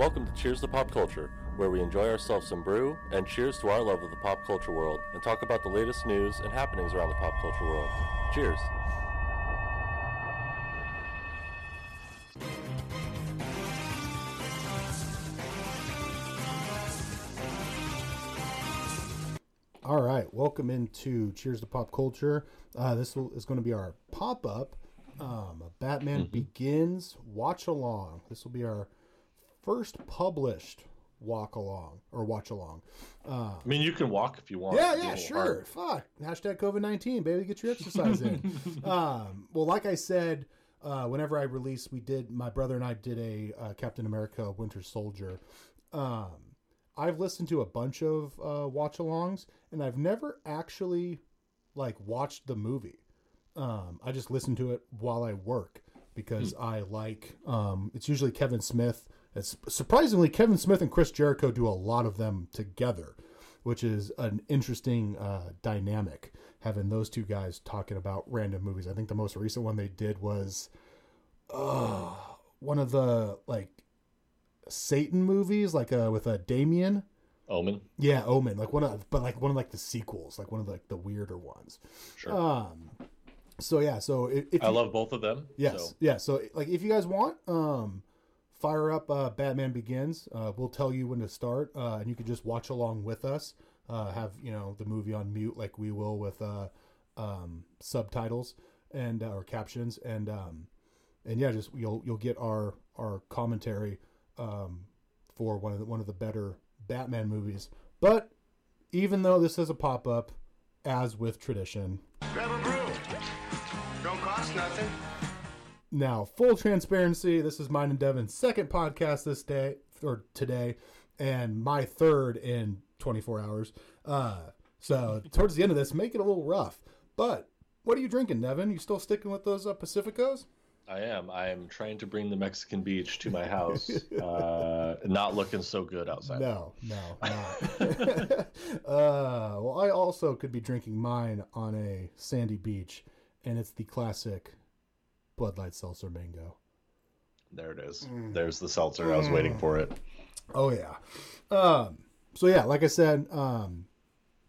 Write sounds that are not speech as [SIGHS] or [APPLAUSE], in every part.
Welcome to Cheers to Pop Culture, where we enjoy ourselves some brew and cheers to our love of the pop culture world and talk about the latest news and happenings around the pop culture world. Cheers. All right, welcome into Cheers to Pop Culture. Uh, this will, is going to be our pop up. Um, Batman Begins watch along. This will be our first published walk along or watch along. I mean, you can walk if you want. Yeah, yeah, sure. hard. Fuck. Hashtag COVID 19, baby. Get your exercise in. [LAUGHS] um, well, like I said, uh, whenever I released, we did, my brother and I did a uh, Captain America Winter Soldier. Um, I've listened to a bunch of uh, watch alongs, and I've never actually like watched the movie. Um, I just listen to it while I work because I like. Um, it's usually Kevin Smith. It's surprisingly Kevin Smith and Chris Jericho do a lot of them together, which is an interesting uh, dynamic. Having those two guys talking about random movies. I think the most recent one they did was uh, one of the like Satan movies, like uh, with a uh, Damien. Omen. Yeah, Omen, like one of, but like one of like the sequels, like one of the, like the weirder ones. Sure. Um, so yeah, so if, if I you- love both of them. yes, so- yeah, so like if you guys want, um, fire up uh, Batman Begins. Uh, we'll tell you when to start, uh, and you can just watch along with us. Uh, have you know the movie on mute like we will with uh, um, subtitles and uh, or captions, and um, and yeah, just you'll you'll get our our commentary um, for one of the, one of the better Batman movies. But even though this is a pop up, as with tradition, Grab a brew. Don't cost nothing. Now, full transparency, this is mine and Devin's second podcast this day or today, and my third in 24 hours. Uh, so towards the end of this, make it a little rough. But what are you drinking, Devin? You still sticking with those uh, Pacificos? I am. I am trying to bring the Mexican beach to my house. [LAUGHS] uh, not looking so good outside. No, no, [LAUGHS] uh, well, I also could be drinking mine on a sandy beach, and it's the classic Bud Light Seltzer Mango. There it is. There's the seltzer. I was waiting for it. Oh yeah. Um, so yeah, like I said, um,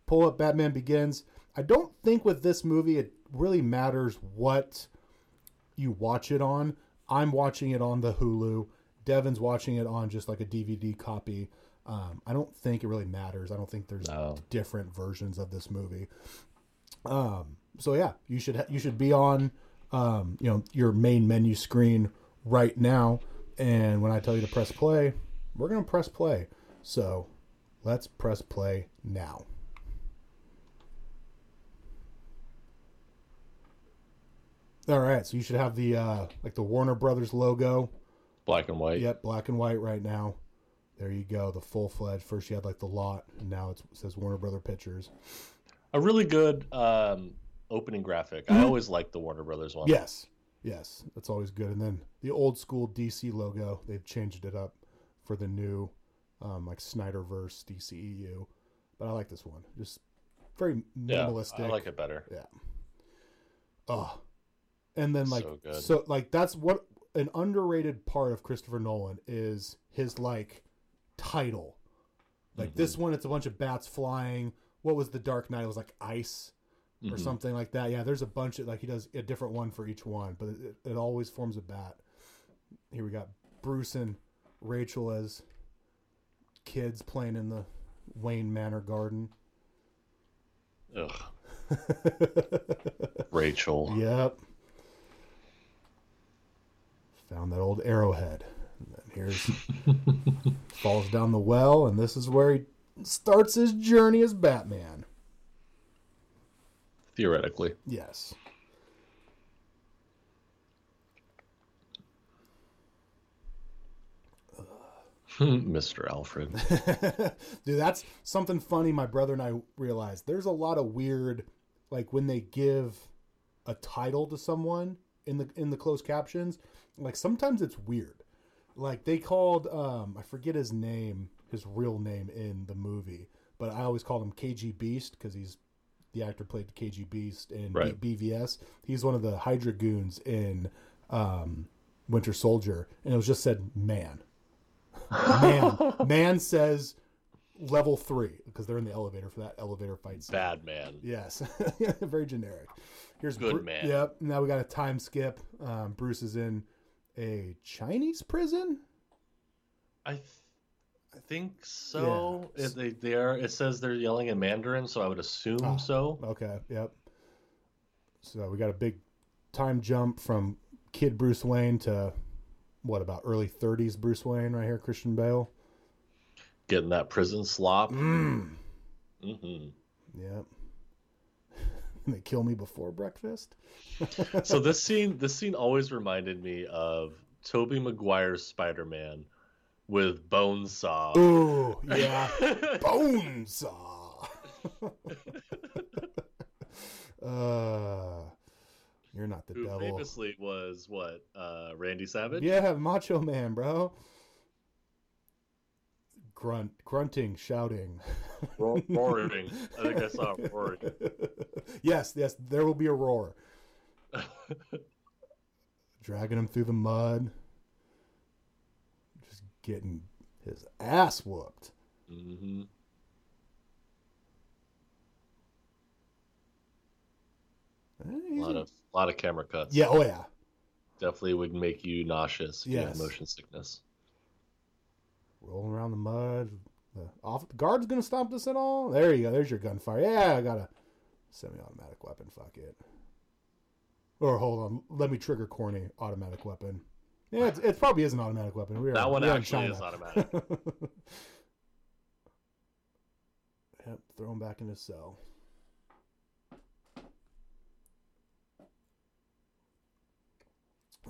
pull up Batman Begins. I don't think with this movie it really matters what you watch it on. I'm watching it on the Hulu. Devin's watching it on just like a DVD copy. Um, I don't think it really matters. I don't think there's No. different versions of this movie. Um, so yeah, you should ha- you should be on um, you know your main menu screen right now, and when I tell you to press play, we're gonna press play. So let's press play now. All right, so you should have the uh, like the Warner Brothers logo. Black and white. Yep, black and white right now. There you go, the full fledged. First you had like the lot, and now it's, it says Warner Brother Pictures. A really good um, opening graphic. I always like the Warner Brothers one. Yes, yes, that's always good. And then the old school DC logo, they've changed it up for the new, um, like Snyderverse DCEU. But I like this one, just very minimalistic. Yeah. I like it better. Yeah. Oh, and then like So so like that's what an underrated part of Christopher Nolan is his like title. Like Mm-hmm. this one, it's a bunch of bats flying. What was the Dark Knight? It was like ice or Mm-hmm. something like that. Yeah, there's a bunch of like he does a different one for each one, but it, it always forms a bat. Here we got Bruce and Rachel as kids playing in the Wayne Manor garden. Ugh. [LAUGHS] Rachel. Yep. Found that old arrowhead. And then here's [LAUGHS] falls down the well, and this is where he starts his journey as Batman. Theoretically. Yes. [LAUGHS] Mr. Alfred. [LAUGHS] Dude, that's something funny my brother and I realized. There's a lot of weird like when they give a title to someone in the in the closed captions, like sometimes it's weird. Like they called um I forget his name, his real name in the movie, but I always called him KG Beast because he's the actor played the KG Beast in Right. B- BVS. He's one of the Hydra goons in um, Winter Soldier, and it was just said man. [LAUGHS] Man, man says level three because they're in the elevator for that elevator fight. Scene. Bad man. Yes, [LAUGHS] very generic. Here's Good Bru- man. Yep. Now we got a time skip. Um, Bruce is in a Chinese prison. I I think so. Yeah. It, they they are. It says they're yelling in Mandarin, so I would assume Ah. so. Okay. Yep. So we got a big time jump from kid Bruce Wayne to what about early 30s Bruce Wayne right here, Christian Bale. Getting that prison slop. Mm. hmm Yep. [LAUGHS] they kill me before breakfast. So this [LAUGHS] scene, this scene always reminded me of Tobey Maguire's Spider-Man with bone saw. Ooh, yeah. [LAUGHS] Bonesaw. [LAUGHS] uh, you're not the Who devil. famously was what? Uh, Randy Savage. Yeah, Macho Man, bro. Grunt, grunting, shouting. [LAUGHS] Roaring. I think I saw it roaring. yes, yes, there will be a roar. Dragging him through the mud. Getting his ass whooped. hmm Eh, A lot a- of lot of camera cuts. yeah, oh yeah. definitely would make you nauseous. If you have motion sickness. Rolling around the mud. The off the guard's gonna stop this at all? There you go. There's your gunfire. Yeah, I got a semi-automatic weapon. Fuck it. Or hold on, let me trigger corny automatic weapon. Yeah, it's, it probably is an automatic weapon. We are, That one we actually is automatic. [LAUGHS] yep, throw him back in his cell.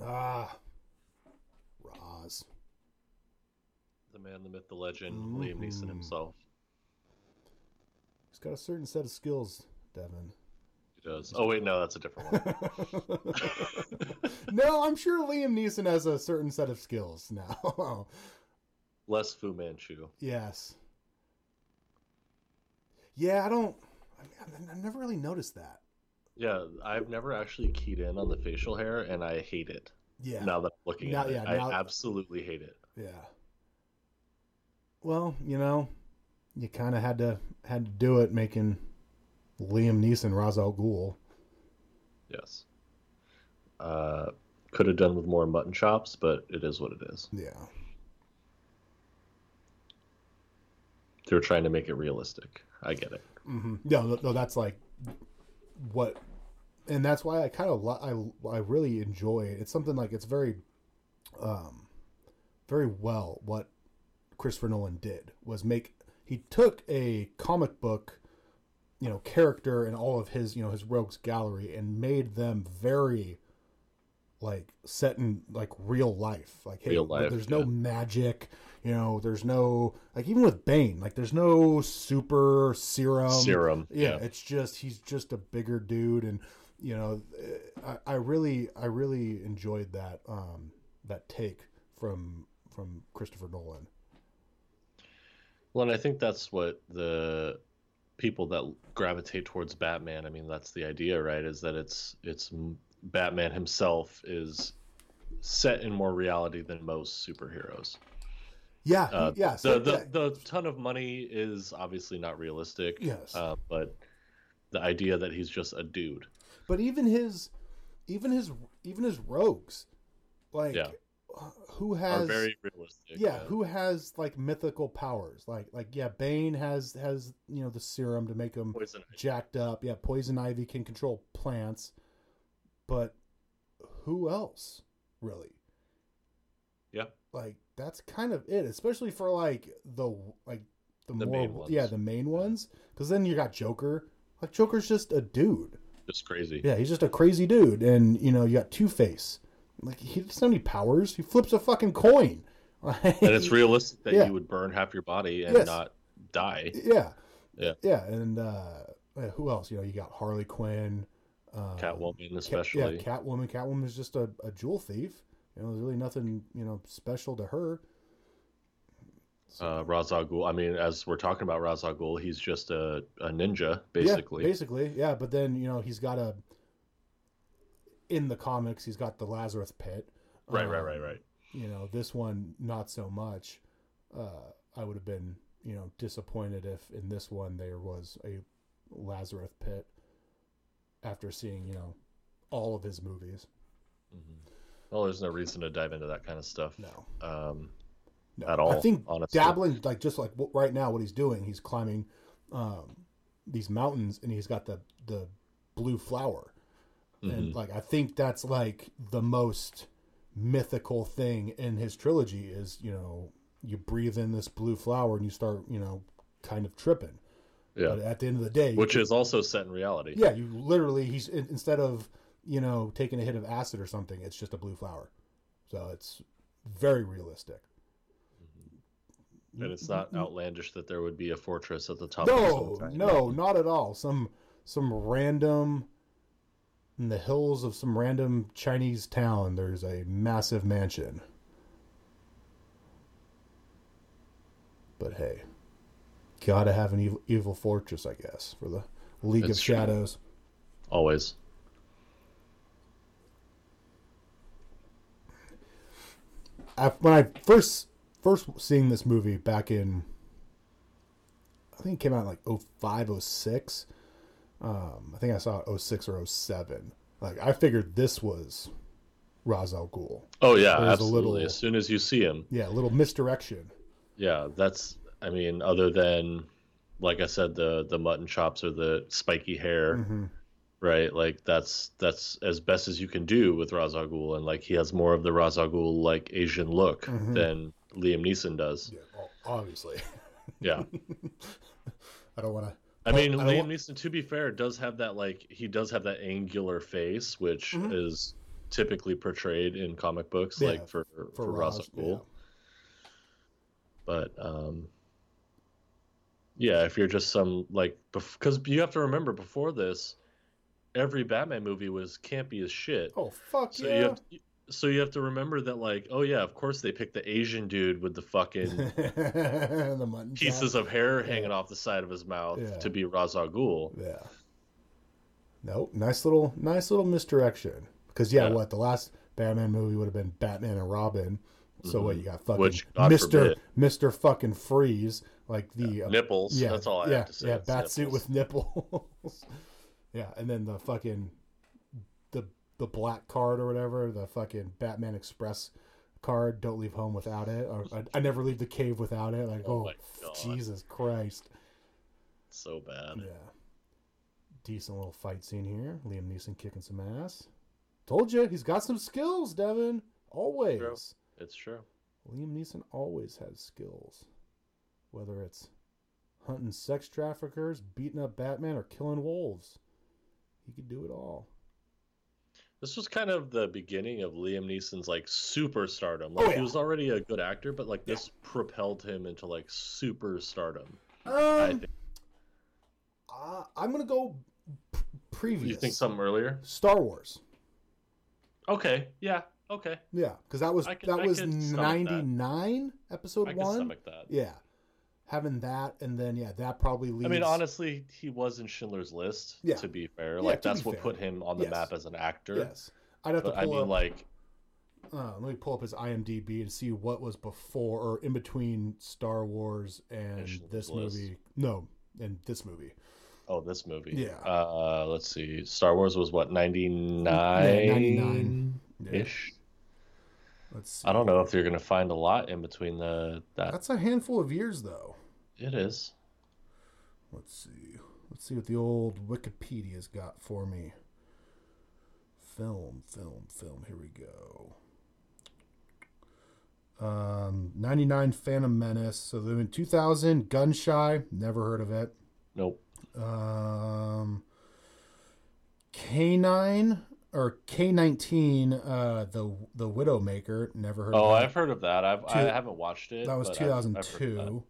Ah, Ra's. the man, the myth, the legend, Liam Neeson himself. He's got a certain set of skills, Devin. Does. Oh wait, no, that's a different one. [LAUGHS] no, I'm sure Liam Neeson has a certain set of skills now. [LAUGHS] Less Fu Manchu. yes. Yeah, I don't. I mean, I've never really noticed that. Yeah, I've never actually keyed in on the facial hair, and I hate it. Yeah. Now that I'm looking Now- at it, yeah, I absolutely hate it. Yeah. Well, you know, you kind of had to had to do it, making Liam Neeson Ra's al Ghul. Yes. Uh, could have done with more mutton chops, but it is what it is. Yeah. They're trying to make it realistic. I get it. Mm-hmm. No, no, no, that's like what, and that's why I kind of li- I I really enjoy it. It's something like it's very, um, very well what Christopher Nolan did was make he took a comic book, you know, character and all of his you know his rogues gallery and made them very like set in like real life. Like hey Real life, there's no magic you know there's no like even with bane like there's no super serum. Serum. yeah, it's just he's just a bigger dude and you know I, I really i really enjoyed that um that take from from christopher nolan. Well, and I think that's what the people that gravitate towards Batman. I mean, that's the idea, right? Is that it's it's Batman himself is set in more reality than most superheroes. yeah Uh, yeah so, the, the the ton of money is obviously not realistic. Yes. Uh, but the idea that he's just a dude. but even his even his even his rogues like Yeah. Who has very realistic. yeah who has like mythical powers like like yeah bane has has you know the serum to make him jacked up. Yeah, poison ivy can control plants, but who else really? Yeah. Like that's kind of it, especially for like the like the, The more yeah the main ones. Because then you got Joker. Like Joker's just a dude. Just crazy. Yeah, he's just a crazy dude, and you know you got Two Face. Like he doesn't have any powers. He flips a fucking coin. And it's realistic that Yeah. you would burn half your body and Yes. not die. Yeah. Yeah. Yeah, and uh, who else? You know, you got Harley Quinn. Um, Catwoman, Cat- especially. yeah, Catwoman. Catwoman is just a, a jewel thief. You know, there's really nothing you know special to her. uh, Ra's al Ghul. I mean, as we're talking about Ra's al Ghul, he's just a, a ninja, basically. Yeah, basically, yeah. But then you know he's got a. In the comics, he's got the Lazarus pit. right, right, Um, right, right. You know, this one not so much. uh, I would have been you know disappointed if in this one there was a Lazarus pit after seeing you know all of his movies. Well, there's no reason to dive into that kind of stuff. No, Um, no. At all, I think honestly. dabbling like just like right now what he's doing, he's climbing um, these mountains and he's got the the blue flower, Mm-hmm. and like I think that's like the most mythical thing in his trilogy is you know you breathe in this blue flower and you start you know kind of tripping. yeah. But at the end of the day, Which is also set in reality. yeah, you literally he's instead of you know taking a hit of acid or something, it's just a blue flower. So it's very realistic. And it's not outlandish that there would be a fortress at the top. No, no, not at all. Some some random in the hills of some random Chinese town. There's a massive mansion. But hey, gotta have an evil, evil fortress, I guess, for the League That's of true. Shadows. Always. I, when I first first seeing this movie back in, I think it came out in like 05, 06. Um, I think I saw it 06 or 07. Like I figured this was Ra's al Ghul. Oh yeah, There's absolutely. little- As soon as you see him, Yeah, a little misdirection. yeah, that's. I mean, other than, like I said, the the mutton chops or the spiky hair, Mhm. right? Like that's that's as best as you can do with Ra's al Ghul, and like he has more of the Ra's al Ghul like Asian look Mhm. than Liam Neeson does. Yeah, obviously. Yeah, [LAUGHS] I don't want to. I mean, I Liam Neeson, to be fair, does have that like he does have that angular face, which Mhm. is typically portrayed in comic books, Yeah, like for for, for Ra's, yeah. But um, yeah, if you're just some like because you have to remember before this, every Batman movie was campy as shit. Oh fuck so yeah! you have to, so you have to remember that like oh yeah, of course they picked the Asian dude with the fucking [LAUGHS] the mutton pieces of hair hanging off the side of his mouth Yeah. to be Ra's al Ghul. Yeah. Nope. Nice little, nice little misdirection. Because yeah, Yeah. what the last Batman movie would have been Batman and Robin. So what you got? Fucking Mm-hmm. Which, Mister. Mister fucking Freeze, like the uh, Nipples. yeah, that's all I yeah, have to say. yeah, bat suit with nipples. [LAUGHS] yeah, and then the fucking the black card or whatever, the fucking Batman Express card. Don't leave home without it. Or I, I never leave the cave without it. Like Oh oh. Jesus Christ. so bad. Yeah. Decent little fight scene here. Liam Neeson kicking some ass. Told you, he's got some skills, Devin. Always. True. It's true. Liam Neeson always has skills. Whether it's hunting sex traffickers, beating up Batman, or killing wolves. He could do it all. This was kind of the beginning of Liam Neeson's like superstardom. Like Oh, he was already a good actor, but like this propelled him into like superstardom. I Um, think. uh, I'm going to go p- previous. You think something earlier? Star Wars. Okay. Yeah. Okay. Yeah, because that was can- that I was that. 99 episode I one. stomach that. Yeah, having that and then yeah, that probably leads. I mean, honestly, he was in Schindler's List. Yeah. To be fair, Yeah, like to that's what fair. put him on the Yes. map as an actor. yes, I'd have to But I pull mean, up. like, uh, let me pull up his IMDb and see what was before or in between Star Wars and this List. movie. No, and this movie. oh, this movie. Yeah. Uh, let's see. Star Wars was what ninety Yeah, 99. Yeah. ish. Let's see. I don't know if you're gonna find a lot in between the that. That's a handful of years though. It is. Let's see. Let's see what the old Wikipedia's got for me. Film, film, film. Here we go. Um, 99 Phantom Menace. So then in 2000, Gunshy. Never heard of it. Nope. Um, K9 or K19, uh, the the Widowmaker. Never heard Oh, of that. Oh, I've heard of that. I've I haven't watched it. that was but I've- I've heard of that. 2002.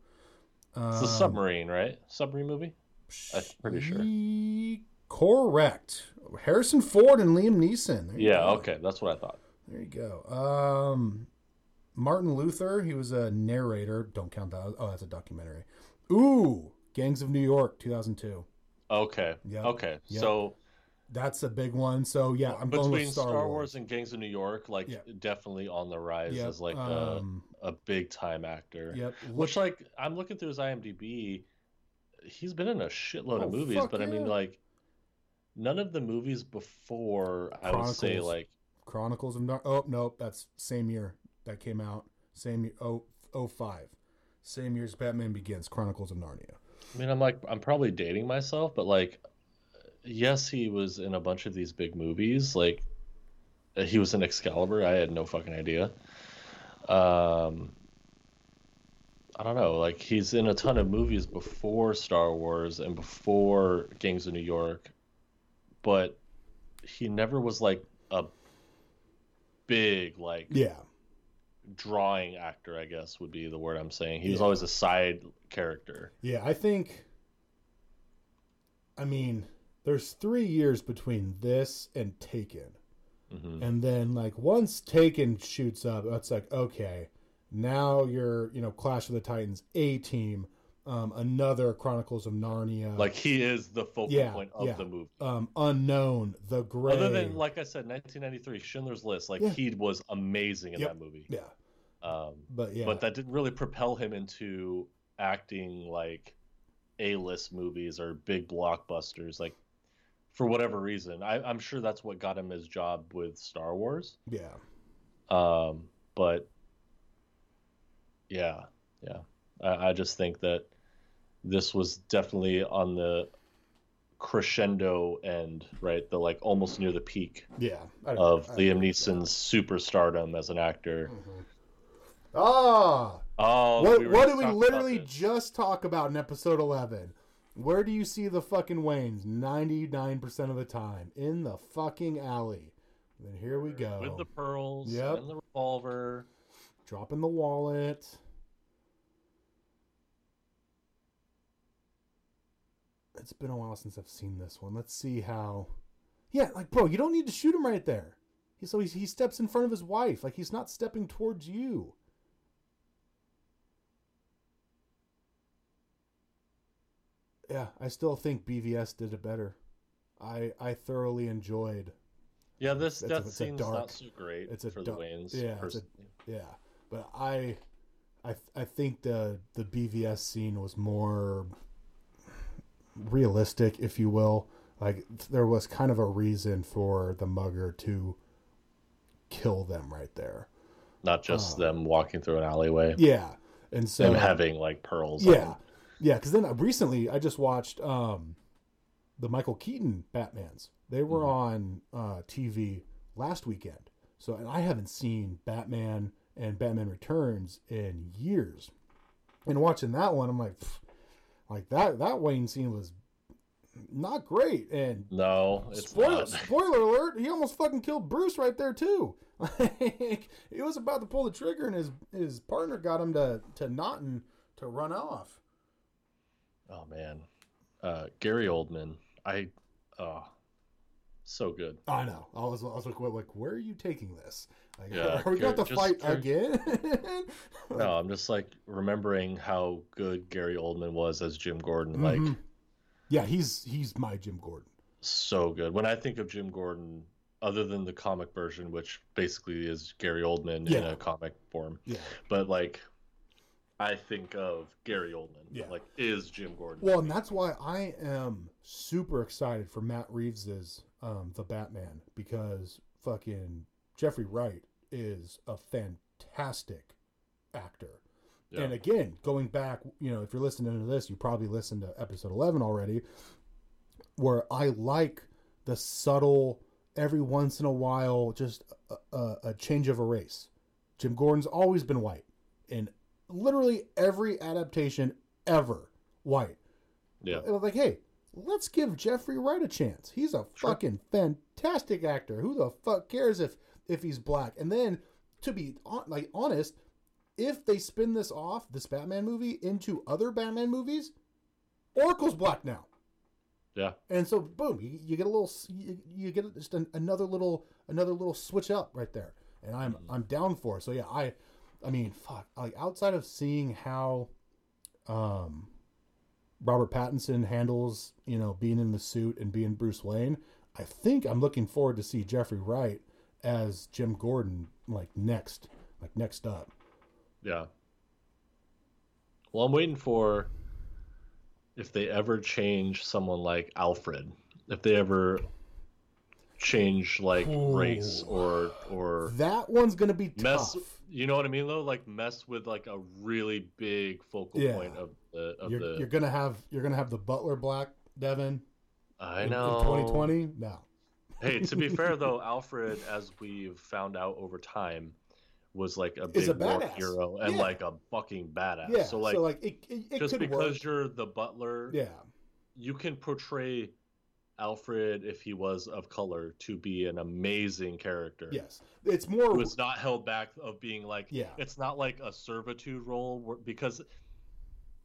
It's a Um, submarine, right? Submarine movie. I'm pretty sure. Correct. Harrison Ford and Liam Neeson. Yeah. go. Okay, that's what I thought. There you go. Um, Martin Luther. He was a narrator. Don't count that. Oh, that's a documentary. Ooh, Gangs of New York, 2002. Okay. Yeah. Okay. Yep. So That's a big one. So yeah, I'm going Between with Star, Star, Wars. Wars. and Gangs of New York, like Yeah. definitely on the rise Yep, as like um, a, big time actor. Yep. Which like I'm looking through his IMDb, he's been in a shitload Oh, of movies, but I mean like none of the movies before I would say like Chronicles of Nar- Oh nope, that's same year that came out. Same year. Oh, oh five. Same year as Batman Begins. Chronicles of Narnia. I mean I'm like I'm probably dating myself, but like yes, he was in a bunch of these big movies. Like he was in Excalibur. I had no fucking idea. Um I don't know, like he's in a ton of movies before Star Wars and before Gangs of New York, but he never was like a big like Yeah. drawing actor, I guess would be the word I'm saying. He was always a side character. Yeah, I think. I mean, there's three years between this and Taken. Hmm And then, like, once Taken shoots up, it's like, okay, now you're, you know, Clash of the Titans A team, um, another Chronicles of Narnia, Like he is the focal Yeah, point of yeah. the movie. um, Unknown, The great. Other than, like I said, 1993, Schindler's List, like Yeah. he was amazing in Yep. that movie. yeah, Um, but yeah, But that didn't really propel him into acting like A-list movies or big blockbusters. Like for whatever reason, I, I'm sure that's what got him his job with Star Wars. yeah, Um, but yeah, yeah, I, I just think that this was definitely on the crescendo end, right? The like almost near the peak yeah. I- of I Liam agree with that. Neeson's superstardom as an actor. Mhm. Ah, Oh, what we what did we literally just talk about in episode 11? Where do you see the fucking Waynes 99% of the time? In the fucking alley. And then here we go. with the pearls Yep. and the revolver? Dropping the wallet. It's been a while since I've seen this one. Let's see how. Yeah, like, bro, you don't need to shoot him right there. He, so he, he steps in front of his wife. Like, he's not stepping towards you. Yeah, I still think BVS did it better. I I thoroughly enjoyed Yeah, this It's death it's scene's dark- not so great it's a for dark- the Waynes. yeah, a- Yeah, but I, I, I think the the BVS scene was more realistic, if you will. Like there was kind of a reason for the mugger to kill them right there. not just uh, them walking through an alleyway Yeah, and so and having like pearls. yeah, them. Yeah. Because then uh, recently I just watched um, the Michael Keaton Batman's. They were on uh, TV last weekend, so and I haven't seen Batman and Batman Returns in years. And watching that one, I'm like, like that that Wayne scene was not great. And No, it's spoiler not. [LAUGHS] spoiler alert, he almost fucking killed Bruce right there too. [LAUGHS] Like he was about to pull the trigger, and his his partner got him to to not and to run off. Oh man, uh, Gary Oldman. I, oh, so good. I know. I was, I was like, like, where are you taking this? Like, [LAUGHS] Yeah, are we going to Gary- fight Gary- again? [LAUGHS] No, I'm just like remembering how good Gary Oldman was as Jim Gordon. Like Mhm. yeah, he's he's my Jim Gordon. so good. When I think of Jim Gordon, other than the comic version, which basically is Gary Oldman in a comic form, Yeah. but like I think of Gary Oldman. Yeah. Like is Jim Gordon. Well, and that's why I am super excited for Matt Reeves's um, The Batman because fucking Jeffrey Wright is a fantastic actor. Yeah. And again, going back, you know, if you're listening to this, you probably listened to episode 11 already, where I like the subtle, every once in a while, just a, a, a change of a race. Jim Gordon's always been white. In literally every adaptation ever, white. yeah. It was like, hey, let's give Jeffrey Wright a chance. He's a Sure. fucking fantastic actor. Who the fuck cares if if he's black? And then, to be hon- like honest, if they spin this off, this Batman movie, into other Batman movies, Oracle's black now. Yeah. And so, boom, you, you get a little, you, you get just an, another little, another little switch up right there, and I'm, mm-hmm. I'm down for. it. So yeah, I, I mean, fuck, like outside of seeing how, um, Robert Pattinson handles, you know, being in the suit and being Bruce Wayne, I think I'm looking forward to see Jeffrey Wright as Jim Gordon like next, like next up. Yeah. Well, I'm waiting for if they ever change someone like Alfred, if they ever change like Ooh. race or or That one's gonna be mess. tough. You know what I mean though? Like mess with like a really big focal Yeah. point of the of You're, the. you're gonna have you're gonna have the Butler Black Devin I in, know. in 2020. No, hey, to be fair though, [LAUGHS] Alfred, as we've found out over time, was like a big a war hero and Yeah. like a fucking badass. yeah. So like, it, it, it just because work. you're the butler, Yeah, you can portray Alfred if he was of color to be an amazing character. yes, it's more. Who is not held back of being like Yeah. it's not like a servitude role where, because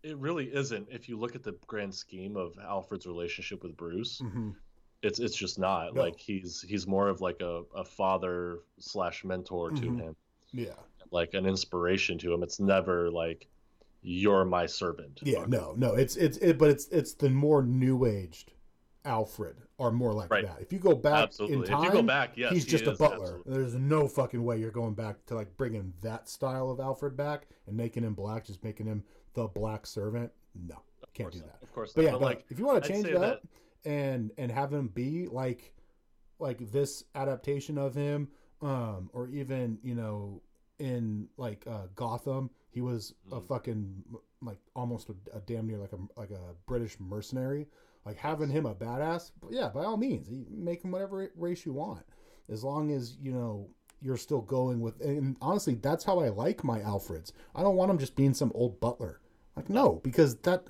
it really isn't if you look at the grand scheme of Alfred's relationship with Bruce Mhm. it's it's just not No. like he's he's more of like a, a father slash mentor to Mhm. him Yeah, like an inspiration to him it's never like you're my servant yeah. No, no. It's it's it, but it's it's the more new aged Alfred are more like Right. that. If you go back absolutely in time, if you go back yes he's he just a is, butler. absolutely. There's no fucking way you're going back to like bringing that style of Alfred back and making him black, just making him the black servant. No, Of can't do that. of course But not. yeah, but like if you want to change that, up and and have him be like like this adaptation of him, um, or even you know in like uh, Gotham, he was a Mhm. fucking like almost a, a damn near like a like a British mercenary. Like having him a badass, yeah, by all means, make him whatever race you want, as long as you know you're still going with. And honestly, that's how I like my Alfreds. I don't want him just being some old butler. Like no, because that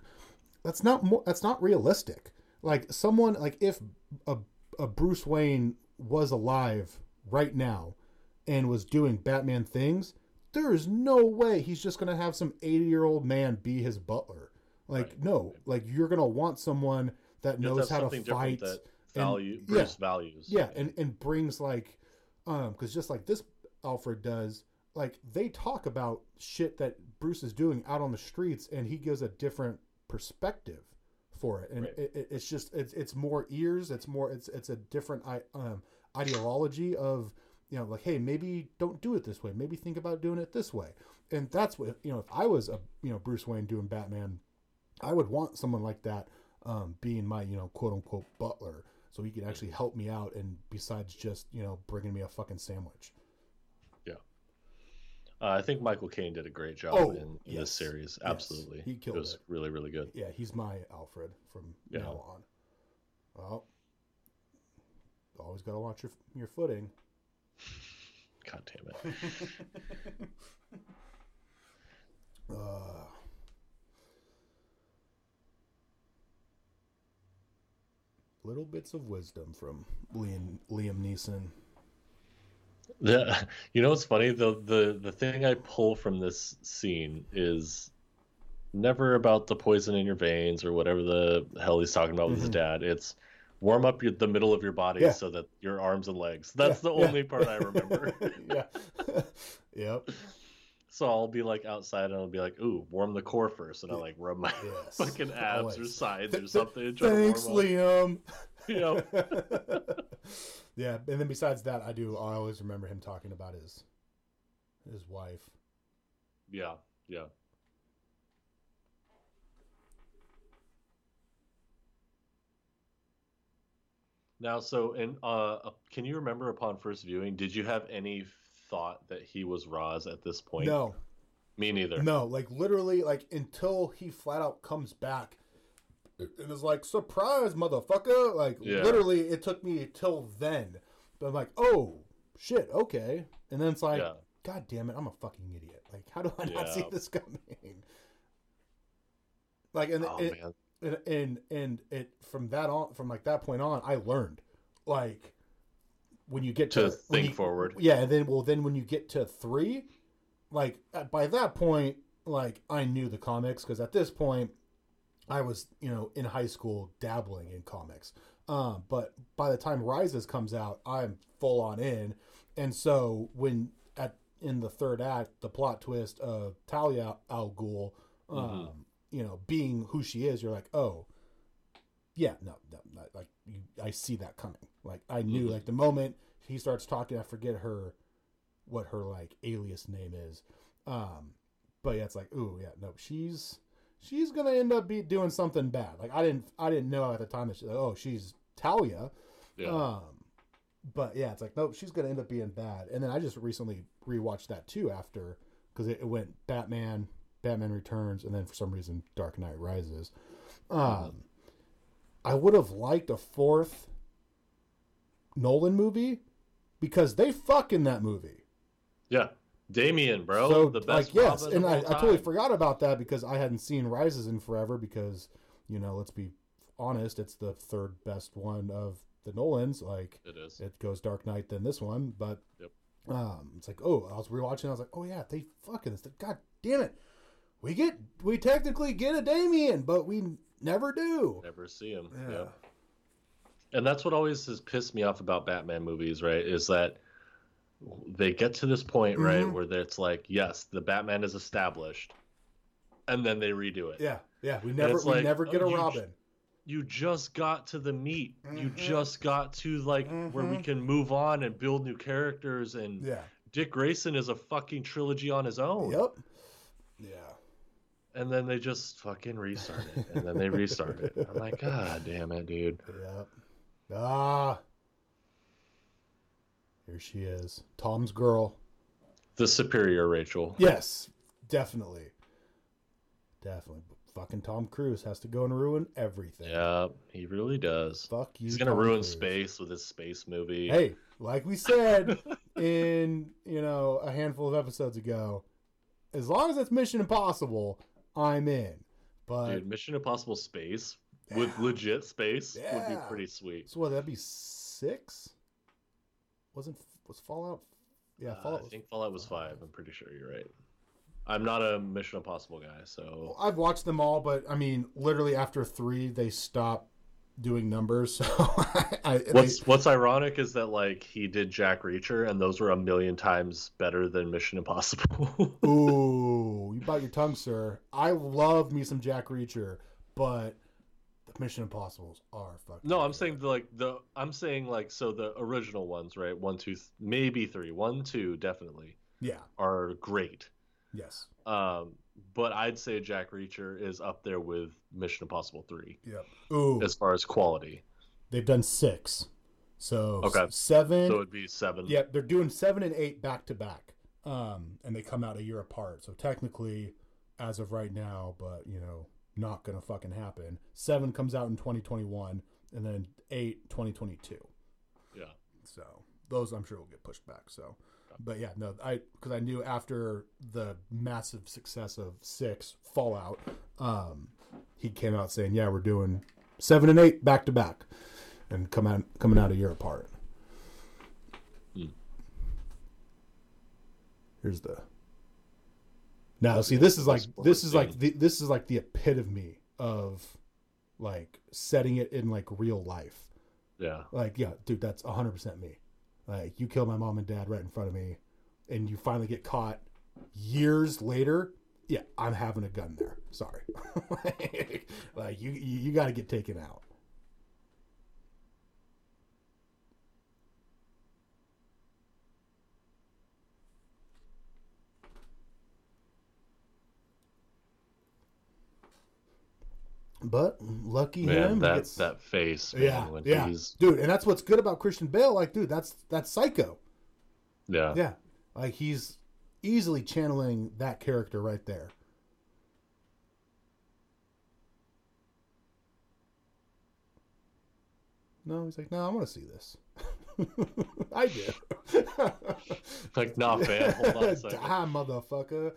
that's not more that's not realistic. Like someone like if a a Bruce Wayne was alive right now and was doing Batman things, there is no way he's just gonna have some eighty year old man be his butler. Like Right. no, like you're gonna want someone that you knows how to fight. that and- value yeah. Bruce values Yeah, and and brings like, um, because just like this Alfred does, like they talk about shit that Bruce is doing out on the streets, and he gives a different perspective for it, and Right. it, it, it's just it's it's more ears, it's more it's it's a different i um ideology of you know like hey maybe don't do it this way, maybe think about doing it this way, and that's what you know if I was a you know Bruce Wayne doing Batman, I would want someone like that um, being my you know quote unquote butler. So he could actually help me out and besides just you know bringing me a fucking sandwich. Uh, I think Michael Caine did a great job Oh, in, in yes. this series. Yes. absolutely. He killed it was it. really really good. Yeah he's my alfred from Yeah. now on. Well always got to watch your your footing. God damn it. [LAUGHS] Uh, little bits of wisdom from liam liam neeson Yeah, you know what's funny? The the the thing I pull from this scene is never about the poison in your veins or whatever the hell he's talking about with his Mhm. dad. It's warm up your, the middle of your body Yeah. so that your arms and legs. That's Yeah, the yeah. only part I remember. [LAUGHS] yeah [LAUGHS] yep so I'll be like outside and I'll be like, "Ooh, warm the core first. and I'll like rub my Yes, [LAUGHS] fucking abs or sides or something. and Thanks. Liam. [LAUGHS] You [LAUGHS] know? yeah, and then besides that, I do. I always remember him talking about his his wife. Yeah, yeah. Now, so in uh, uh, can you remember upon first viewing, did you have any thought that he was Ra's at this point? No, me neither. no, like literally, like until he flat out comes back and is like, "Surprise, motherfucker!" Like Yeah. literally, it took me till then. But I'm like, "Oh shit, okay," and then it's like, yeah, "God damn it, I'm a fucking idiot!" Like, how do I not see this coming? Like, and oh it, and and and it from that on from like that point on i learned like when you get to, To think you- forward. yeah and then well then when you get to three like at- by that point like i knew the comics because at this point i was you know in high school dabbling in comics um but by the time rises comes out i'm full on in and so when at in the third act the plot twist of talia al ghul um Mhm. you know being who she is you're like oh yeah, no, no, not, like you, I see that coming. Like I knew, Mhm. like the moment he starts talking, I forget her, what her like alias name is. Um, but yeah, it's like, ooh, yeah, no, she's she's gonna end up be doing something bad. Like I didn't, I didn't know at the time that she, like, oh, she's Talia. Yeah. Um, but yeah, it's like nope, she's gonna end up being bad. And then I just recently rewatched that too after because it, it went Batman, Batman Returns, and then for some reason Dark Knight Rises. Um, I would have liked a fourth Nolan movie because they fuck in that movie. yeah. Damien, bro, so the best. like yes, and I, I totally forgot about that because I hadn't seen Rises in forever because you know let's be honest, it's the third best one of the Nolans. Like It is. it goes Dark Knight than this one, but Yep. um, it's like oh, I was rewatching. I was like, oh yeah, they fucking this. God damn it, we get we technically get a Damien, but we never do. Never see him. Yeah. Yeah. And that's what always has pissed me off about Batman movies, right? Is that they get to this point, right, Mhm. where it's like, yes, the Batman is established, and then they redo it. Yeah, yeah, we never we like, never get oh, a you- Robin. You just got to the meat. You Mhm. just got to like where we Mhm. can move on and build new characters. And Yeah. Dick Grayson is a fucking trilogy on his own. Yep. Yeah. And then they just fucking restart it, and then they restart it. I'm like, God damn it, dude. Yep. Ah. Here she is. Tom's girl. The superior Rachel. Yes, definitely. Definitely. Fucking Tom Cruise has to go and ruin everything. Yeah, he really does. Fuck you. He's gonna Tom ruin Cruise. space with his space movie. Hey, like we said [LAUGHS] in, you know, a handful of episodes ago, as long as it's Mission Impossible, I'm in. But Dude, Mission Impossible space with legit space would be pretty sweet. so what, that'd be six? Wasn't was Fallout yeah, Uh, Fallout I was think Fallout was five. I'm pretty sure you're right. I'm not a Mission Impossible guy, so I've watched them all, but I mean, literally after three, they stopped doing numbers. [LAUGHS] So I, what's what's ironic is that like he did Jack Reacher, and those were a million times better than Mission Impossible. they- [LAUGHS] ooh, you bite your tongue, sir. I love me some Jack Reacher, but the Mission Impossibles are fucking. no, I'm saying the, like the I'm saying like so the original ones, right? One, two, th- maybe three. One, two, definitely yeah, are great. yes, Um, but I'd say Jack Reacher is up there with Mission Impossible Three yep. Ooh, as far as quality. they've done six, so Okay. seven. So it'd be seven. Yeah, they're doing seven and eight back to back, um, and they come out a year apart. So technically, as of right now, but you know, not gonna fucking happen. Seven comes out in 2021, and then eight 2022. Yeah. So those I'm sure will get pushed back. So, but yeah, no, I because I knew after the massive success of six Fallout, um, he came out saying, "Yeah, we're doing seven and eight back to back, and come out coming out a year apart." Hmm. Here's the. Now, see, this is like this is like the, this is like the epitome of like setting it in like real life. Yeah. Like, yeah, dude, that's 100% me. Like, you kill my mom and dad right in front of me, and you finally get caught years later. Yeah, I'm having a gun there. Sorry. [LAUGHS] like, you, you, you got to get taken out. But lucky Man, him. that gets- that face, man, yeah, when yeah, he's dude, and that's what's good about Christian Bale. Like, dude, that's that's Psycho. yeah. Yeah, like he's easily channeling that character right there. No, he's like, no, I want to see this. [LAUGHS] I do. Like, nah, fam, hold on. [LAUGHS] Die, motherfucker.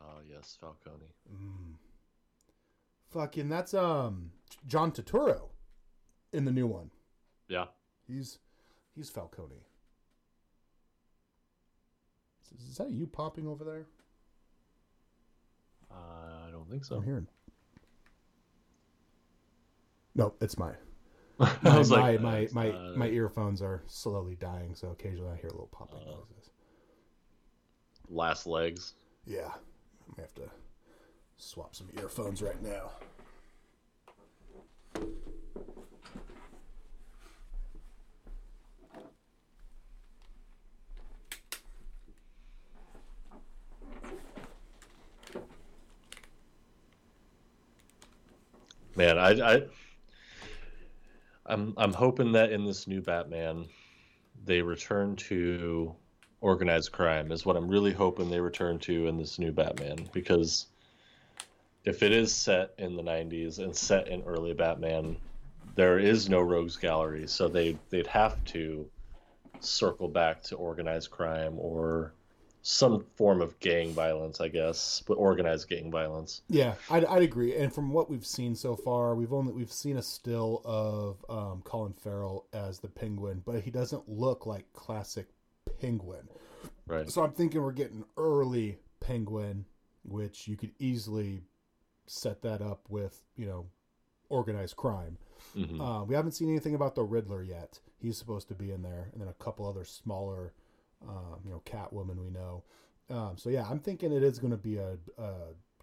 Oh yes, Falcone. Mm. Fucking, that's um John Turturro in the new one. Yeah. He's he's Falcone. Is, is that you popping over there? Uh, I don't think so. I'm hearing. No, it's my [LAUGHS] I my was my like, my, that's my, not- my earphones are slowly dying, so occasionally I hear a little popping Oh. noises. last legs. Yeah, I have to swap some earphones right now. Man, I, I I'm I'm hoping that in this new Batman, they return to organized crime. Is what I'm really hoping they return to in this new Batman because if it is set in the 90s and set in early Batman, there is no rogues gallery, so they they'd have to circle back to organized crime or some form of gang violence, I guess, but organized gang violence. Yeah, I'd, I'd agree. And from what we've seen so far, we've only we've seen a still of um, Colin Farrell as the Penguin, but he doesn't look like classic Penguin. Right. So I'm thinking we're getting early Penguin, which you could easily set that up with you know organized crime. Mhm. Uh, we haven't seen anything about the Riddler yet. He's supposed to be in there, and then a couple other smaller, um, you know, Catwoman we know. Um, so yeah, I'm thinking it is going to be a, a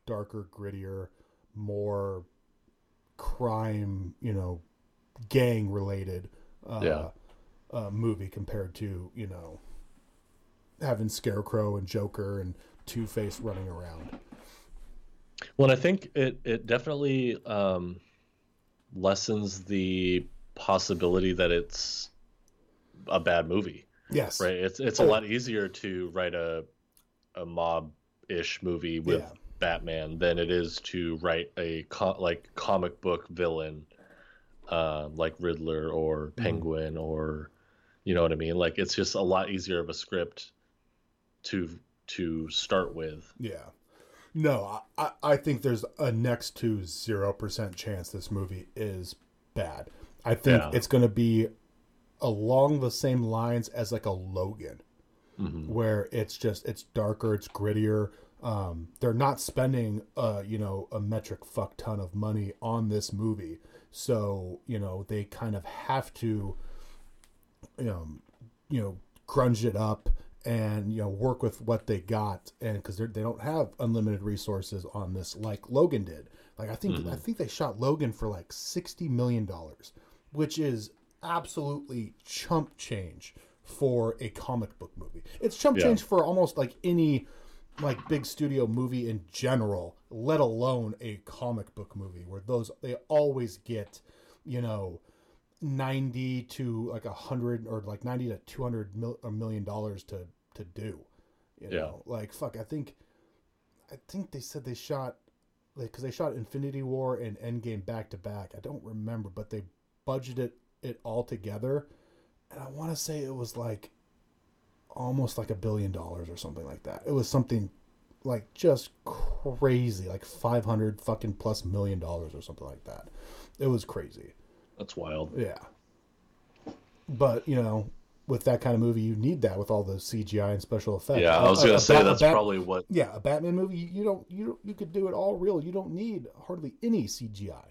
darker, grittier, more crime, you know, gang related uh, Yeah. uh, movie compared to you know having Scarecrow and Joker and Two Face running around. Well, I think it it definitely um, lessens the possibility that it's a bad movie, Yes, right? It's it's a lot easier to write a a mob ish movie with Yeah. Batman than it is to write a co- like comic book villain, uh, like Riddler or Penguin or you know what I mean. Like it's just a lot easier of a script to to start with. Yeah. No, I, I- think there's a next to 0% chance this movie is bad. I think Yeah. it's going to be along the same lines as like a Logan, Mhm. where it's just, it's darker, it's grittier. Um, they're not spending, uh, you know, a metric fuck ton of money on this movie. So, you know, they kind of have to, um, you know, grunge it up and you know work with what they got and because they don't have unlimited resources on this like logan did. Like i think i mm-hmm. think they shot logan for like 60 million dollars which is absolutely chump change for a comic book movie. It's chump Yeah. change for almost like any like big studio movie in general let alone a comic book movie where those they always get you know 90 to like a hundred or like 90 to 200 mil, a million dollars to to do you Yeah. know? Like fuck i think i think they said they shot like because they shot infinity war and endgame back to back. I don't remember but they budgeted it all together. And i want to say it was like almost like a billion dollars or something like that. It was something like just crazy like 500 fucking plus million dollars or something like that. It was crazy That's wild. yeah. But, you know, with that kind of movie, you need that with all the CGI and special effects. Yeah, I was gonna say Bat- that's Bat- probably what Yeah, a Batman movie, you don't, you don't, you could do it all real. You don't need hardly any CGI.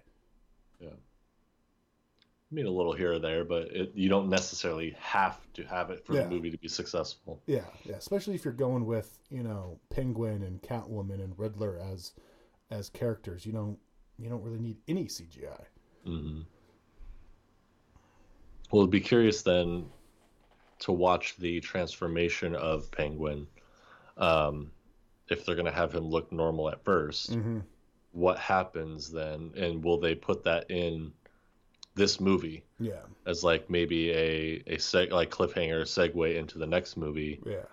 Yeah. I mean, a little here or there, but it, you don't necessarily have to have it for Yeah. the movie to be successful. Yeah, yeah. Especially if you're going with, you know, Penguin and Catwoman and Riddler as as characters. You don't you don't really need any CGI. hmm Well, it'd be curious then to watch the transformation of Penguin. Um, if they're going to have him look normal at 1st Mm-hmm. what happens then? And will they put that in this movie Yeah, as like maybe a a seg- like cliffhanger segue into the next movie? yeah,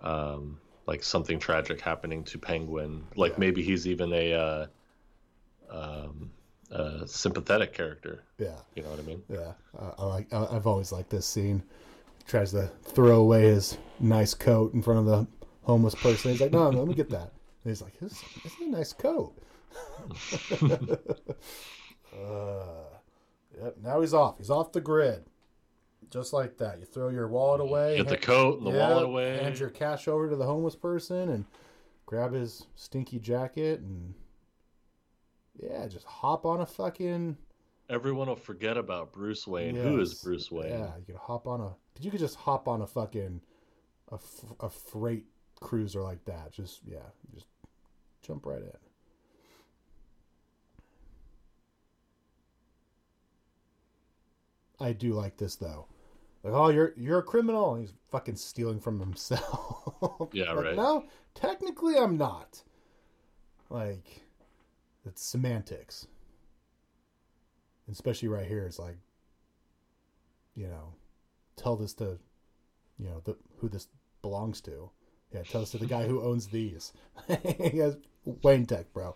um, like something tragic happening to Penguin. Like Yeah. maybe he's even a, uh, um, a sympathetic character. yeah. You know what I mean? Yeah, uh, I like. I've always liked this scene. Tries to throw away his nice coat in front of the homeless person. He's like, "No, no let me get that." And he's like, "This, this is a nice coat." [LAUGHS] uh, yep. Now he's off. He's off the grid, just like that. You throw your wallet away. Get the hand- coat and the yeah, wallet away. Hand your cash over to the homeless person and grab his stinky jacket and yeah, just hop on a fucking Everyone will forget about Bruce Wayne. Who is Bruce Wayne? Yeah, you could hop on a. You could just hop on a fucking a, f- a freight cruiser like that. Just yeah, just jump right in. I do like this though. Like, oh, you're you're a criminal. And he's fucking stealing from himself. [LAUGHS] Yeah, Like, right. No, technically, I'm not. Like, it's semantics. Especially right here, it's like, you know, tell this to, you know, the who this belongs to. Yeah, tell this to the guy who owns these. [LAUGHS] he has Wayne Tech, bro.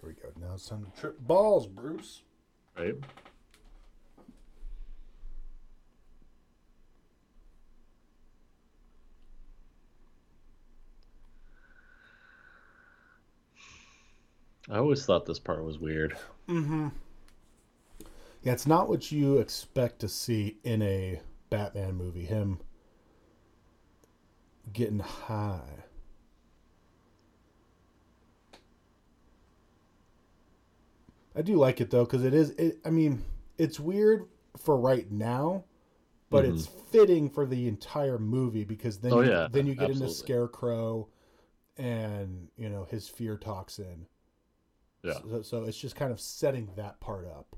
Here we go. Now it's time to trip balls, Bruce. Right. I always thought this part was weird. Mhm. Yeah, it's not what you expect to see in a Batman movie. Him getting high. I do like it though because it is. It, I mean, it's weird for right now, but it's fitting for the entire movie because then Oh, you, yeah, then you get into absolutely. Scarecrow, and you know his fear toxin. Yeah. So, so it's just kind of setting that part up.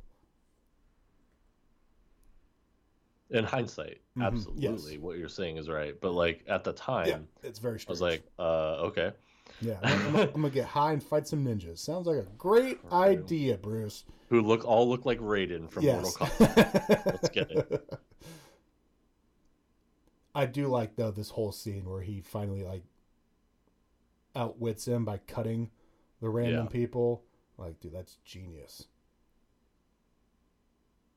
In hindsight, Mhm, absolutely, yes. what you're saying is right. But like at the time, Yeah, it's very Strange. I was like, uh, okay. Yeah, [LAUGHS] I'm, I'm gonna- get high and fight some ninjas. Sounds like a great idea, Bruce. Who look all look like Raiden from yes. Mortal Kombat. Let's get it. [LAUGHS] I do like though this whole scene where he finally like outwits him by cutting the random Yeah. people. Like, dude, that's genius.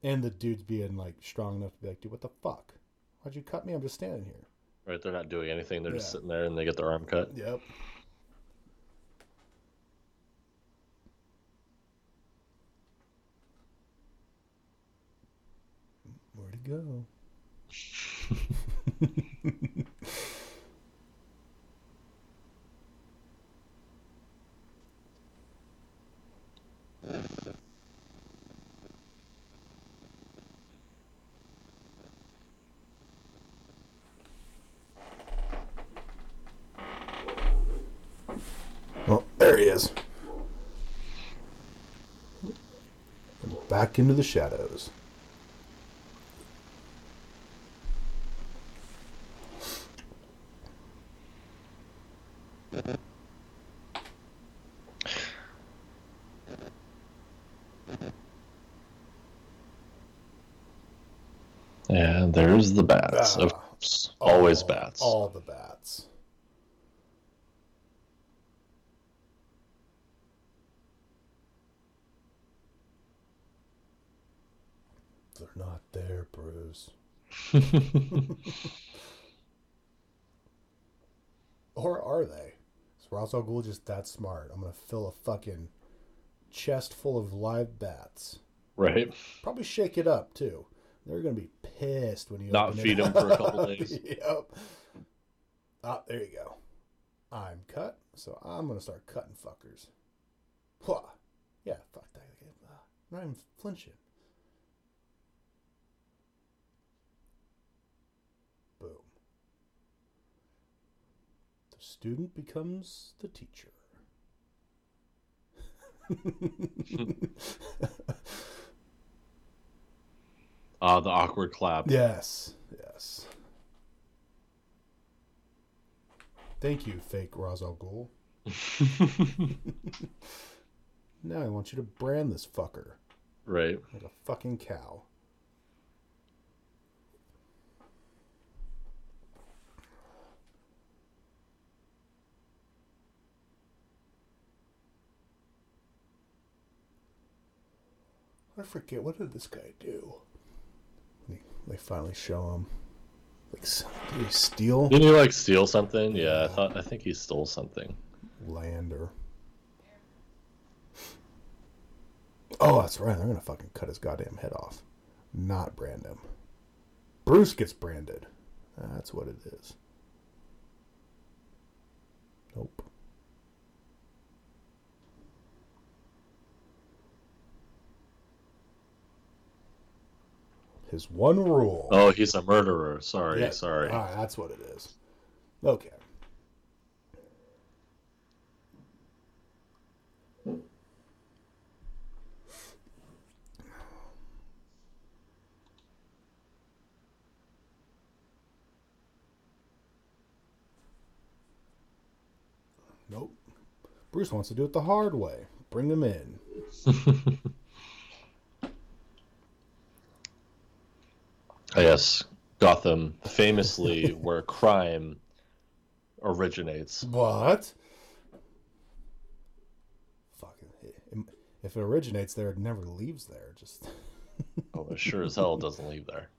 And the dude's being like strong enough to be like, dude, what the fuck? Why'd you cut me? I'm just standing here. Right? They're not doing anything. They're just sitting there and they get their arm cut. Yep. Go? [LAUGHS] Oh, there he is. Back into the shadows. And there's the bats. Of course. Always All- bats. All the bats. They're not there, Bruce. [LAUGHS] Or are they? Is Ra's al Ghul just that smart? I'm gonna fill a fucking chest full of live bats. right? Probably shake it up too. They're gonna be pissed when you Not feed them for a couple [LAUGHS] days. yep. Ah, there you go. I'm cut, so I'm gonna start cutting fuckers. Hwah. Yeah, fuck that. I'm not even flinching. Boom. The student becomes the teacher. [LAUGHS] Ah, the awkward clap. Yes, yes. Thank you, fake Ra's al Ghul. [LAUGHS] now I want you to brand this fucker right. like a fucking cow. I forget what did this guy do? They, they finally show him. Like, did he steal Didn't he like steal something? Yeah, I thought I think he stole something. land or? Oh, that's right. They're gonna fucking cut his goddamn head off, not brand him. Bruce gets branded. That's what it is. Nope. His one rule. Oh, he's a murderer. Sorry, Yeah, sorry. ah, that's what it is. Okay. Nope. Bruce wants to do it the hard way. Bring him in. [LAUGHS] I guess Gotham, famously [LAUGHS] where crime originates. What? Fucking. If it originates there, it never leaves there. Just. Oh, it sure as hell doesn't leave there.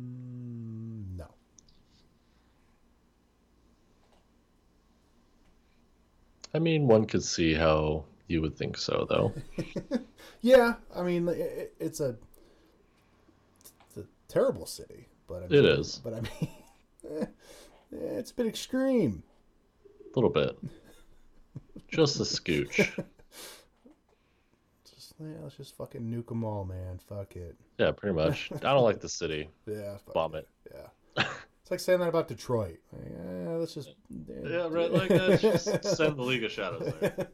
Mm, no. I mean, one could see how you would think so, though. [LAUGHS] Yeah, I mean, it, it- it's a it's a terrible city, but I mean, It is. But I mean, [LAUGHS] eh, it's a bit extreme. A little bit. Just a scooch. [LAUGHS] Yeah, let's just fucking nuke them all, man. Fuck it. Yeah, pretty much. [LAUGHS] I don't like the city. Yeah, fuck Bomb it. Yeah. [LAUGHS] It's like saying that about Detroit. Like, eh, let's just. Yeah, right. Like that. Just [LAUGHS] send the League of Shadows there.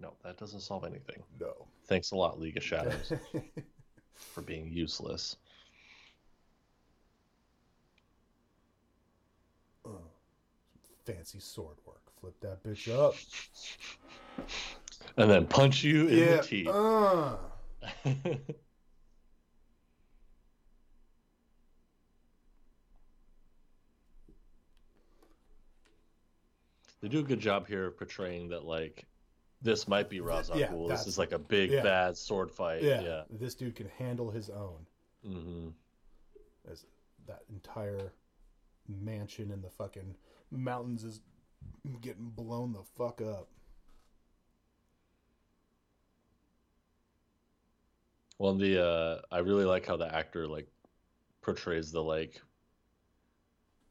No, that doesn't solve anything. no. Thanks a lot, League of Shadows, for being useless. Fancy sword work. Flip that bitch up. And then punch you in yeah. the teeth. Uh. [LAUGHS] they do a good job here of portraying that like this might be Ra's al Yeah. This is like a big yeah. bad sword fight. Yeah. Yeah. This dude can handle his own. hmm As that entire mansion in the fucking mountains is getting blown the fuck up. Well, the uh, I really like how the actor like portrays the like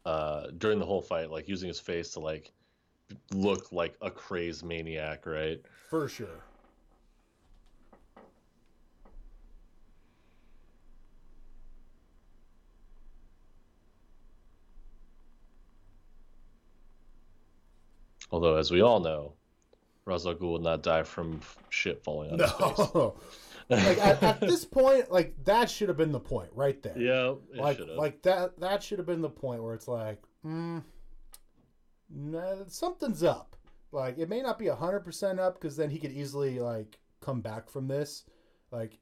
uh during the whole fight, like using his face to like look like a crazed maniac, right? For sure. Although, as we all know, Ra's al Ghul would not die from shit falling on his face. No. [LAUGHS] like at, at this point, like that should have been the point right there. Yeah, like should have. like that that should have been the point where it's like, mm, nah, something's up. Like it may not be hundred percent up because then he could easily like come back from this, like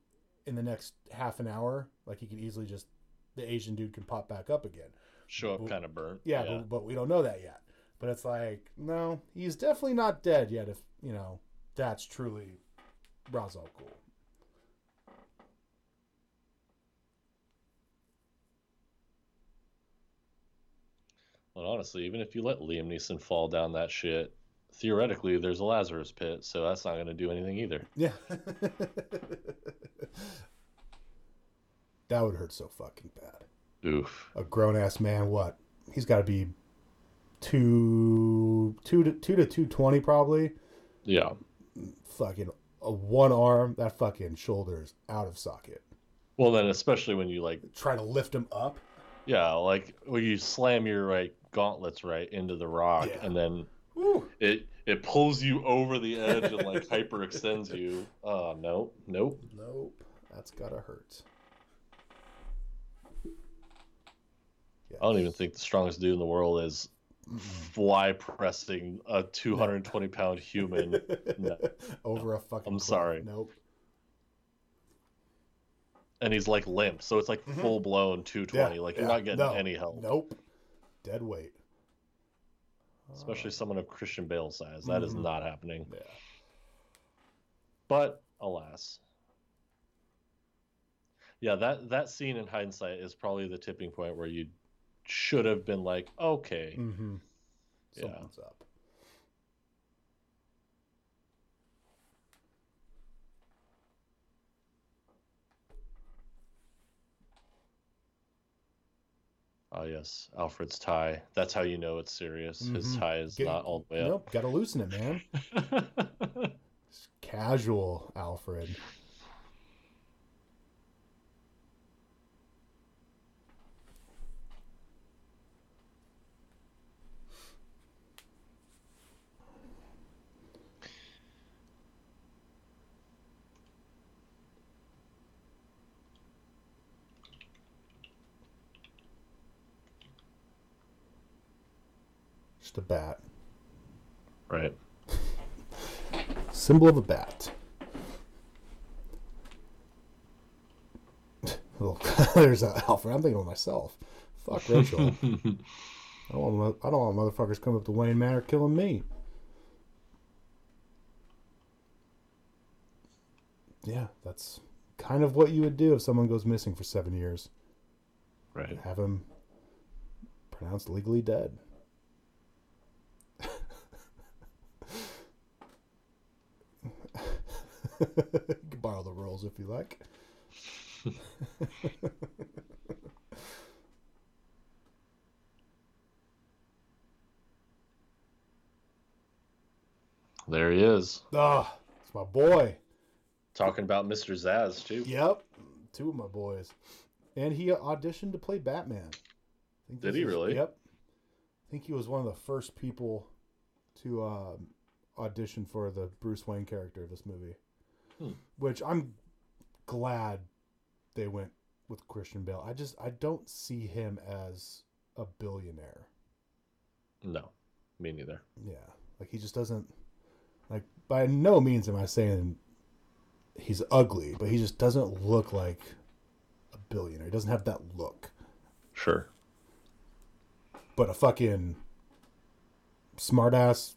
in the next half an hour. Like he could easily just the Asian dude can pop back up again. Show up kind of burnt. Yeah, But, but we don't know that yet. But it's like, no, he's definitely not dead yet. If you know that's truly Ra's al Ghul. But honestly, even if you let Liam Neeson fall down that shit, theoretically, there's a Lazarus pit, so that's not going to do anything either. Yeah. [LAUGHS] that would hurt so fucking bad. Oof. A grown ass man, what? He's got to be two, two to two to two twenty probably. Yeah. Fucking a one arm, that fucking shoulder is out of socket. Well, then, especially when you like, Try to lift him up. yeah, like when you slam your right gauntlets right into the rock, Yeah. and then Woo. it it pulls you over the edge and like hyperextends you. Uh, oh no, nope. Nope, that's gotta hurt. I don't even think the strongest dude in the world is fly pressing a 220 pound human. No. [LAUGHS] over a fucking. I'm cliff. sorry. Nope. And he's like limp, so it's like full blown 220. Yeah, like you're yeah, not getting no, any help. Nope. Dead weight. Especially someone of Christian Bale size. That is Mhm. not happening. Yeah. But alas. Yeah, that that scene in hindsight is probably the tipping point where you should have been like, okay, mm-hmm. yeah. up. Oh yes, Alfred's tie. That's how you know it's serious. Mm-hmm. His tie is Get, not all the way up. Nope, gotta loosen it, man. [LAUGHS] casual, Alfred. A bat. right. Symbol of a bat. [LAUGHS] Oh, [LAUGHS] there's uh, Alfred. I'm thinking of myself. Fuck Rachel. [LAUGHS] I don't want I don't want motherfuckers coming up to Wayne Manor killing me. Yeah, that's kind of what you would do if someone goes missing for seven years. Right. Have him pronounced legally dead. You can borrow the rules if you like. There he is. Ah, it's my boy. Talking about Mr. Zsasz too. Yep, two of my boys, and he auditioned to play Batman. I think Did he is- really? Yep. I think he was one of the first people to um, audition for the Bruce Wayne character of this movie, Hmm. which I'm glad they went with Christian Bale. I just I don't see him as a billionaire. No, me neither. Yeah, like he just doesn't like. By no means am I saying he's ugly, but he just doesn't look like a billionaire. He doesn't have that look. Sure. But a fucking smartass,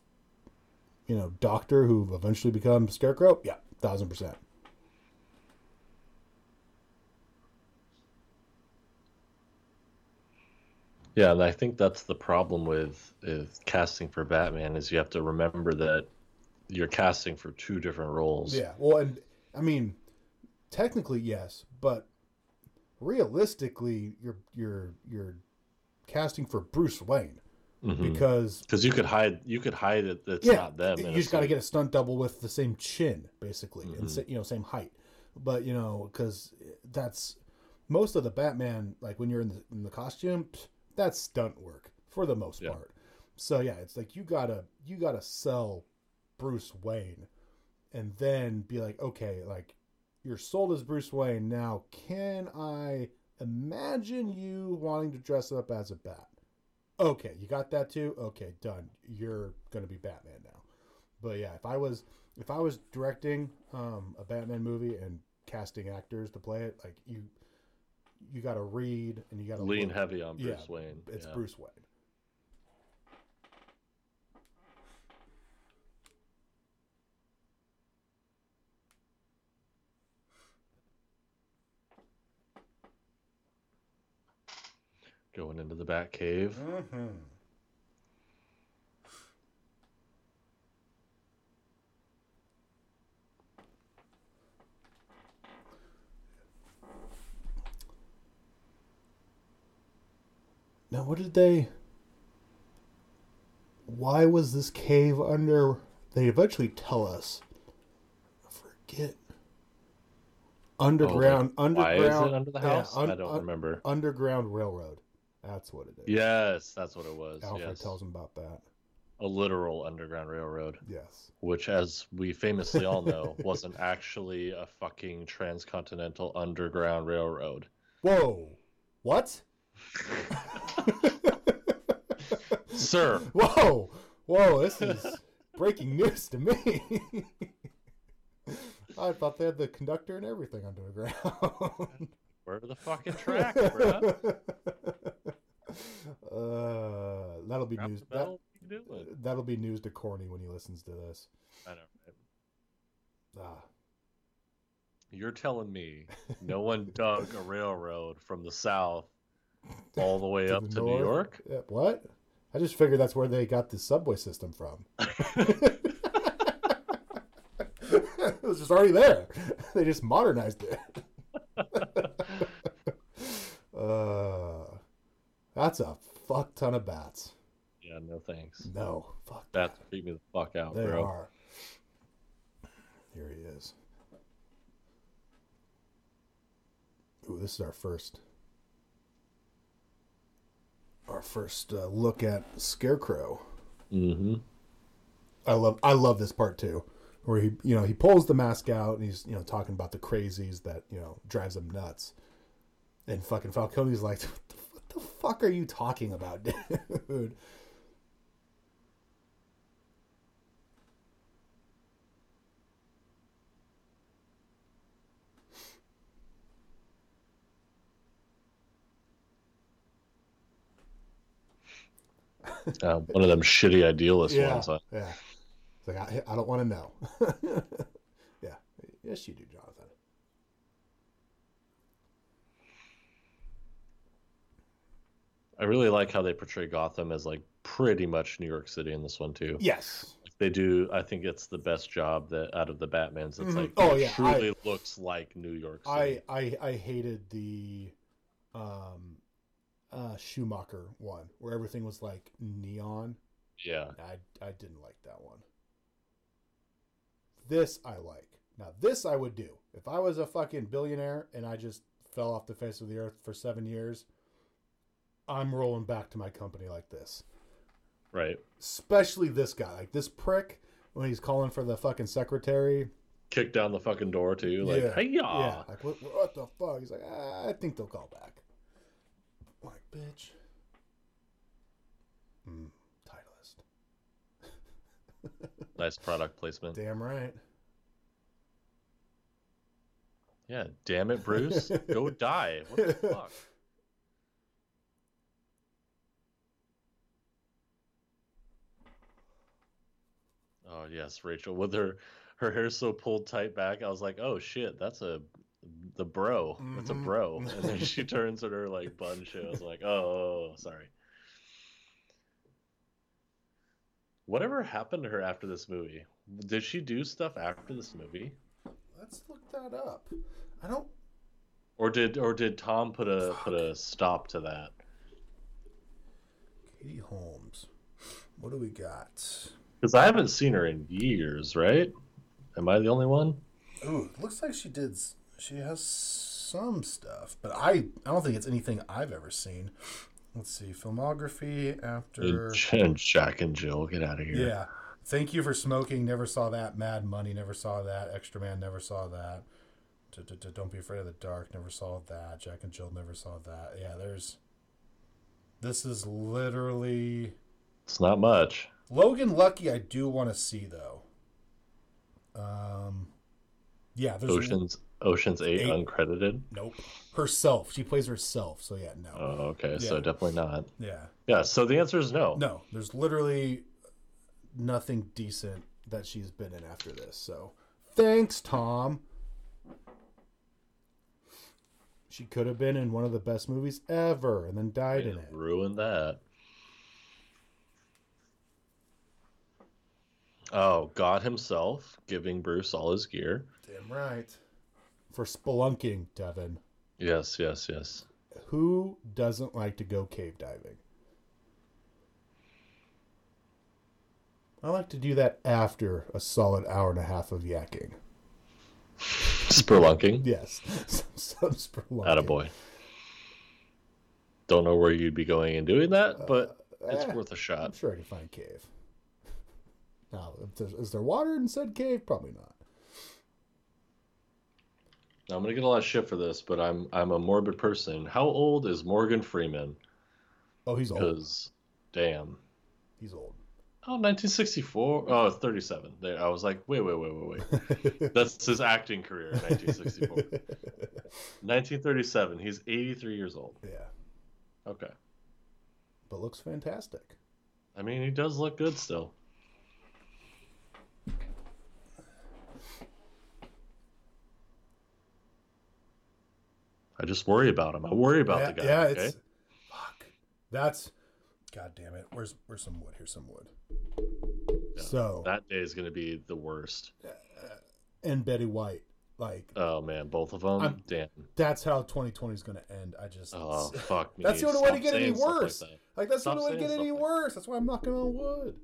you know, doctor who eventually becomes Scarecrow. Yeah, thousand percent. Yeah, and I think that's the problem with, with casting for Batman is you have to remember that you're casting for two different roles. Yeah. Well, and I mean, technically yes, but realistically, you're you're you're casting for Bruce Wayne Mhm. because Because you could hide, you could hide it. That's yeah, not them. You and just got to get a stunt double with the same chin, basically, and Mhm. sa- you know, same height. But you know, because that's most of the Batman. Like when you're in the in the costume, that's stunt work for the most Yeah. part. So yeah, it's like you gotta you gotta sell Bruce Wayne, and then be like, okay, like you're sold as Bruce Wayne. Now, can I imagine you wanting to dress up as a bat? Okay, you got that too. Okay, done. You're gonna be Batman now. But yeah, if I was if I was directing um, a Batman movie and casting actors to play it, like you you got to read and you got to lean heavy on Bruce Yeah, Wayne. It's yeah. Bruce Wayne. Going into the Bat Cave. Mm-hmm. Now, what did they? Why was this cave under? They eventually tell us. I forget. Underground, Oh, Why underground. is it under the yeah, house? un- I don't un- remember. Underground railroad. That's what it is. Yes, that's what it was. Alfred yes. tells him about that. A literal underground railroad, Yes. which, as we famously all know, [LAUGHS] wasn't actually a fucking transcontinental underground railroad. Whoa. What? [LAUGHS] Sir, Whoa. Whoa, this is breaking news to me. [LAUGHS] I thought they had the conductor and everything underground. Where the fucking tracks, bro? [LAUGHS] uh, that'll be Drop news. That, metal, what you doing? that'll be news to Corny when he listens to this. I know. right? Ah, You're telling me no one [LAUGHS] dug a railroad from the south all the way To up the to New? York? yeah, what? I just figured that's where they got the subway system from. [LAUGHS] it was just already there. They just modernized it. [LAUGHS] uh, That's a fuck ton of bats. Yeah, no thanks. No, fuck. Bats freak me the fuck out, They bro. are. Here he is. Ooh, this is our first. Our first uh, look at Scarecrow. Mm-hmm. I love I love this part too, where he you know he pulls the mask out and he's you know talking about the crazies that you know drives him nuts, and fucking Falcone's like, [LAUGHS] what the, what the fuck are you talking about, [LAUGHS] dude? Uh, one of them shitty idealist yeah, ones. Huh? yeah. It's like I, I don't want to know. [LAUGHS] yeah, yes you do, Jonathan. I really like how they portray Gotham as like pretty much New York City in this one too. Yes, They do. I think it's the best job that out of the Batman's. It's Mhm. like Oh, it yeah, truly looks like New York City. I, I I hated the um uh Schumacher one where everything was like neon. yeah, I I didn't like that one. This I like. Now this I would do. If I was a fucking billionaire and I just fell off the face of the earth for 7 years, I'm rolling back to my company like this. right. Especially this guy, like this prick when he's calling for the fucking secretary. Kick down the fucking door too. Like, yeah, hey yeah. Like what, what the fuck? He's like, ah, I think they'll call back. Like, bitch. Mm, Titleist. [LAUGHS] nice product placement. Damn right. Yeah, damn it, Bruce, go [LAUGHS] die. What the fuck? Oh yes, Rachel with her her hair so pulled tight back. I was like, oh shit, that's a the bro. That's a Mhm. bro. And then [LAUGHS] she turns at her like bun was like, oh, sorry. Whatever happened to her after this movie? Did she do stuff after this movie? Let's look that up. I don't. Or did or did Tom put a put a stop to that? Katie Holmes. What do we got? Because I haven't seen her in years, right? Am I the only one? Ooh, looks like she did. She has some stuff, but I I don't think it's anything I've ever seen. Let's see, filmography after. And Jack and Jill, get out of here. Yeah. Thank you for smoking. Never saw that. Mad Money. Never saw that. Extra Man. Never saw that. Don't be afraid of the dark. Never saw that. Jack and Jill. Never saw that. Yeah. There's. This is literally It's not much. Logan Lucky. I do want to see though. Um. Yeah. There's Ocean's Ocean's Eight, Eight. uncredited. Nope. Herself. She plays herself. So yeah. No. Oh, okay, so definitely not. yeah. Yeah, so the answer is no. No. There's literally nothing decent that she's been in after this. So thanks, Tom. She could have been in one of the best movies ever and then died in Yeah, it. Ruin that. Oh, God himself giving Bruce all his gear. Damn right. For spelunking, Devin. Yes, yes, yes. Who doesn't like to go cave diving? I like to do that after a solid hour and a half of yakking. Spelunking. Yes, [LAUGHS] some, some spelunking. Attaboy. Don't know where you'd be going and doing that, but it's eh. worth a I'm shot. sure I can find a cave. [LAUGHS] Now, is there water in said cave? Probably not. Now, I'm gonna get a lot of shit for this, but I'm I'm a morbid person. How old is Morgan Freeman? Oh, he's old. Because, damn. He's old. Oh, 1964. Oh, 37. There, I was like, wait, wait, wait, wait, wait. [LAUGHS] That's his acting career in 1964. 1937. [LAUGHS] He's 83 years old. yeah, Okay. but looks fantastic. I mean, he does look good still. I just worry about him. I worry about yeah, the guy. yeah, okay? it's fuck. That's god damn it. Where's where's some wood? Here's some wood. Yeah, so That day is going to be the worst. Uh, and Betty White. Like Oh man, both of them. I'm- Damn. that's how 2020 is going to end. I just Oh fuck [LAUGHS] me. That's the only way to get any like worse. that. Like that's Stop the only way to get any like worse. That's why I'm knocking on wood.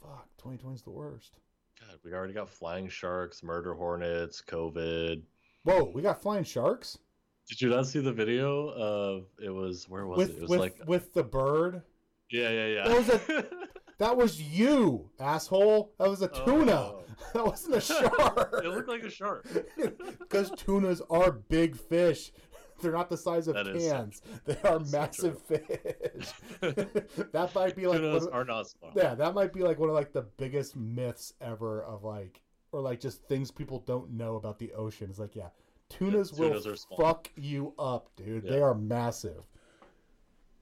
Fuck, 2020 is the worst. God, we already got flying sharks, murder hornets, COVID. Whoa, we got flying sharks Did you not see the video of it was where was with it? It was with like with the bird. yeah, yeah, yeah. What was a, [LAUGHS] That was you, asshole. That was a tuna. Oh. [LAUGHS] That wasn't a [LAUGHS] shark. it looked like a shark. Because tunas are big fish. They're not the size of That cans. They are That's massive fish. that might be like one Tunas of- are not small. yeah, that might be like one of like the biggest myths ever of like or like just things people don't know about the ocean. It's like, yeah, tunas, tunas will fuck you up, dude. They are massive.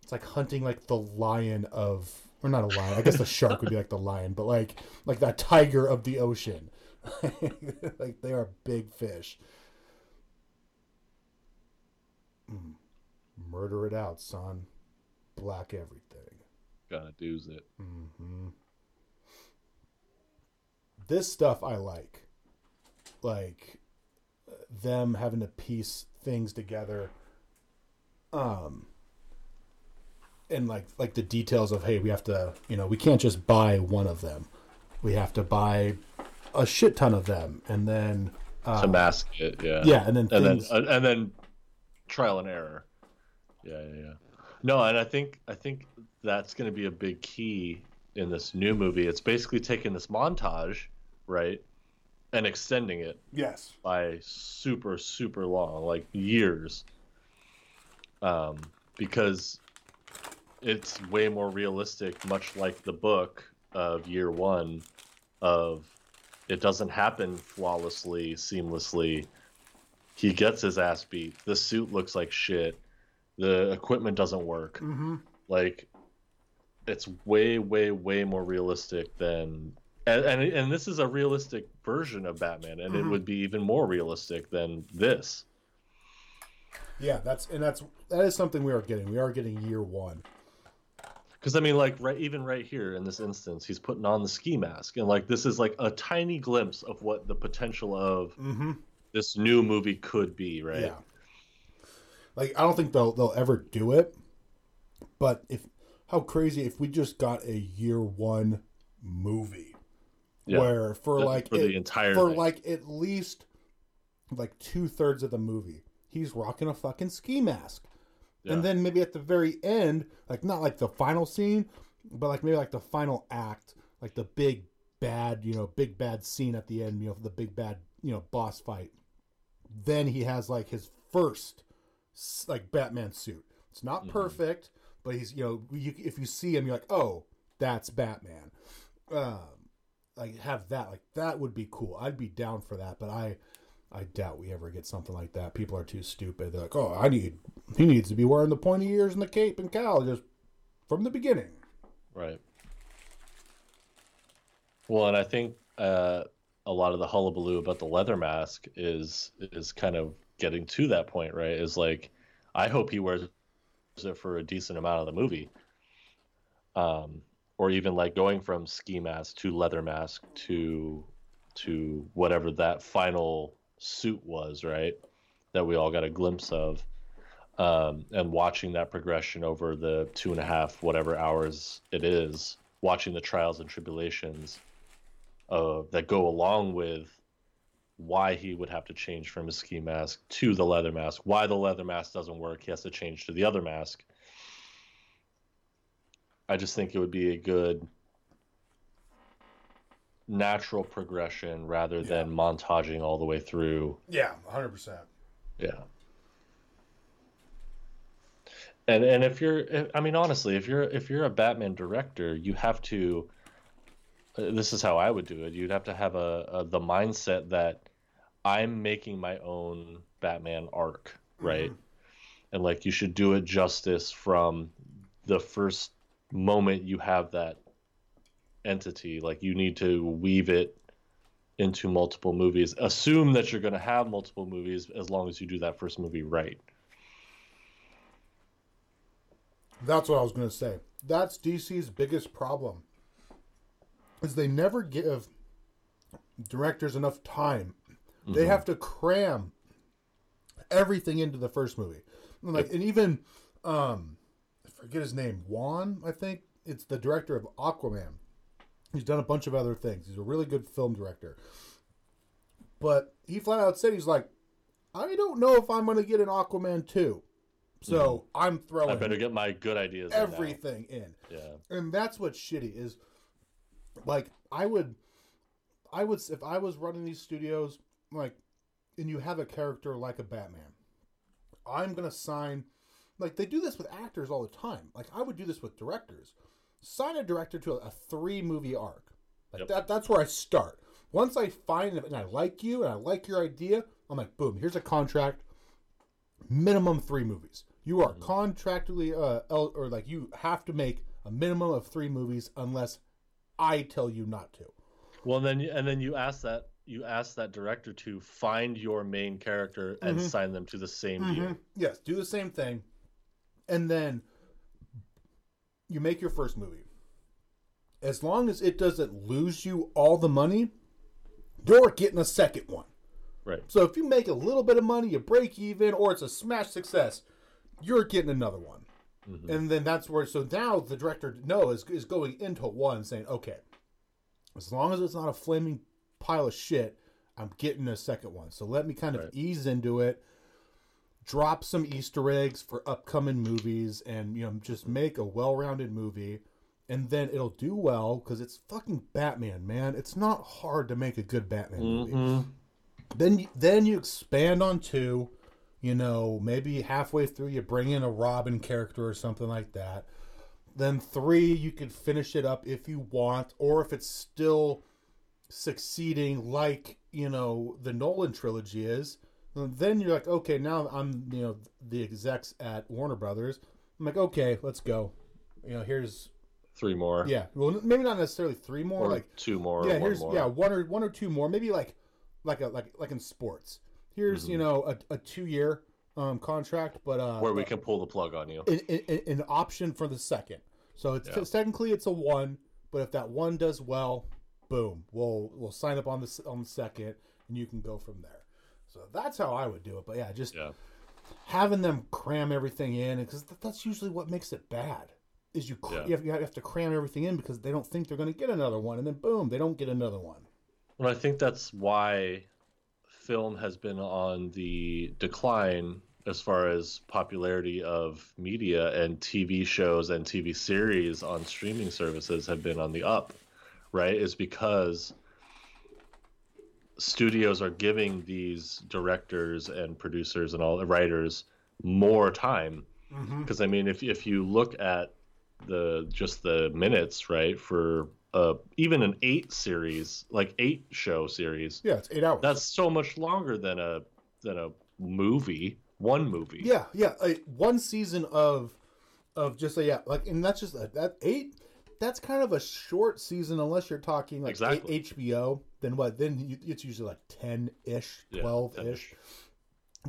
It's like hunting like the lion of or not a lion. I guess the shark would be like the lion, but like like that tiger of the ocean. [LAUGHS] like they are big fish. Mm. Murder it out, son. Black everything. Gotta do's it. hmm This stuff I like. Like them having to piece things together. Um and like like the details of hey, we have to, you know, we can't just buy one of them. We have to buy a shit ton of them and then uh, to mask it, yeah. yeah, and then and things, then uh, and then trial and error. Yeah, yeah, yeah. No, and I think I think that's going to be a big key in this new movie. It's basically taking this montage, right, and extending it yes. by super super long, like years. Um, because it's way more realistic, much like the book of Year One, of it doesn't happen flawlessly, seamlessly. He gets his ass beat. The suit looks like shit. The equipment doesn't work. Mhm. Like, it's way, way, way more realistic than. And, and and this is a realistic version of Batman, and it Mhm. would be even more realistic than this. Yeah, that's and that's that is something we are getting. We are getting year 1. Because I mean, like, right, even right here in this instance, he's putting on the ski mask, and like, this is like a tiny glimpse of what the potential of Mhm. this new movie could be, right? Yeah. Like I don't think they'll they'll ever do it. But if how crazy if we just got a year one movie Yeah. where for like for it- the entire for thing. like at least like two thirds of the movie, he's rocking a fucking ski mask. Yeah. And then maybe at the very end, like not like the final scene, but like maybe like the final act, like the big bad, you know, big bad scene at the end, you know, the big bad, you know, boss fight. Then he has like his first like Batman suit. It's not Mhm. perfect, but he's you know, you, if you see him, you're like, oh, that's Batman. Um, like have that, like that would be cool. I'd be down for that, but I. I doubt we ever get something like that. People are too stupid. They're like, "Oh, I need he needs to be wearing the pointy ears and the cape and cowl just from the beginning." Right. Well, and I think uh, a lot of the hullabaloo about the leather mask is is kind of getting to that point, right? Is like, I hope he wears it for a decent amount of the movie, um, or even like going from ski mask to leather mask to to whatever that final suit was, right? That we all got a glimpse of um, and watching that progression over the two and a half whatever hours it is, watching the trials and tribulations uh, that go along with why he would have to change from his ski mask to the leather mask, why the leather mask doesn't work, he has to change to the other mask. I just think it would be a good natural progression rather than montaging all the way through Yeah, hundred percent. yeah. And and if you're, I mean, honestly, if you're if you're a Batman director, you have to. This is how I would do it. You'd have to have a, a the mindset that I'm making my own Batman arc, mm-hmm. right? And like you should do it justice from the first moment you have that entity. Like you need to weave it into multiple movies. Assume that you're going to have multiple movies as long as you do that first movie right. That's what I was going to say. That's DC's biggest problem. Is they never give directors enough time They have to cram everything into the first movie. And like, and even um, I forget his name, Wan, I think it's the director of Aquaman. He's done a bunch of other things. He's a really good film director. But he flat out said he's like, I don't know if I'm going to get an Aquaman 2. So I'm throwing I better get my good ideas. in everything in. Yeah. And that's what's shitty is like I would I would if I was running these studios like and you have a character like a Batman, I'm to sign like they do this with actors all the time. Like I would do this with directors. Sign a director to a, a 3 movie arc. Like Yep. that that's where I start. Once I find it and I like you and I like your idea, I'm like boom, here's a contract minimum 3 movies. You are contractually uh el- or like you have to make a minimum of 3 movies unless I tell you not to. Well, then you, and then you ask that you ask that director to find your main character and Mm-hmm. sign them to the same deal. Yes, do the same thing. And then you make your first movie. As long as it doesn't lose you all the money, you're getting a second one. Right. So if you make a little bit of money, you break even, or it's a smash success, you're getting another one. And then that's where, so now the director, no, is, is going into one saying, okay, as long as it's not a flaming pile of shit, I'm getting a second one. So let me kind of Right. ease into it, drop some Easter eggs for upcoming movies, and, you know, just make a well rounded movie. And then it'll do well because it's fucking Batman, man. It's not hard to make a good Batman movie Mhm. then you, then you expand on two you know maybe halfway through you bring in a robin character or something like that then three you could finish it up if you want or if it's still succeeding like you know the nolan trilogy is then you're like okay now i'm you know the execs at warner brothers i'm like okay let's go you know here's Three more. yeah well maybe not necessarily three more Or like two more. yeah here's more. yeah one or one or two more maybe like like a like like in sports here's Mm-hmm. you know a, a two year um contract but uh Where we can pull the plug on you. an, option for the second so it's Yeah. technically it's a one but if that one does well boom we'll we'll sign up on the on the second and you can go from there so that's how i would do it but yeah just Yeah. having them cram everything in because that's usually what makes it bad is you, cr- Yeah. you, have, you have to cram everything in because they don't think they're going to get another one and then boom they don't get another one Well, I think that's why film has been on the decline as far as popularity of media and TV shows and TV series on streaming services have been on the up, right? Is because studios are giving these directors and producers and all the writers more time. Mm-hmm. Because I mean, if if you look at the just the minutes, right, for uh, even an eight series, like eight show series, yeah it's eight hours that's so much longer than a than a movie, one movie. Yeah, yeah. Like one season of of just a, yeah, like and that's just a, that eight. That's kind of a short season unless you're talking like Exactly. a- HBO. Then what? Then you, it's usually like ten ish, twelve ish.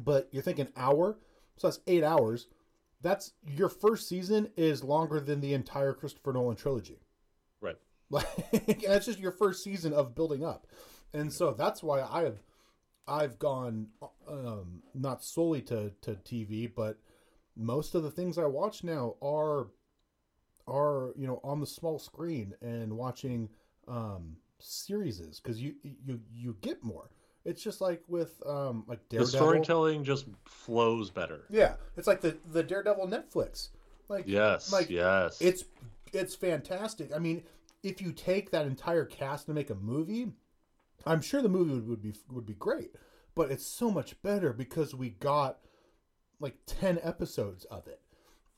But you're thinking hour, so that's eight hours. That's your first season is longer than the entire Christopher Nolan trilogy. Like [LAUGHS] that's just your first season of building up, and so that's why I have I've gone um, not solely to to TV, but most of the things I watch now are are you know on the small screen and watching um series because you you you get more. It's just like with um like Daredevil. The storytelling just flows better. Yeah, it's like the the Daredevil Netflix. Like Yes, like yes. it's it's fantastic. I mean, if you take that entire cast and make a movie, I'm sure the movie would, would be would be great. But it's so much better because we got like ten episodes of it,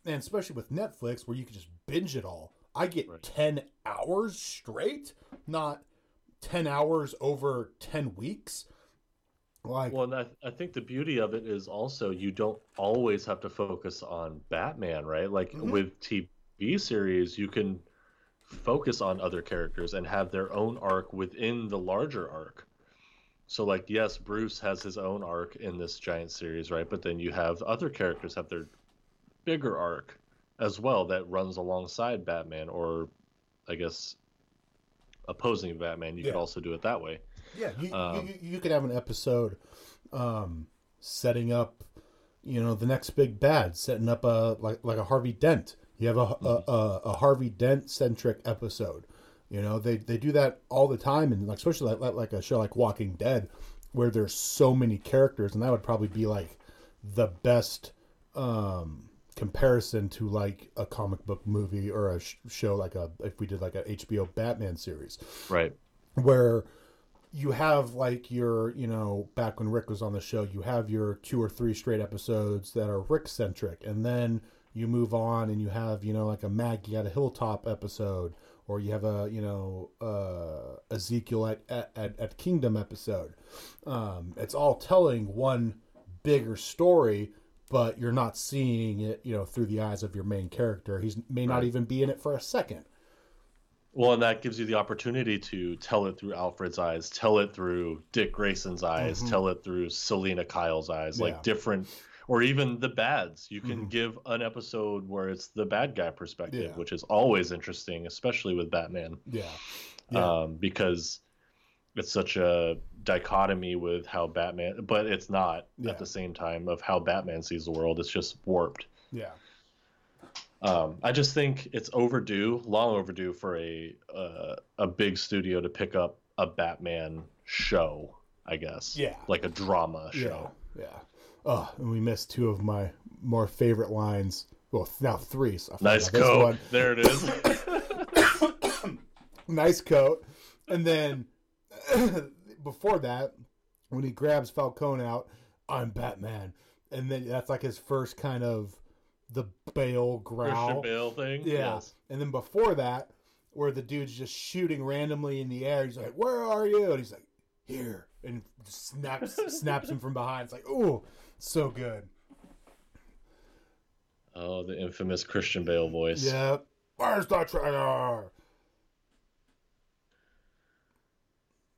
and especially with Netflix, where you can just binge it all. I get Right. ten hours straight, not ten hours over ten weeks. Like Well, and I, I think the beauty of it is also you don't always have to focus on Batman, right? Like Mhm. with TV series, you can focus on other characters and have their own arc within the larger arc. So, like, yes, Bruce has his own arc in this giant series, right? But then you have other characters have their bigger arc as well that runs alongside Batman, or I guess opposing Batman. You could also do it that way. Yeah, you, Um, you, you could have an episode um, setting up, you know, the next big bad, setting up a like like a Harvey Dent. You have a a, a, a Harvey Dent centric episode. You know, they they do that all the time, and like especially like, like like a show like Walking Dead, where there's so many characters, and that would probably be like the best um comparison to like a comic book movie or a sh- show like a if we did like a HBO Batman series Right. where you have like your you know back when rick was on the show you have your two or three straight episodes that are rick centric and then you move on and you have you know like a maggie at a hilltop episode or you have a you know uh ezekiel at at, at, kingdom episode um it's all telling one bigger story but you're not seeing it you know through the eyes of your main character he's may not Right. even be in it for a second Well, and that gives you the opportunity to tell it through Alfred's eyes, tell it through Dick Grayson's eyes, Mhm. tell it through Selina Kyle's eyes, Yeah. like different, or even the bads. You can Mhm. give an episode where it's the bad guy perspective, Yeah. which is always interesting, especially with Batman, yeah yeah um, because it's such a dichotomy with how Batman, but it's not Yeah. at the same time of how Batman sees the world. It's just warped. yeah Um, I just think it's overdue, long overdue for a uh, a big studio to pick up a Batman show. I guess. Yeah. Like a drama show. Yeah. Oh, and we missed two of my more favorite lines. Well, now three. So Nice coat. There it is. [COUGHS] Nice coat. And then [COUGHS] before that, when he grabs Falcone out, I'm Batman. And then that's like his first kind of the Bale Christian growl. Bale thing. Yeah. Yes. And then before that, where the dude's just shooting randomly in the air, he's like, "Where are you?" And he's like, "Here," and snaps [LAUGHS] snaps him from behind. It's like, "Ooh, so good." Oh, the infamous Christian Bale voice. Yeah. Where's the trigger?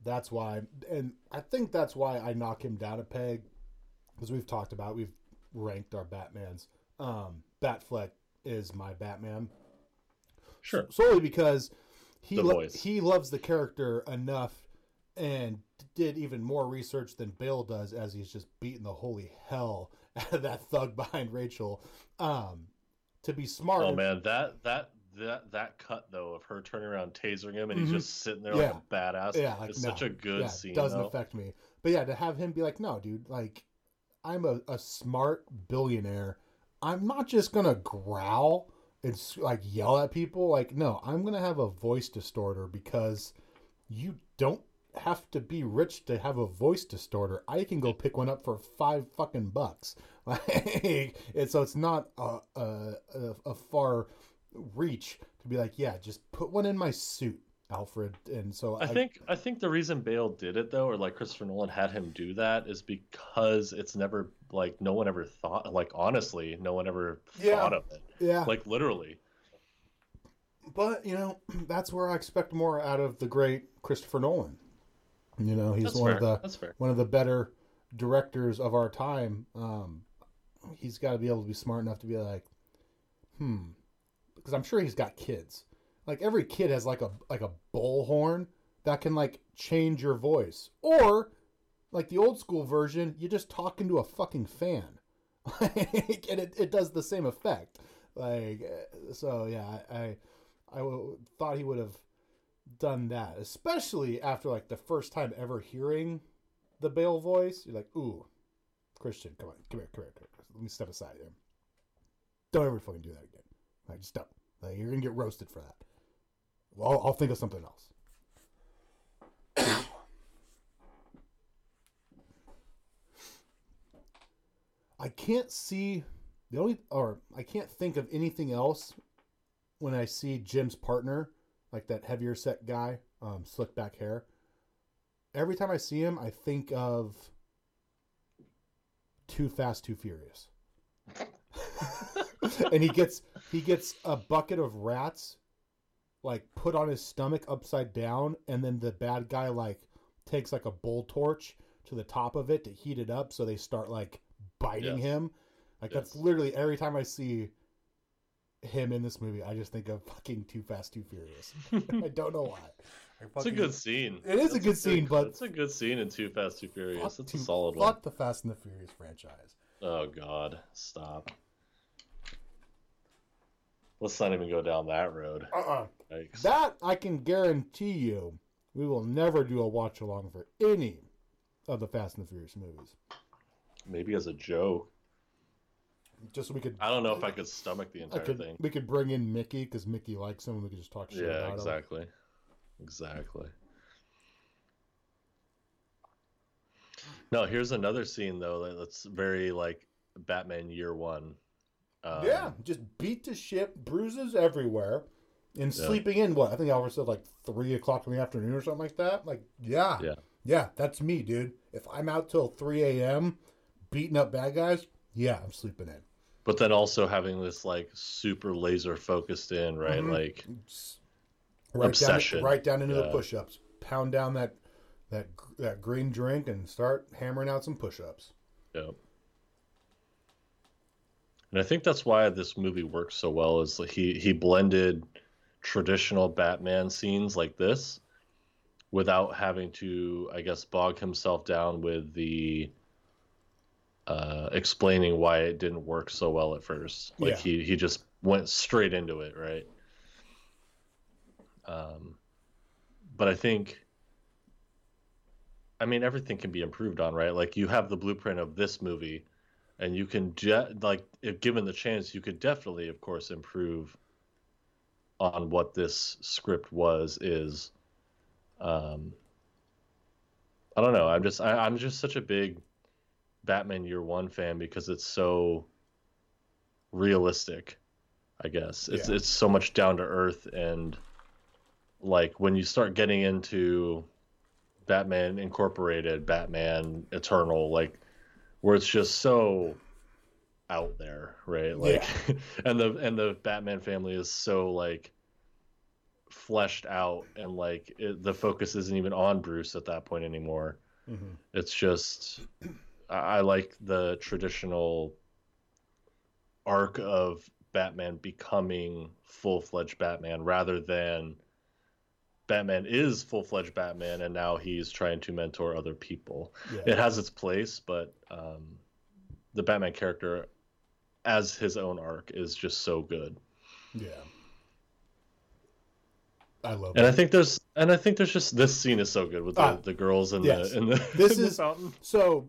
That's why, and I think that's why I knock him down a peg, because we've talked about, we've ranked our Batmans. Um, Batfleck is my Batman Sure. solely because he lo- he loves the character enough and did even more research than Bale does as he's just beating the holy hell [LAUGHS] out of that thug behind Rachel. Um, to be smart, Oh man, that that that that cut though of her turning around tasering him and Mhm. he's just sitting there Yeah. like a badass. yeah, like it's no, such a good yeah, scene. Doesn't though. affect me, but yeah, to have him be like, no, dude, like I'm a, a smart billionaire. I'm not just gonna growl and like yell at people. Like, no, I'm gonna have a voice distorter because you don't have to be rich to have a voice distorter. I can go pick one up for five fucking bucks. [LAUGHS] Like, and so it's not a, a, a, far reach to be like, yeah, just put one in my suit, Alfred. And so I think I think the reason Bale did it though, or like Christopher Nolan had him do that, is because it's never like no one ever thought. Like honestly, no one ever Yeah. thought of it. yeah, Like literally. but you know, [CLEARS THROAT] that's where I expect more out of the great Christopher Nolan. You know, he's That's one fair. of the That's fair. one of the better directors of our time. Um, he's got to be able to be smart enough to be like, hmm, because I'm sure he's got kids. Like every kid has like a like a bullhorn that can like change your voice, or like the old school version, you just talk into a fucking fan, [LAUGHS] and it, it does the same effect. Like uh, so, yeah, I I, I w- thought he would have done that, especially after like the first time ever hearing the Bale voice. You're like, ooh, Christian, come on, come here, come here, come here. Let me step aside here. Don't ever fucking do that again. Like, just don't. Like, you're gonna get roasted for that. Well, I'll, I'll think of something else. [COUGHS] I can't see the only, or I can't think of anything else when I see Jim's partner, like that heavier set guy, um, slick back hair. Every time I see him, I think of Too Fast, Too Furious. [LAUGHS] and he gets he gets a bucket of rats like put on his stomach upside down and then the bad guy like takes like a bull torch to the top of it to heat it up so they start like biting Yes. him like that's literally every time i see him in this movie, I just think of fucking Too Fast, Too Furious. [LAUGHS] [LAUGHS] I don't know why. I It's a good scene. It is a That's good scene, but- it's a good scene in Too Fast, Too Furious. Fuck It's a solid fuck one. the Fast and the Furious franchise. Oh God, stop. Let's not even go down that road. Uh-uh. Yikes. That I can guarantee you, we will never do a watch along for any of the Fast and the Furious movies. Maybe as a joke. Just so we could. I don't know if I could stomach the entire could, thing. we could bring in Mickey because Mickey likes him. and We could just talk shit Yeah, about him. exactly. Exactly. No, here's another scene though that's very like Batman Year One. Um, yeah, just beat to shit, bruises everywhere, and Yeah. sleeping in. What I think Albert said, like three o'clock in the afternoon or something like that. Like, yeah, Yeah. yeah, that's me, dude. If I'm out till three a.m. beating up bad guys, yeah, I'm sleeping in. But then also having this like super laser focused in, right? Mhm. Like right Obsession. down, right down into the Yeah. push-ups. Pound down that that that green drink and start hammering out some push-ups. Yeah. And I think that's why this movie works so well is like he he blended traditional Batman scenes like this without having to I guess bog himself down with the uh explaining why it didn't work so well at first. Like Yeah. he he just went straight into it, right? Um but I think I mean, everything can be improved on, right? Like you have the blueprint of this movie, and you can de- like, if given the chance, you could definitely, of course, improve on what this script was. Is, um, I don't know. I'm just, I, I'm just such a big Batman Year One fan because it's so realistic. I guess it's Yeah. it's so much down to earth and like when you start getting into Batman Incorporated, Batman Eternal, like where it's just so out there, right? Like [LAUGHS] and the and the Batman family is so like fleshed out and like it, the focus isn't even on Bruce at that point anymore. Mm-hmm. It's just I, like the traditional arc of Batman becoming full-fledged Batman rather than Batman is full-fledged Batman and now he's trying to mentor other people. Yeah. It has its place, but um, the Batman character as his own arc is just so good. yeah. I love And it. I think there's and I think there's just this scene is so good with the, Ah, the girls and yes. the in the, This [LAUGHS] in the is- fountain. So,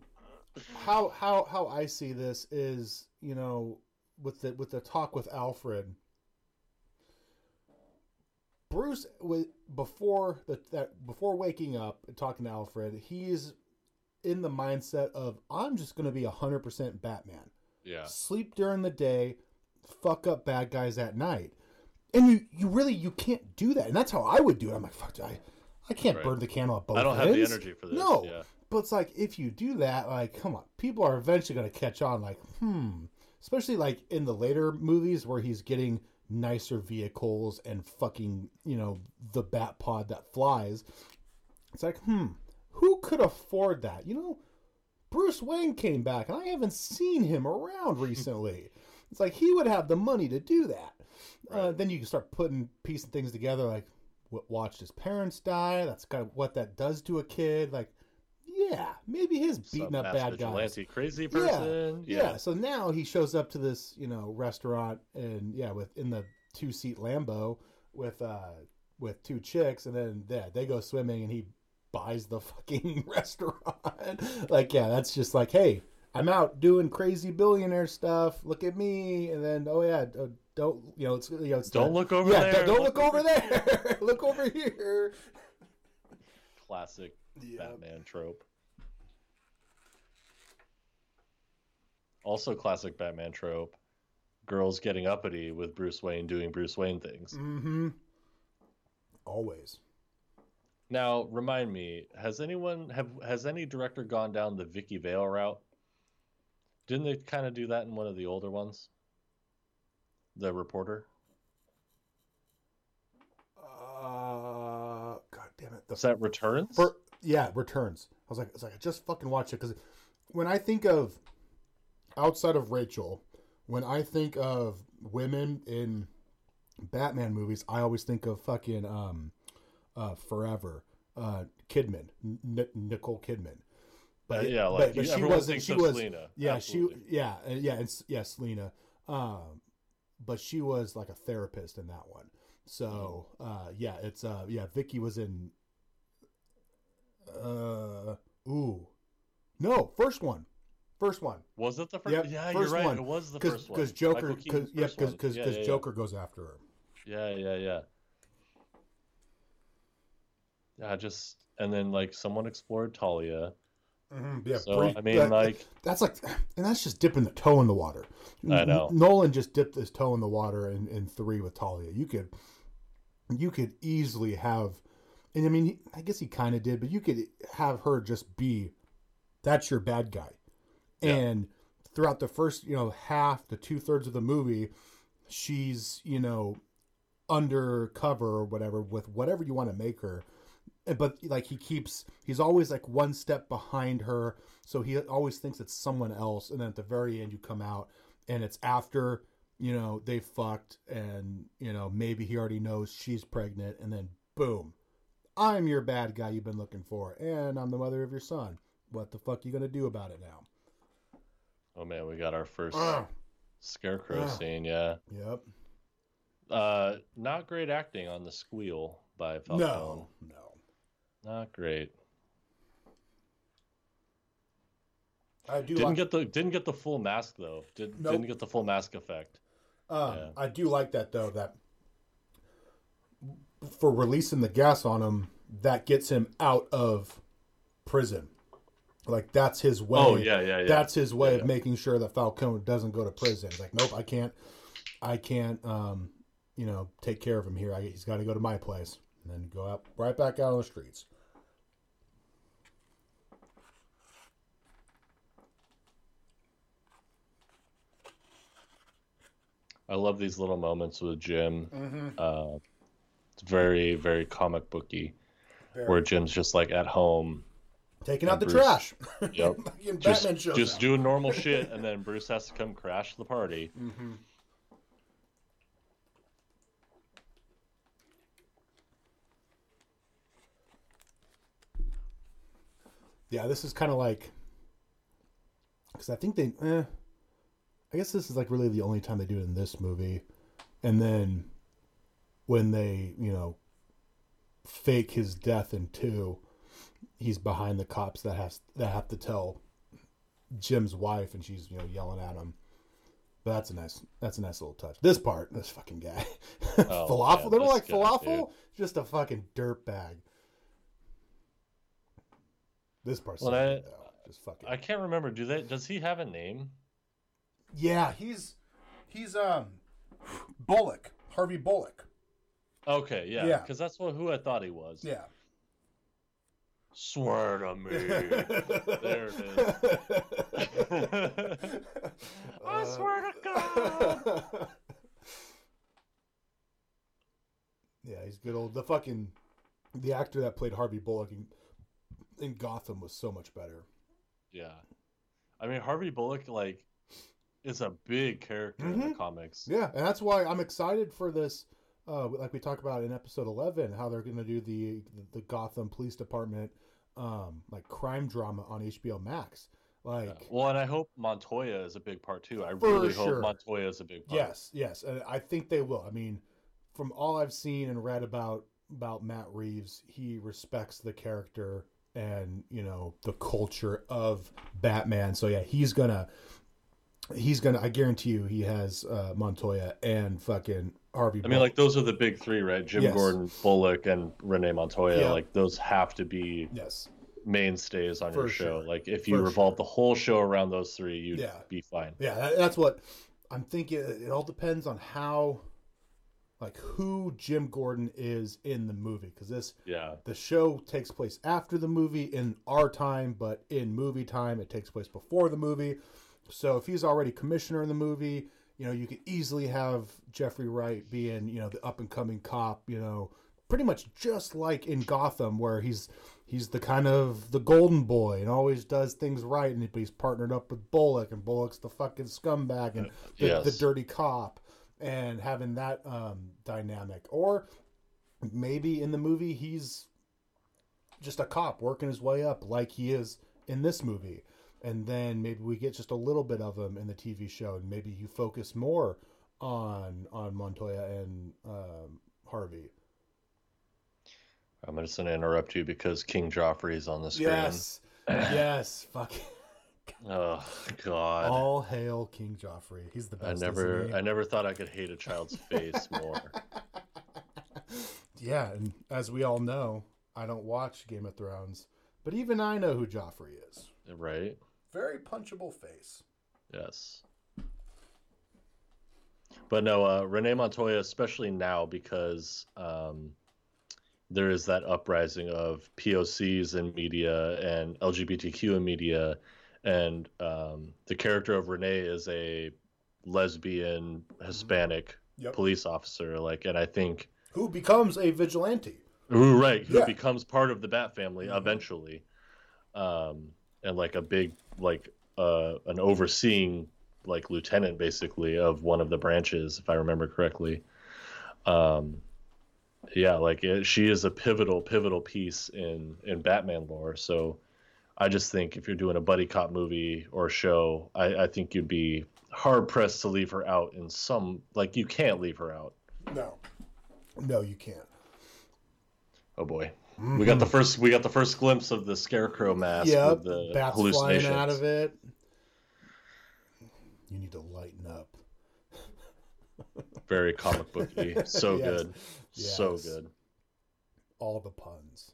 how how how I see this is, you know, with the with the talk with Alfred, Bruce was before the, that before waking up and talking to Alfred, he's in the mindset of I'm just going to be hundred percent Batman. Yeah. Sleep during the day, fuck up bad guys at night, and you you really you can't do that, and that's how I would do it. I'm like, fuck, I I can't Right. burn the candle at both I don't have the energy for this. No, Yeah. But it's like if you do that, like, come on, people are eventually going to catch on. Like, hmm, especially like in the later movies where he's getting nicer vehicles and fucking, you know, the bat pod that flies. It's like, hmm, who could afford that? You know, Bruce Wayne came back, and I haven't seen him around [LAUGHS] recently. it's like he would have the money to do that. Uh, then you can start putting piecing things together, like watched his parents die. That's kind of what that does to a kid. Like, yeah, maybe his beating Some up bad guys. crazy Yeah, person. Yeah. So now he shows up to this, you know, restaurant and yeah, with in the two seat Lambo with uh with two chicks, and then yeah, they go swimming, and he buys the [LAUGHS] fucking restaurant. [LAUGHS] like, yeah, that's just like, hey, I'm out doing crazy billionaire stuff. Look at me, and then oh yeah, don't you know it's you know it's Don't look over yeah, there. don't, don't look over there. [LAUGHS] look over here. Classic Yeah. Batman trope. Also, classic Batman trope. Girls getting uppity with Bruce Wayne doing Bruce Wayne things. Mm-hmm. Always. Now, remind me, has anyone have has any director gone down the Vicki Vale route? Didn't they kind of do that in one of the older ones? The reporter. Uh, God damn it. The Is that Returns? For, yeah, returns. I was like, I was like, I just fucking watch it because when I think of outside of Rachel, when I think of women in Batman movies, I always think of fucking um, uh, Forever, uh, Kidman, N- Nicole Kidman. Uh, it- yeah, like you- everyone thinks She of was. Selina. Yeah, Absolutely. she. Yeah, uh, yeah, it's yeah, Selina. Um, but she was like a therapist in that one. So uh, yeah, it's uh, yeah. Vicki was in. Uh, ooh, no, first one, first one. Was it the first? Yep, yeah, first you're right. one. It was the first one. Because Joker, because yeah, because Yeah, yeah, yeah. Joker goes after her. Yeah, yeah, yeah. Yeah, just and then like someone explored Talia. Mm-hmm, yeah, So I mean, that- like, that's like, and that's just dipping the toe in the water. I know. Nolan just dipped his toe in the water in, in three with Talia. You could, you could easily have, and I mean, I guess he kind of did, but you could have her just be, that's your bad guy, And throughout the first, you know, half the two thirds of the movie, she's you know, undercover or whatever with whatever you want to make her. But like he keeps he's always like one step behind her. So he always thinks it's someone else. And then at the very end you come out and it's after you know they fucked and you know maybe he already knows she's pregnant. And then boom i'm your bad guy you've been looking for and i'm the mother of your son. What the fuck you gonna do about it now oh man, we got our first Ugh. scarecrow Ugh. scene. Yeah, yep uh, not great acting on the squeal by Falcone. no no Not great. i do Didn't like, get the didn't get the full mask though. Did Nope. didn't get the full mask effect. Um, Yeah. I do like that though. That for releasing the gas on him, that gets him out of prison. Like that's his way. Oh yeah, yeah, yeah. That's his way Yeah, of yeah. making sure that Falcone doesn't go to prison. He's like, nope, I can't. I can't. Um, you know, take care of him here. I, he's got to go to my place and then go out right back out on the streets. I love these little moments with Jim. Mm-hmm. Uh, it's very very comic booky, where Jim's just like at home, Taking out the Bruce. trash. Yep. [LAUGHS] Just just up. doing [LAUGHS] normal shit, and then Bruce has to come crash the party. Mm-hmm. Yeah, this is kind of like because I think they. Eh, I guess this is like really the only time they do it in this movie, and then when they you know fake his death in two, he's behind the cops that has that have to tell Jim's wife, and she's you know yelling at him. But that's a nice that's a nice little touch. This part, this fucking guy, [LAUGHS] falafel. man, they don't like guy, falafel. Just a fucking dirt bag. This part, Well, I- Just fucking. I can't remember. Do they? Does he have a name? Yeah, he's he's um Bullock, Harvey Bullock. Okay, yeah, Yeah. because that's what who I thought he was. Yeah. Swear to me. there it is. [LAUGHS] I swear to God. yeah, he's good old. The fucking the actor that played Harvey Bullock in, in Gotham was so much better. Yeah, I mean Harvey Bullock like is a big character in the comics. Yeah, and that's why I'm excited for this. Uh, like we talked about in episode 11, how they're going to do the the Gotham Police Department um, like crime drama on HBO Max. Like, Yeah. Well, and I hope Montoya is a big part too. I really sure. hope Montoya is a big part. Yes, yes, and I think they will. I mean, from all I've seen and read about about Matt Reeves, he respects the character and you know the culture of Batman. So yeah, he's gonna he's gonna. I guarantee you, he has uh, Montoya and fucking Harvey. I mean, like those are the big three, right? Jim Yes. Gordon, Bullock, and Renee Montoya. Yeah. Like those have to be yes, mainstays on For your show. sure. Like if you For revolve the whole show around those three, you'd Yeah. be fine. yeah, that's what I'm thinking. It all depends on how, like, who Jim Gordon is in the movie because this Yeah. the show takes place after the movie in our time, but in movie time, it takes place before the movie. So if he's already commissioner in the movie, you know, you could easily have Jeffrey Wright being, you know, the up and coming cop, you know, pretty much just like in Gotham, where he's he's the kind of the golden boy and always does things right, and he's partnered up with Bullock, and Bullock's the fucking scumbag and the, Yes. the dirty cop, and having that um, dynamic. Or maybe in the movie he's just a cop working his way up, like he is in this movie. And then maybe we get just a little bit of him in the TV show, and maybe you focus more on on Montoya and um, Harvey. I'm just gonna interrupt you because King Joffrey is on the screen. Yes, [LAUGHS] yes, fuck. Oh God. All hail King Joffrey. He's the best. I never, I never thought I could hate a child's face more. [LAUGHS] Yeah, and as we all know, I don't watch Game of Thrones, but even I know who Joffrey is. Right? Very punchable face. Yes. But no, uh, Renee Montoya, especially now because um, there is that uprising of POCs in media and LGBTQ in media, and um, the character of Renee is a lesbian Hispanic Yep. police officer. Like, and I think Who becomes a vigilante? Ooh, right, who Yeah. becomes part of the Bat family eventually, um, and like a big like uh, an overseeing like lieutenant basically of one of the branches, if I remember correctly. Um, yeah, like it, she is a pivotal pivotal piece in in Batman lore. So I just think if you're doing a buddy cop movie or show, I, I think you'd be hard pressed to leave her out in some like you can't leave her out. No. No, you can't. Oh boy. We got the first we got the first glimpse of the scarecrow mask Yeah, with the bats flying out of it. You need to lighten up. Very comic booky. [LAUGHS] So Yes. good. So good. All the puns.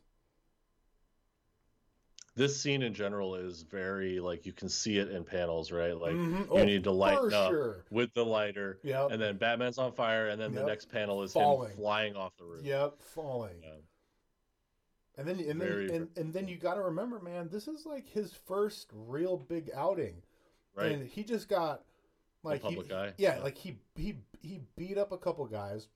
This scene in general is very like you can see it in panels, right? Like Mhm. you Oh, need to lighten up sure. with the lighter. Yep. And then Batman's on fire and then Yep. the next panel is Falling. him flying off the roof. Yep, falling. Yeah. And then and Very- then and, and then you got to remember, man, this is like his first real big outing. Right. And he just got like he-. Yeah, Yeah. like he he he beat up a couple guys,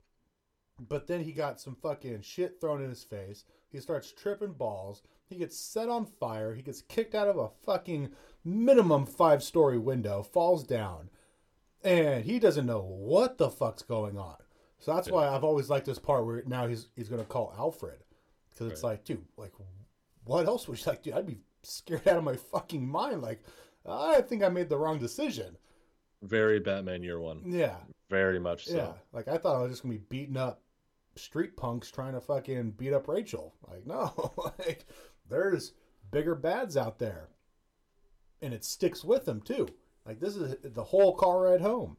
but then he got some fucking shit thrown in his face. He starts tripping balls. He gets set on fire. He gets kicked out of a fucking minimum five story window, falls down, and he doesn't know what the fuck's going on. So that's why I've always liked this part where now he's he's gonna call Alfred because it's Right. like, dude, like, what else would you like, dude? I'd be scared [LAUGHS] out of my fucking mind. Like, I think I made the wrong decision. Very Batman year one. Yeah, Very much so. yeah. Like I thought I was just gonna be beating up street punks trying to fucking beat up Rachel. Like, [LAUGHS] no, like there's bigger bads out there, and it sticks with them too. Like this is the whole car ride home.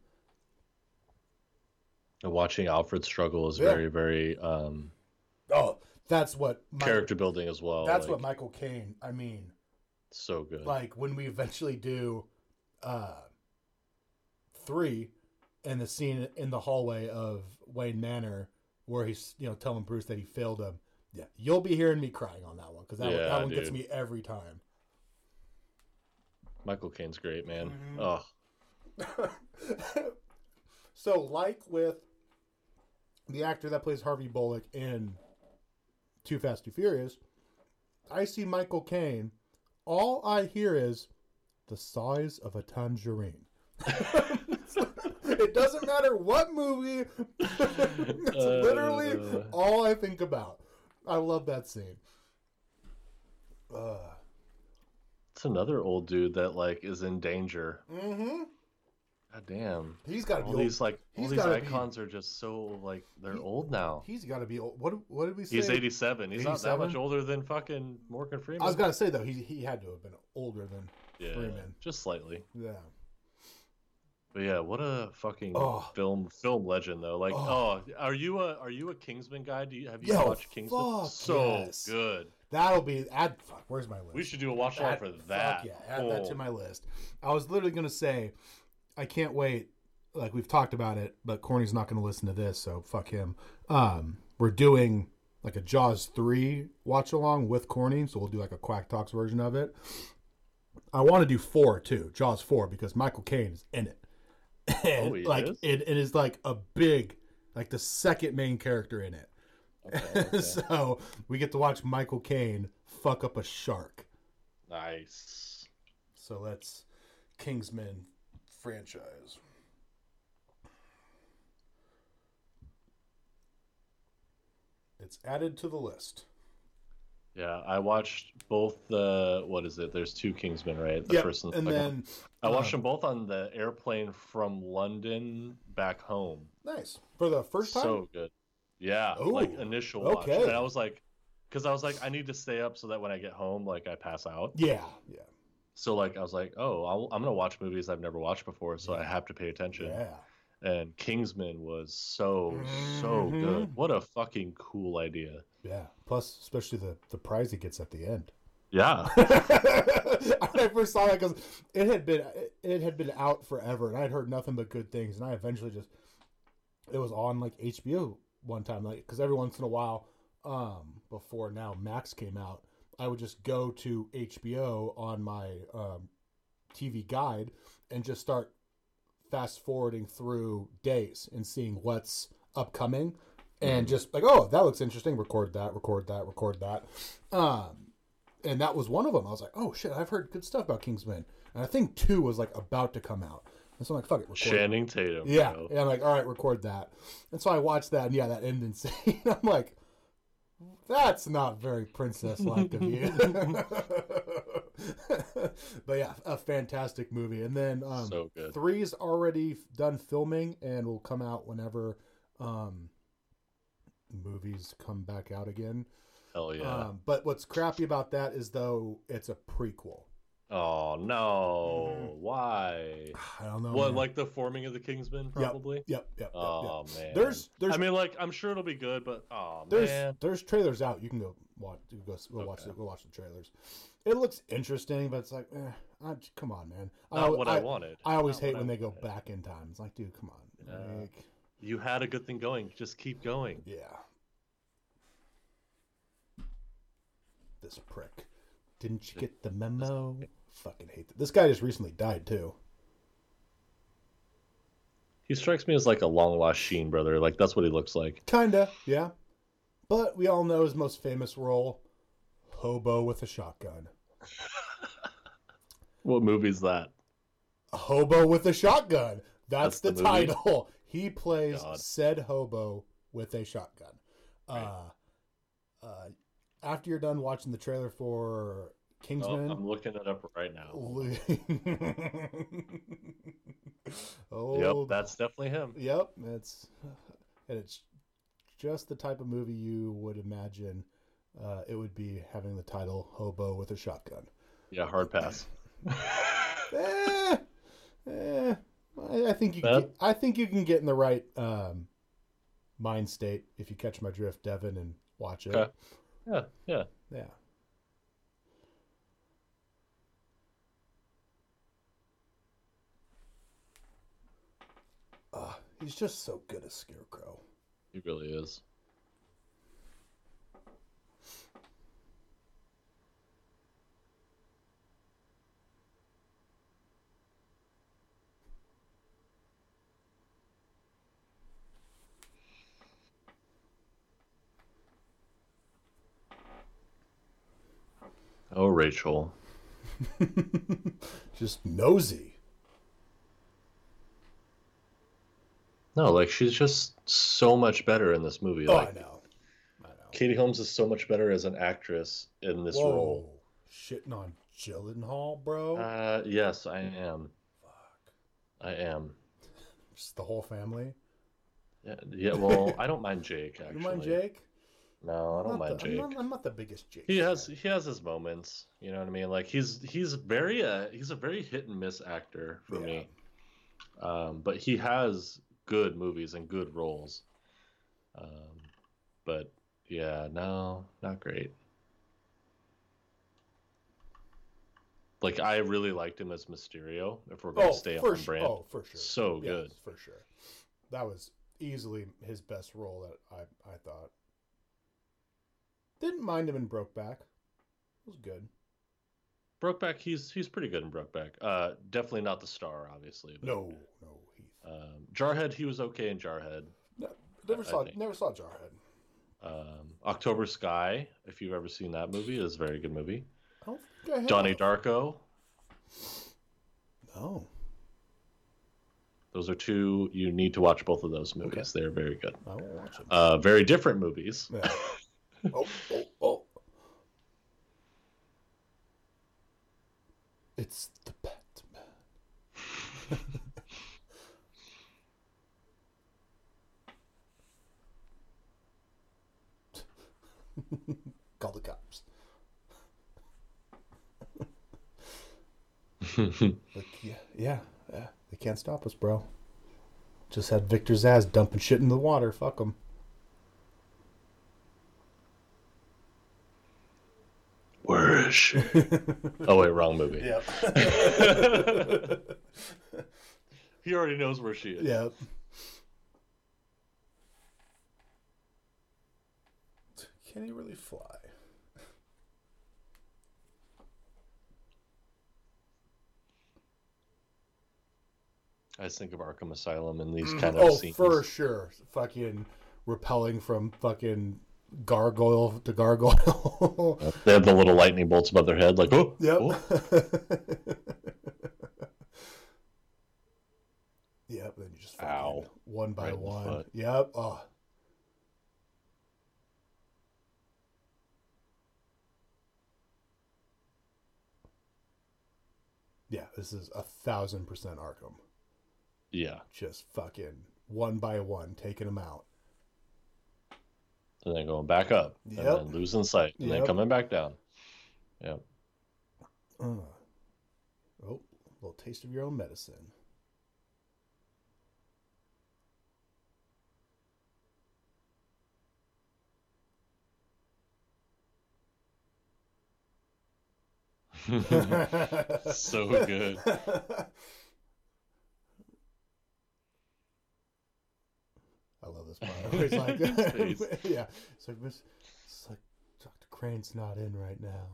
And watching Alfred struggle is Yeah. very, very um that's what Michael, character building as well. That's like, what Michael Caine. I mean, so good. like when we eventually do uh three and the scene in the hallway of Wayne Manor where he's you know telling Bruce that he failed him. Yeah, you'll be hearing me crying on that one because that, one, Yeah, that one gets me every time. Michael Caine's great, man. Oh, [LAUGHS] so, like with the actor that plays Harvey Bullock in Too Fast, Too Furious, I see Michael Caine. All I hear is the size of a tangerine. [LAUGHS] it doesn't matter what movie. [LAUGHS] it's literally Uh. all I think about. I love that scene. Uh, it's another old dude that like is in danger. mm-hmm. God damn. He's got to be All old. these like all he's these gotta be- icons are just so like they're He- old now. He's got to be old. What, what did we say? He's 87. He's not that much older than fucking Morgan Freeman. I was gonna say though, he he had to have been older than yeah, Freeman. just slightly. yeah. But yeah, what a fucking Oh. film film legend though. Like, Oh. oh, are you a are you a Kingsman guy? Do you have you Yo, watched Kingsman? fuck so yes. good. That'll be add. Fuck, where's my list? We should do a watch along Add- for fuck that. yeah, add that to Oh. my list. I was literally gonna say, I can't wait. Like we've talked about it, but Corny's not gonna listen to this, so fuck him. Um, we're doing like a Jaws three watch along with Corny, so we'll do like a Quack Talks version of it. I want to do four too, Jaws four, because Michael Caine is in it. [LAUGHS] And Oh, like is? it, it is like a big, like the second main character in it. Okay, okay. [LAUGHS] so we get to watch Michael Caine fuck up a shark. nice. So that's Kingsman franchise. It's added to the list. Yeah, I watched both the what is it? There's two Kingsmen, right? The Yep, first and, and then I watched uh, them both on the airplane from London back home. nice for the first time. So good. Yeah, Ooh, like initial watch. okay. And I was like, because I was like, I need to stay up so that when I get home, like I pass out. yeah, yeah, So like I was like, oh, I'll, I'm gonna watch movies I've never watched before, so I have to pay attention. yeah. And Kingsman was so so good. Mhm. What a fucking cool idea. Yeah. Plus, especially the the prize he gets at the end. Yeah. [LAUGHS] I first saw that because it had been it had been out forever, and I had heard nothing but good things. And I eventually just it was on like HBO one time, like because every once in a while, um, before now Max came out, I would just go to HBO on my um, TV guide and just start fast forwarding through days and seeing what's upcoming and just like oh that looks interesting. Record that record that record that. Um and that was one of them. I was like oh shit i've heard good stuff about kingsman. And i think two was like about to come out. And so i'm like fuck it record. Channing Tatum. yeah. bro. and i'm like all right record that. And so i watched that and yeah that ended [LAUGHS] insane. I'm like that's not very princess like of you [LAUGHS] but yeah a fantastic movie and then um so good. Three's already done filming and will come out whenever um, movies come back out again. Hell yeah. Um, but what's crappy about that is though it's a prequel. Oh no. Why? [SIGHS] I don't know. What, man. like the forming of the Kingsmen, probably? Yep, yep, yep. Oh yep. man. There's there's I mean, like, I'm sure it'll be good, but oh there's man. there's trailers out. You can go watch go, go watch the, go watch the trailers. It looks interesting, but it's like, eh, I, come on, man. Not I, what I, wanted. I always Not hate when I they go back in time. It's like, dude, come on. Yeah. Like, You had a good thing going. Just keep going. Yeah. This prick. Didn't you get the memo? Fucking hate that. This guy just recently died too. He strikes me as like a long lost Sheen brother. Like that's what he looks like. Kinda, yeah. But we all know his most famous role Hobo with a shotgun. [LAUGHS] What movie's that? A hobo with a shotgun. That's, That's the, the title. He plays God. said hobo with a shotgun. Right. Uh, uh, after you're done watching the trailer for Oh, Kingsman, I'm looking it up right now. oh, [LAUGHS] Yep, that's definitely him. Yep, it's and it's just the type of movie you would imagine uh, it would be having the title "Hobo with a Shotgun." Yeah, hard pass. [LAUGHS] [LAUGHS] eh, eh, I, I think you. Can get, I think you can get in the right um, mind state if you catch my drift, Devin, and watch it. Okay. Yeah, yeah. Yeah. Uh, he's just so good as Scarecrow. He really is. Oh, Rachel. [LAUGHS] just nosy. No, like she's just so much better in this movie. Oh, like I know. I know. Katie Holmes is so much better as an actress in this Whoa. role. Shitting on Gyllenhaal, bro. Uh, yes, I am. Fuck. I am. [LAUGHS] Just the whole family. Yeah, yeah. Well, I don't mind Jake. Actually, [LAUGHS] You mind Jake? No, I don't mind the, I'm, Jake. not, I'm not the biggest Jake. He fan. has he has his moments. You know what I mean? Like he's he's very uh he's a very hit and miss actor for Yeah. me. Um, but he has good movies and good roles. Um, but yeah, no, not great. Like I really liked him as Mysterio. If we're gonna Oh, stay on brand, Oh, for sure. so Yes, good. for sure. That was easily his best role that I I thought. Didn't mind him in Brokeback. It was good. Brokeback, he's he's pretty good in Brokeback. Uh, definitely not the star, obviously. But, No, no. Um, Jarhead, he was okay in Jarhead. No, never I saw think. never saw Jarhead. Um, October Sky, if you've ever seen that movie, is a very good movie. I I have. Donnie Darko. Oh, Those are two you need to watch both of those movies. They're very good. I will watch it. Uh, very different movies. Yeah. [LAUGHS] oh, oh, oh. It's the Batman. [LAUGHS] [LAUGHS] Call the cops. [LAUGHS] Like, yeah, yeah, yeah. They can't stop us, bro. Just had Victor Zsasz dumping shit in the water. Fuck them. Where is she? [LAUGHS] oh wait, wrong movie. Yep. He already knows where she is. yep. Can he really fly? I just think of Arkham Asylum and these mm. kind of Oh, scenes. for sure. Fucking repelling from fucking gargoyle to gargoyle. [LAUGHS] They have the little lightning bolts above their head, like oh, Yep. oh. [LAUGHS] yep. Then you just fucking Ow. one by Right one. foot. Yep. Oh. Yeah, this is a thousand percent Arkham. yeah. Just fucking one by one taking them out. And then going back up, Yep. and then losing sight, and then coming back down. Yeah. Uh. Oh, a little taste of your own medicine. [LAUGHS] so good. I love this part. He's like, [LAUGHS] [LAUGHS] yeah, it's like, Miss, it's like Dr. Crane's not in right now.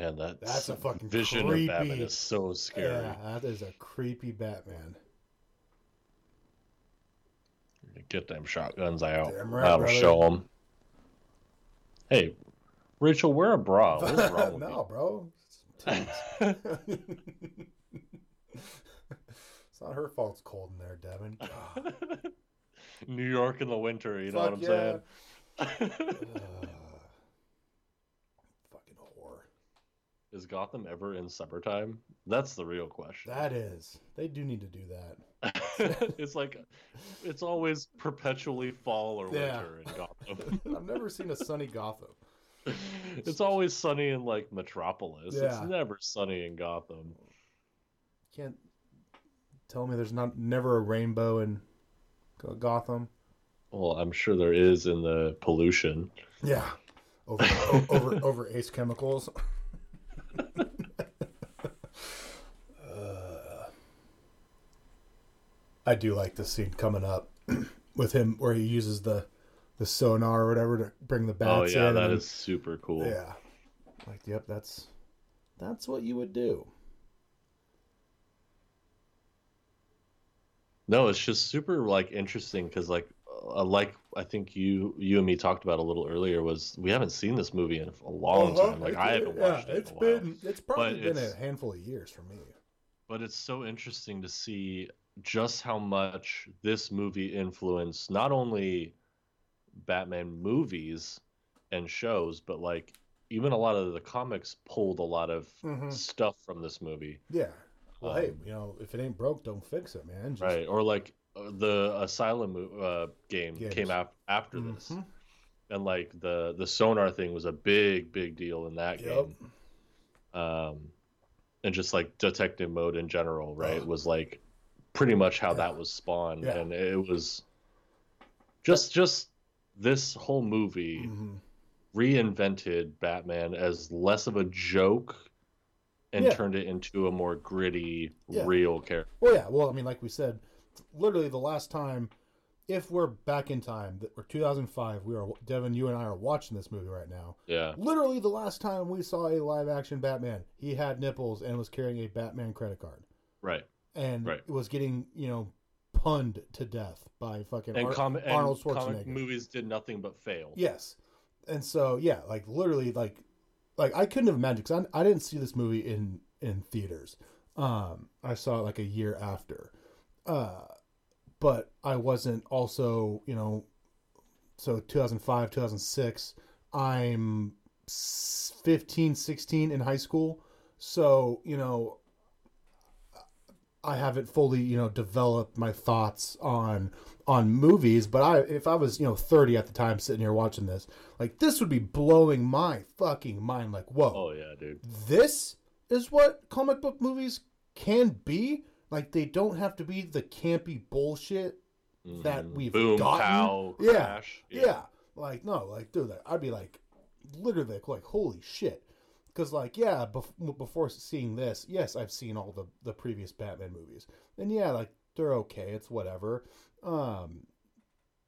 Man, that That's a fucking vision creepy- of Batman is so scary. yeah, that is a creepy Batman. Get them shotguns out. Damn right, That'll brother. show them. Hey, Rachel, wear a bra. What's wrong [LAUGHS] no, bro. [LAUGHS] it's not her fault. It's cold in there, Devin. [LAUGHS] New York in the winter, you know what I'm yeah. saying? Uh, fucking whore. Is Gotham ever in summertime? That's the real question. That is. They do need to do that. [LAUGHS] it's like it's always perpetually fall or Yeah. winter in Gotham. [LAUGHS] I've never seen a sunny Gotham. it's always sunny in like Metropolis. It's never sunny in Gotham. Can't tell me there's not never a rainbow in Gotham. Well, I'm sure there is in the pollution. Yeah. Over over over Ace Chemicals. [LAUGHS] Uh, I do like this scene coming up [CLEARS THROAT] with him where he uses the the sonar or whatever to bring the bats. Oh yeah, in. that and- is super cool. yeah. Like, yep, that's that's what you would do. No, it's just super like interesting because like like I think you you and me talked about a little earlier was we haven't seen this movie in a long time. Like I haven't watched it It's in a while. been it's probably But been it's- a handful of years for me. But it's so interesting to see just how much this movie influenced not only Batman movies and shows, but like even a lot of the comics pulled a lot of Mhm. stuff from this movie. Yeah. Well, hey, Um, you know, if it ain't broke, don't fix it, man. Just- Right. Or like uh, the Asylum uh, game Games. came out after this. Mhm. And like the the sonar thing was a big big deal in that Yep. game. Um and just like detective mode in general, right? Ugh. Was like pretty much how Yeah. that was spawned Yeah. and it was just just this whole movie Mhm. reinvented Batman as less of a joke and Yeah. turned it into a more gritty Yeah. real character. Well, yeah. Well, I mean, like we said, literally the last time if we're back in time, that we're 2005, we are Devin, you and I are watching this movie right now. Yeah. Literally, the last time we saw a live action Batman, he had nipples and was carrying a Batman credit card Right. and Right. was getting you know punned to death by fucking And, Ar- com- and Arnold comic Schwarzenegger. movies did nothing but fail. Yes, and so yeah, like literally, like like I couldn't have imagined because I, I didn't see this movie in in theaters. Um, I saw it like a year after, uh, but I wasn't also you know, so 2005 2006. I'm 15 16 in high school, so you know. I haven't fully, you know, developed my thoughts on on movies, but I if I was, you know, 30 at the time sitting here watching this, like this would be blowing my fucking mind like, whoa. Oh yeah, dude. This is what comic book movies can be? Like they don't have to be the campy bullshit that Mhm. we've boom gotten. pow Yeah. crash. Yeah. Like no, like dude, I'd be like literally like, like holy shit. Cuz like yeah, bef- before seeing this, yes, I've seen all the the previous Batman movies. And yeah, like they're okay, it's whatever. Um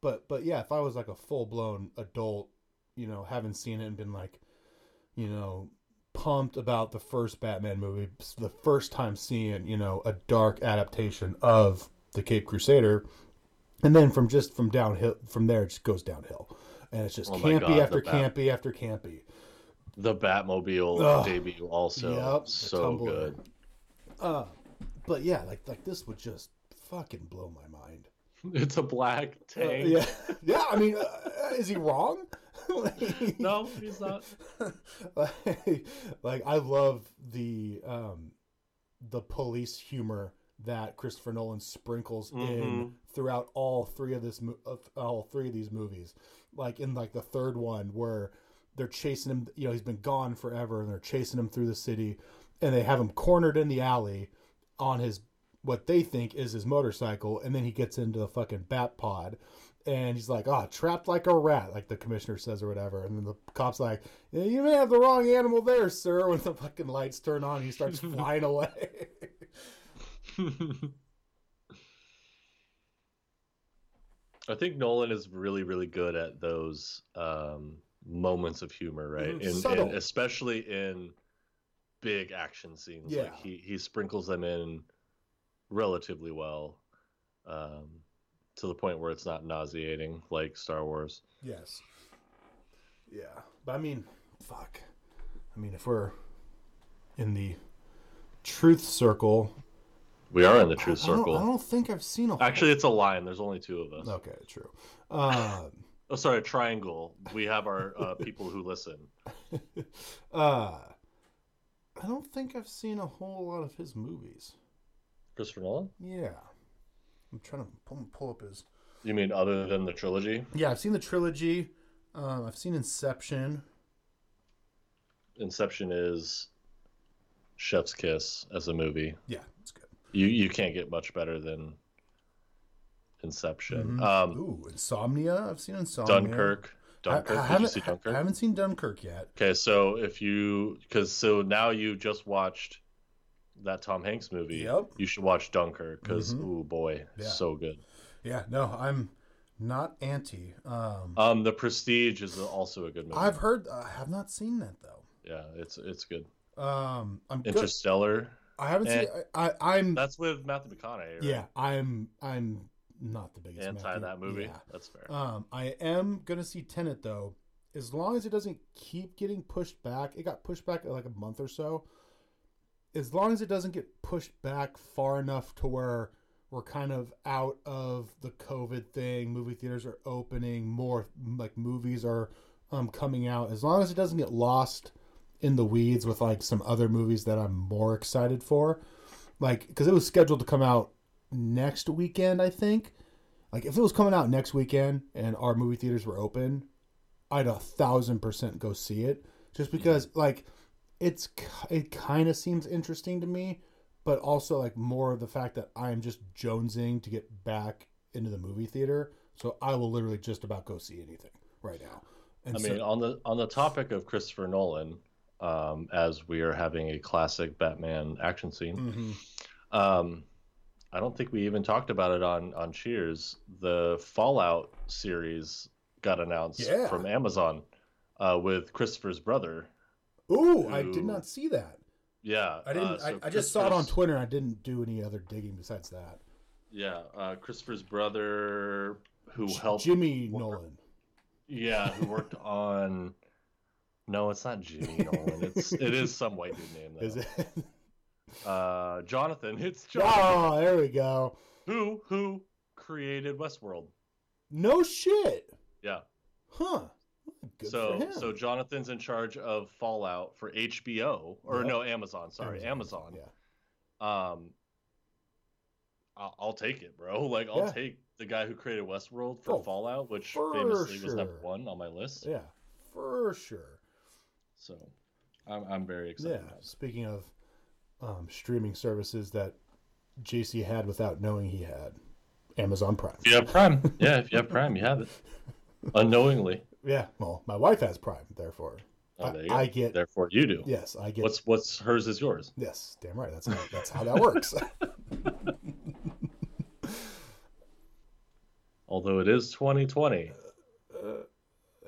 but but yeah, if I was like a full-blown adult, you know, haven't seen it and been like, you know, pumped about the first Batman movie, the first time seeing, you know, a dark adaptation of the Cape Crusader, and then from just from downhill from there it just goes downhill, and it's just Oh campy God, after the Bat- campy after campy. The Batmobile Ugh. debut also Yep, so good. Uh, but yeah, like like this would just fucking blow my mind. [LAUGHS] It's a black Uh, tank. yeah, [LAUGHS] yeah. I mean, uh, is he wrong? [LAUGHS] Like- No, he's not. like, [LAUGHS] like I love the um the police humor that Christopher Nolan sprinkles in Mhm. throughout all three of this of all three of these movies. Like in like the third one where they're chasing him, you know, he's been gone forever and they're chasing him through the city and they have him cornered in the alley on his what they think is his motorcycle and then he gets into the fucking bat pod and he's like, "Oh, trapped like a rat," like the commissioner says or whatever. And then the cop's like, yeah, "You may have the wrong animal there, sir." [LAUGHS] When the fucking lights turn on, he starts [LAUGHS] flying away. [LAUGHS] I think Nolan is really, really good at those um, moments of humor, right? Mhm, In, subtle. especially in big action scenes. Yeah. Like he he sprinkles them in relatively well, um, to the point where it's not nauseating like Star Wars. yes. Yeah, but I mean, fuck. I mean, if we're in the truth circle, We are in the truth I- I don't- circle. I don't, think I've seen a. Actually, it's a line. There's only two of us. okay, true. Um, [LAUGHS] Oh, sorry, a triangle. We have our uh, people who listen. [LAUGHS] uh, I don't think I've seen a whole lot of his movies. Christopher Nolan. Yeah, I'm trying to pull, pull up his. You mean other than the trilogy? Yeah, I've seen the trilogy. Um, I've seen Inception. Inception is Chef's Kiss as a movie. Yeah, it's good. You you can't get much better than Inception. Mhm. Um, Ooh, Insomnia. I've seen Insomnia. Dunkirk. Dunkirk. I, Did you haven't, see Dunkirk? I haven't seen Dunkirk yet. Okay, so if you because so now you just watched that Tom Hanks movie. Yep. You should watch Dunkirk because Mhm. ooh boy, Yeah. so good. Yeah, no, I'm not anti. Um, Um, The Prestige is also a good movie. I've heard. I have not seen that though. Yeah, it's it's good. Um, I'm good. Interstellar. I haven't Eh. seen. I, I, I'm. That's with Matthew McConaughey. Right? Yeah, I'm. I'm not the biggest Anti Matthew- that movie. Yeah. That's fair. Um, I am gonna see Tenet though, as long as it doesn't keep getting pushed back. It got pushed back like a month or so. As long as it doesn't get pushed back far enough to where we're kind of out of the COVID thing, movie theaters are opening, more like movies are um, coming out. As long as it doesn't get lost in the weeds with like some other movies that I'm more excited for, like because it was scheduled to come out next weekend, I think. Like if it was coming out next weekend and our movie theaters were open, I'd a thousand percent go see it. Just because like it's it kind of seems interesting to me, but also like more of the fact that I'm just jonesing to get back into the movie theater. So I will literally just about go see anything right now. And I so- mean, on the on the topic of Christopher Nolan, um, as we are having a classic Batman action scene, Mhm. um, I don't think we even talked about it on on Cheers. The Fallout series got announced Yeah. from Amazon uh, with Christopher's brother. Ooh, I did not see that. Yeah, I didn't. uh, so I, I just saw it on Twitter. I didn't do any other digging besides that. Yeah, uh, Christopher's brother who helped. Jimmy work- Nolan. Yeah, who worked [LAUGHS] on. No, it's not Jimmy [LAUGHS] Nolan. It's it is some white dude name though. Is it? Uh, Jonathan. [LAUGHS] It's Jonathan. oh, there we go. Who who created Westworld? No shit. Yeah. Huh. Good so so Jonathan's in charge of Fallout for HBO or Yep. no Amazon. Sorry, Amazon. Yeah. Um, I'll, I'll take it, bro. [LAUGHS] Like I'll Yeah. take the guy who created Westworld for Oh, Fallout, which for famously was number one on my list. Yeah. For sure. So I'm I'm very excited. Yeah. Speaking of um, streaming services that JC had without knowing he had, Amazon Prime. If you have Prime, yeah, if you have Prime, you have it [LAUGHS] unknowingly. Yeah. Well, my wife has Prime, therefore. Oh, I- there you go. I get- Therefore, you do. Yes, I get. What's what's hers is yours. Yes, damn right. That's how, that's how that works. [LAUGHS] [LAUGHS] Although it is 2020,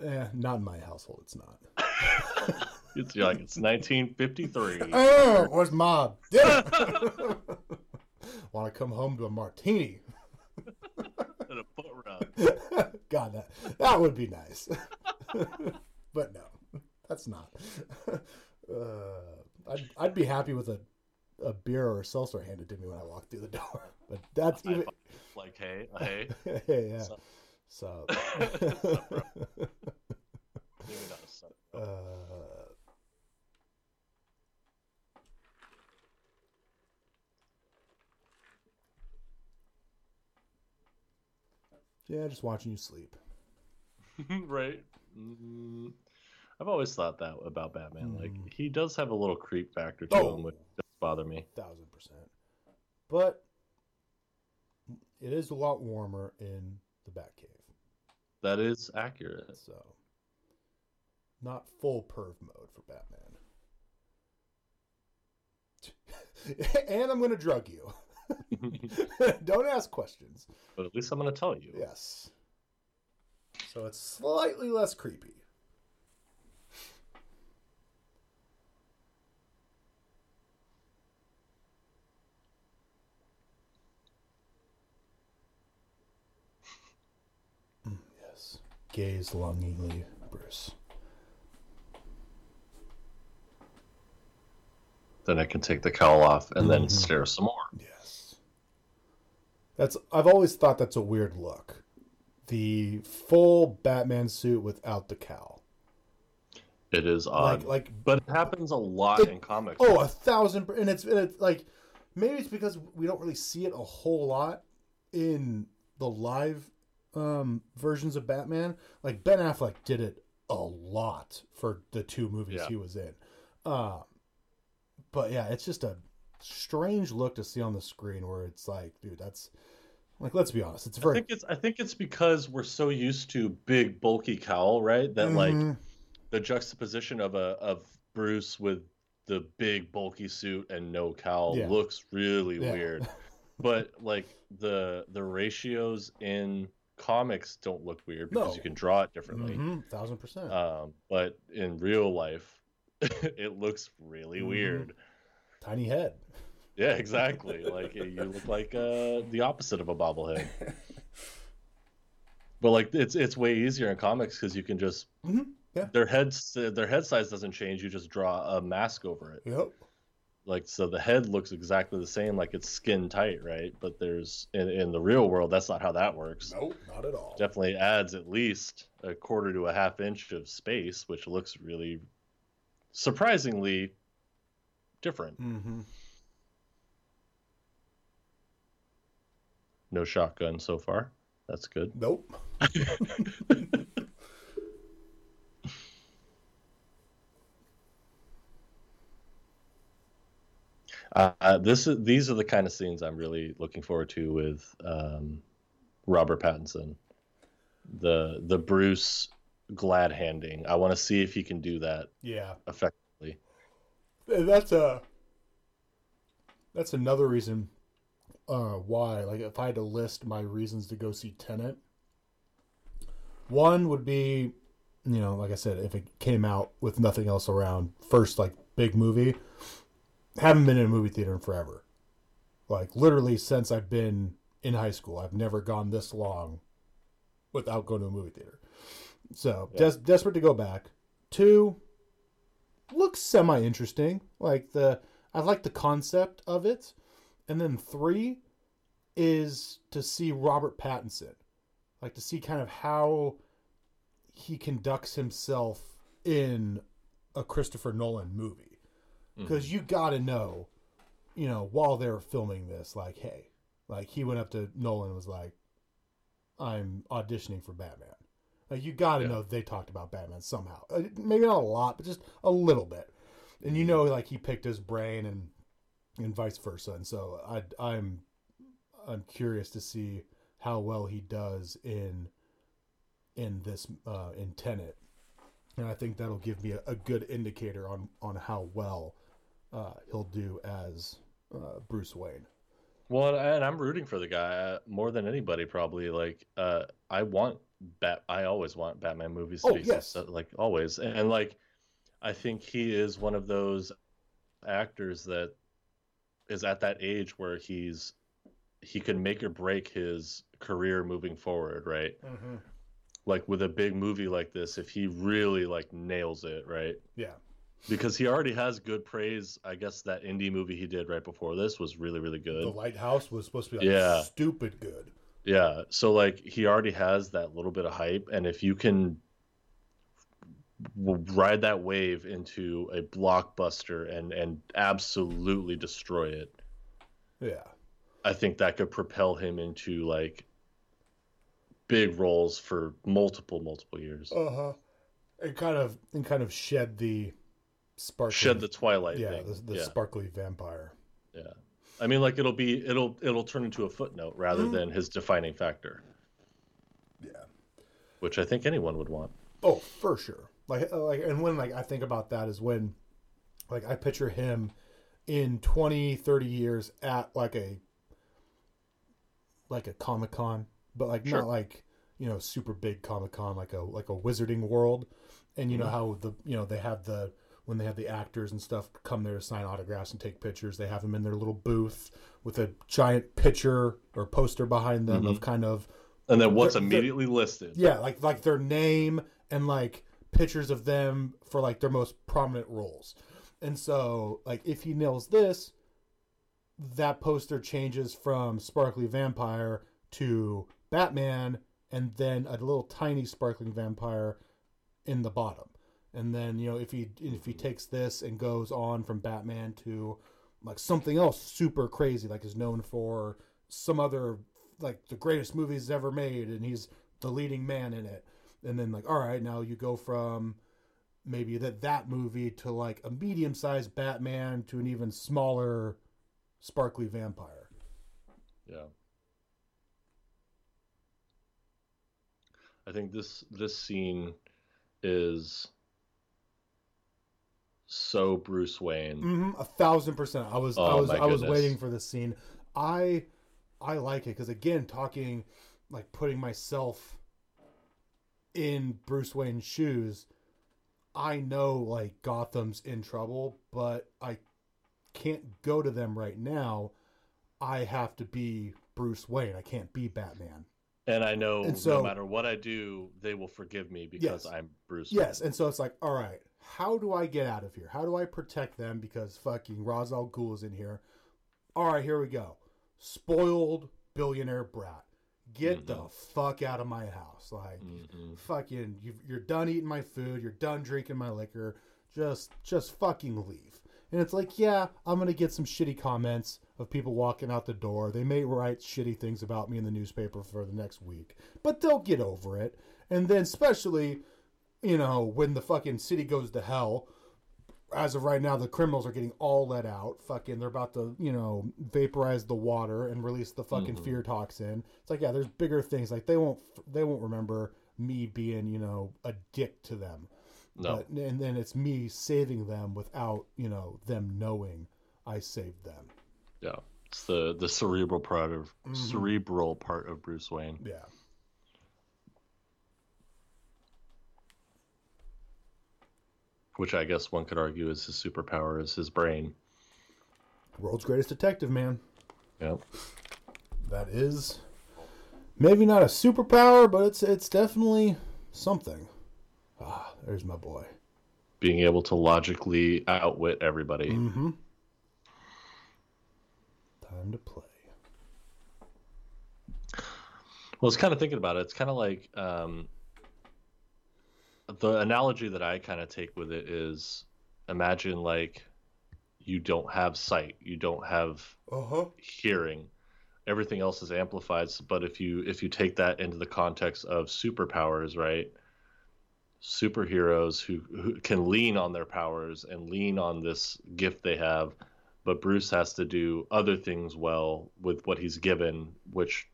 eh, not in my household. It's not. [LAUGHS] it's like it's 1953. Oh, where's mom? Yeah. Want to come home to a martini? and a foot rub. God, that that would be nice. [LAUGHS] but no, that's not. [LAUGHS] Uh, I'd I'd be happy with a a beer or a seltzer handed to me when I walk through the door. [LAUGHS] But that's even Like hey, hey, hey, yeah. So- So maybe not a son. uh, yeah, just watching you sleep. [LAUGHS] right? Mm, I've always thought that about Batman. Like Mm. he does have a little creep factor to Oh. him, which does bother me. thousand percent. But it is a lot warmer in the Batcave, That is accurate. so not full perv mode for Batman. [LAUGHS] and I'm going to drug you. [LAUGHS] [LAUGHS] Don't ask questions. but at least I'm gonna tell you. Yes. So it's slightly less creepy. Mm, yes. Gaze longingly, Bruce. Then I can take the cowl off and then Mhm. stare some more. Yes. That's I've always thought that's a weird look. The full Batman suit without the cowl. It is odd, Like like but it happens a lot It- in comics. Oh, a thousand, and it's and it's like maybe it's because we don't really see it a whole lot in the live um, versions of Batman. Like Ben Affleck did it a lot for the two movies Yeah. he was in. Um, but yeah, it's just a strange look to see on the screen where it's like, dude, that's like, let's be honest, it's very. I think it's I think it's because we're so used to big bulky cowl, right? That like Mhm. the juxtaposition of a of Bruce with the big bulky suit and no cowl Yeah. looks really Yeah. weird. [LAUGHS] But like the the ratios in comics don't look weird because No. you can draw it differently. Mhm, thousand percent. Um, but in real life, [LAUGHS] it looks really Mhm. weird. Tiny head. Yeah, exactly. like you look like uh, the opposite of a bobblehead. [LAUGHS] But like it's it's way easier in comics because you can just Mhm, yeah. their heads their head size doesn't change. You just draw a mask over it. Yep. Like so, the head looks exactly the same, like it's skin tight, right? But there's in in the real world, that's not how that works. Nope, not at all. Definitely adds at least a quarter to a half inch of space, which looks really surprisingly different. Mm-hmm. No shotgun so far. That's good. Nope. [LAUGHS] Uh, this is these are the kind of scenes I'm really looking forward to with um, Robert Pattinson. The the Bruce glad handing. I want to see if he can do that Yeah. effectively. That's a that's another reason uh, why, like if I had to list my reasons to go see Tenet, one would be, you know, like I said, if it came out with nothing else around, first like big movie. Haven't been in a movie theater in forever. Like literally since I've been in high school, I've never gone this long without going to a movie theater. So des- desperate to go back. Two looks semi interesting. Like the I like the concept of it. And then three is to see Robert Pattinson. Like to see kind of how he conducts himself in a Christopher Nolan movie. Because you got to know, you know, while they were filming this, like, hey, like he went up to Nolan and was like, I'm auditioning for Batman. Like you got to Yeah. know they talked about Batman somehow. Uh, Maybe not a lot, but just a little bit. And you know, like he picked his brain and and vice versa. And so I I'm I'm curious to see how well he does in in this uh, in Tenet, and I think that'll give me a, a good indicator on on how well uh, he'll do as uh, Bruce Wayne. Well, and I'm rooting for the guy uh, more than anybody probably. Like, uh, I want Bat. I always want Batman movies. To Oh, be yes. success- like always, and, and like, I think he is one of those actors that is at that age where he's he can make or break his career moving forward, right? Mm-hmm. Like with a big movie like this, if he really like nails it, right? Yeah, Because he already has good praise. I guess that indie movie he did right before this was really, really good. the Lighthouse was supposed to be like Yeah. stupid good. Yeah, so like he already has that little bit of hype, and if you can w- ride that wave into a blockbuster and and absolutely destroy it, Yeah, I think that could propel him into like big roles for multiple multiple years. uh huh. And kind of and kind of shed the sparkly Shed the twilight yeah thing. the, the yeah, sparkly vampire. yeah. I mean, like it'll be it'll it'll turn into a footnote rather Mm-hmm. than his defining factor, Yeah. which I think anyone would want. Oh, for sure. Like, uh, like, and when like I think about that is when, like, I picture him in 20, 30 years at like a, like a Comic Con, but like Sure. not like you know super big Comic Con, like a like a Wizarding World, and you Mm-hmm. know how the you know they have the when they have the actors and stuff come there to sign autographs and take pictures, they have them in their little booth with a giant picture or poster behind them Mm-hmm. of kind of And then what's immediately listed? yeah, like like their name and like pictures of them for like their most prominent roles. And so like if he nails this, that poster changes from Sparkly Vampire to Batman and then a little tiny sparkling vampire in the bottom. And then, you know, if he if he takes this and goes on from Batman to like something else super crazy like is known for some other like the greatest movies ever made and he's the leading man in it and then like all right now you go from maybe that that movie to like a medium-sized batman to an even smaller sparkly vampire Yeah. I think this this scene is so Bruce Wayne. hmm a thousand percent i was i Oh, was i was waiting for this scene i i like it because again talking like putting myself in bruce wayne's shoes i know like gotham's in trouble but i can't go to them right now i have to be bruce wayne i can't be batman And I know And so- no matter what I do, they will forgive me because Yes. I'm Bruce. Yes, and so it's like, all right, how do I get out of here? How do I protect them because fucking Ra's al Ghul is in here? All right, here we go. Spoiled billionaire brat, get the fuck out of my house! Like, Mhm. fucking, you, you're done eating my food. You're done drinking my liquor. Just, just fucking leave. And it's like, yeah, I'm gonna get some shitty comments of people walking out the door. They may write shitty things about me in the newspaper for the next week, but they'll get over it. And then, especially, you know, when the fucking city goes to hell, as of right now, the criminals are getting all let out. Fucking, they're about to, you know, vaporize the water and release the fucking fear toxin. It's like, yeah, there's bigger things. Like they won't, they won't remember me being, you know, a dick to them. No. But, and then it's me saving them without, you know, them knowing I saved them. Yeah. It's the the cerebral part of Mhm. cerebral part of Bruce Wayne. Yeah. Which I guess one could argue is his superpower is his brain. World's greatest detective, man. Yep. That is maybe not a superpower, but it's it's definitely something. Ah, there's my boy. Being able to logically outwit everybody. Mm-hmm. Time to play. Well, I was kind of thinking about it. It's kind of like um, the analogy that I kind of take with it is imagine like you don't have sight, you don't have Uh huh. hearing, everything else is amplified. But if you if you take that into the context of superpowers, right? Superheroes who, who can lean on their powers and lean on this gift they have, but Bruce has to do other things well with what he's given, which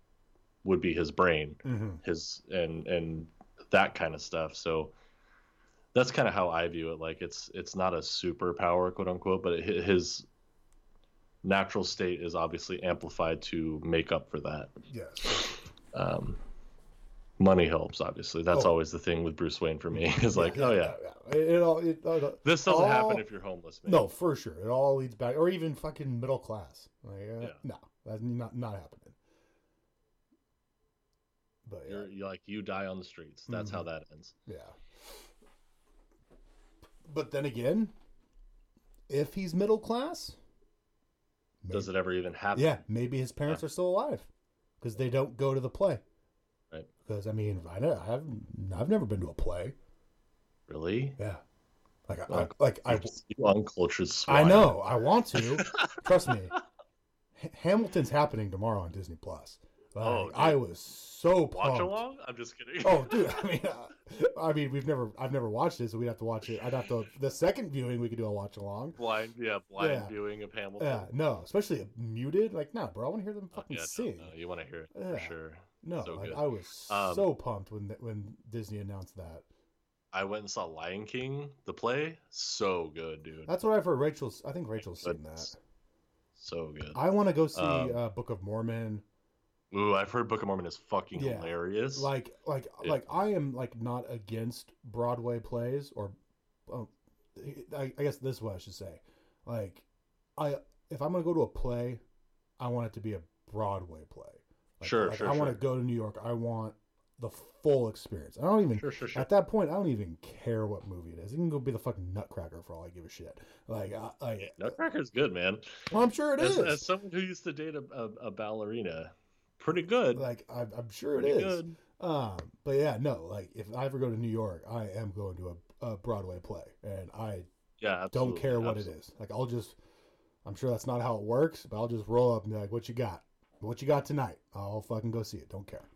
would be his brain Mm-hmm. his and and that kind of stuff so that's kind of how i view it like it's it's not a superpower quote unquote but it, his natural state is obviously amplified to make up for that Yes. um money helps obviously that's Oh. always the thing with bruce wayne for me [LAUGHS] is like oh yeah It, it all. It, uh, this doesn't all- happen if you're homeless man. No, for sure. It all leads back, or even fucking middle class. Like, uh, Yeah. no, that's not not happening. But yeah, you're, you're like you die on the streets that's how that ends yeah. But then again, if he's middle class, does it ever even happen yeah, maybe his parents are still alive because they don't go to the play. Right. Because I mean, I know I've I've never been to a play. really Yeah. Like I, I like I uncultured I know. I want to. [LAUGHS] Trust me. H- Hamilton's happening tomorrow on Disney Plus. Like, Oh, dude. I was so pumped. watch along i'm just kidding Oh, [LAUGHS] dude. I mean, uh, I mean, we've never, I've never watched it, so we'd have to watch it. I'd have to. The second viewing, we could do a watch along. blind yeah blind Yeah. viewing of hamilton Yeah, no, especially muted. Like, nah, bro, I want to hear them Oh, fucking yeah, sing. no, you want to hear it Yeah. for sure. No, so like. I was Um, so pumped when when Disney announced that. I went and saw Lion King, the play. So good, dude. That's what I've heard. Rachel's, I think Rachel's seen that. So good. I want to go see Um, uh, Book of Mormon. Ooh, I've heard Book of Mormon is fucking Yeah. hilarious. like like Yeah. like i am like not against broadway plays or oh, I, I guess this is what i should say like i if i'm gonna go to a play i want it to be a broadway play like, Sure, like, sure, i want to go to new york i want the full experience i don't even sure, sure, sure. at that point i don't even care what movie it is it can go be the fucking nutcracker for all i give a shit like I, I, Nutcracker's good, man. well, i'm sure it is As, as someone who used to date a, a, a ballerina, pretty good. like I, i'm sure it pretty is good. Um, but yeah, no, like if I ever go to New York, I am going to a, a Broadway play, and I Yeah, don't care what absolutely. it is. Like I'll just, I'm sure that's not how it works, but I'll just roll up and be like, "What you got? What you got tonight?" I'll fucking go see it. Don't care.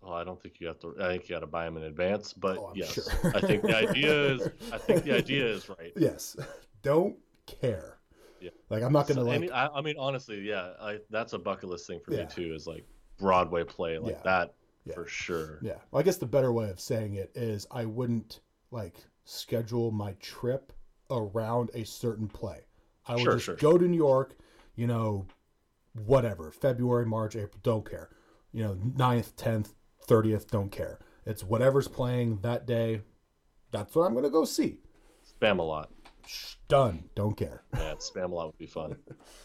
Well, I don't think you have to. I think you got to buy them in advance. But Oh, yes, sure. I think the idea is. I think the [LAUGHS] idea is right. Yes, [LAUGHS] don't care. Yeah. Like I'm not gonna So, like. any- I, I mean, honestly, yeah, I, that's a bucket list thing for Yeah. me too. Is like Broadway play like Yeah. that Yeah. for sure. Yeah. Well, I guess the better way of saying it is I wouldn't like schedule my trip around a certain play. I would Sure, just sure, go to New York, you know, whatever, February, March, April, don't care. You know, 9th, 10th, 30th, don't care. It's whatever's playing that day. That's what I'm going to go see. Spam a lot. Done. Don't care. Yeah, spam a lot would be fun.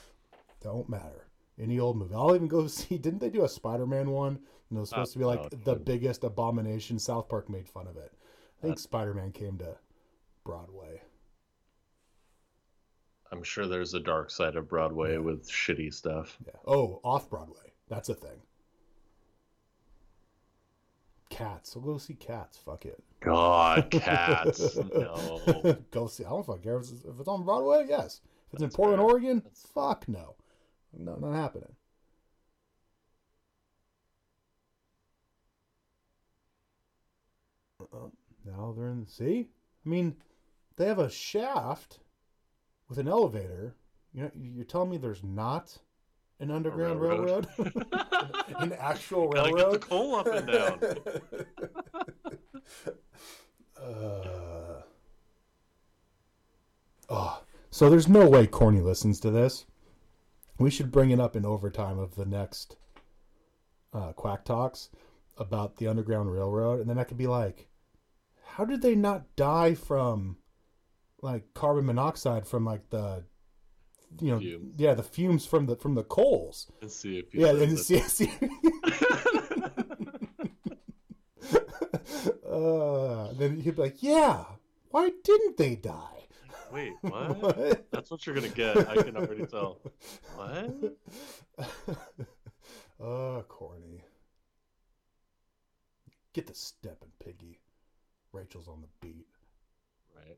[LAUGHS] Don't matter. Any old movie. I'll even go [LAUGHS] see. Didn't they do a Spider Man one? And it was supposed to be uh, like no, the biggest abomination. South Park made fun of it. I think Spider Man came to Broadway. I'm sure there's a dark side of Broadway with shitty stuff. Yeah. Oh, off Broadway. That's a thing. Cats. We'll go see Cats. Fuck it. God, [LAUGHS] cats. no. [LAUGHS] go see. I don't fucking care if it's, if it's on Broadway. Yes. If it's in Portland. Oregon. Fuck no. No, not happening. Uh, now they're in. the sea. I mean, they have a shaft with an elevator. You know, you're telling me there's not an underground railroad. railroad, [LAUGHS] an actual Gotta get the railroad. coal up and down. [LAUGHS] uh, oh, so there's no way Corny listens to this. We should bring it up in overtime of the next uh, Quack Talks about the Underground Railroad, and then I could be like, how did they not die from like carbon monoxide from like the you know Fumes. yeah the fumes from the from the coals Let's see if yeah and it. [LAUGHS] see, see uh, then he'd be like yeah why didn't they die Wait, [LAUGHS] what? What? That's what you're gonna get. I can already tell. What? [LAUGHS] oh corny get the stepping piggy rachel's on the beat Right.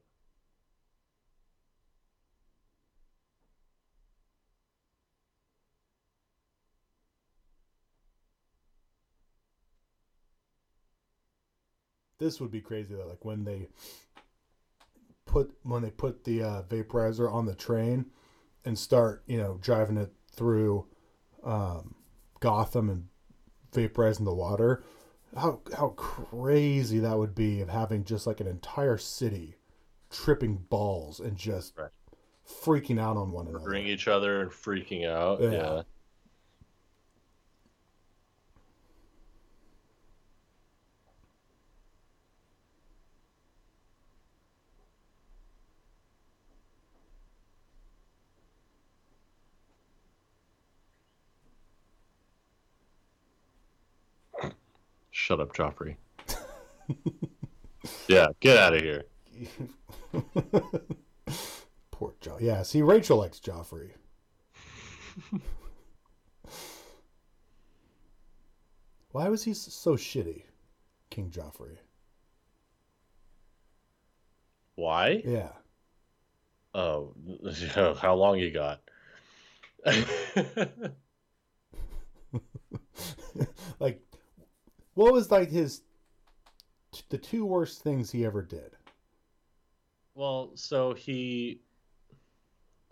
This would be crazy though like when they put when they put the uh, vaporizer on the train and start you know driving it through um, gotham and vaporizing the water how how crazy that would be of having just like an entire city tripping balls and just Right. freaking out on one another Murdering each other and freaking out. Yeah. Yeah. Shut up, Joffrey. [LAUGHS] yeah, get out of here. [LAUGHS] poor joe yeah see rachel likes joffrey [LAUGHS] why was he so shitty king joffrey Why? yeah Oh, oh how long you got? like what was like his the two worst things he ever did well, so he.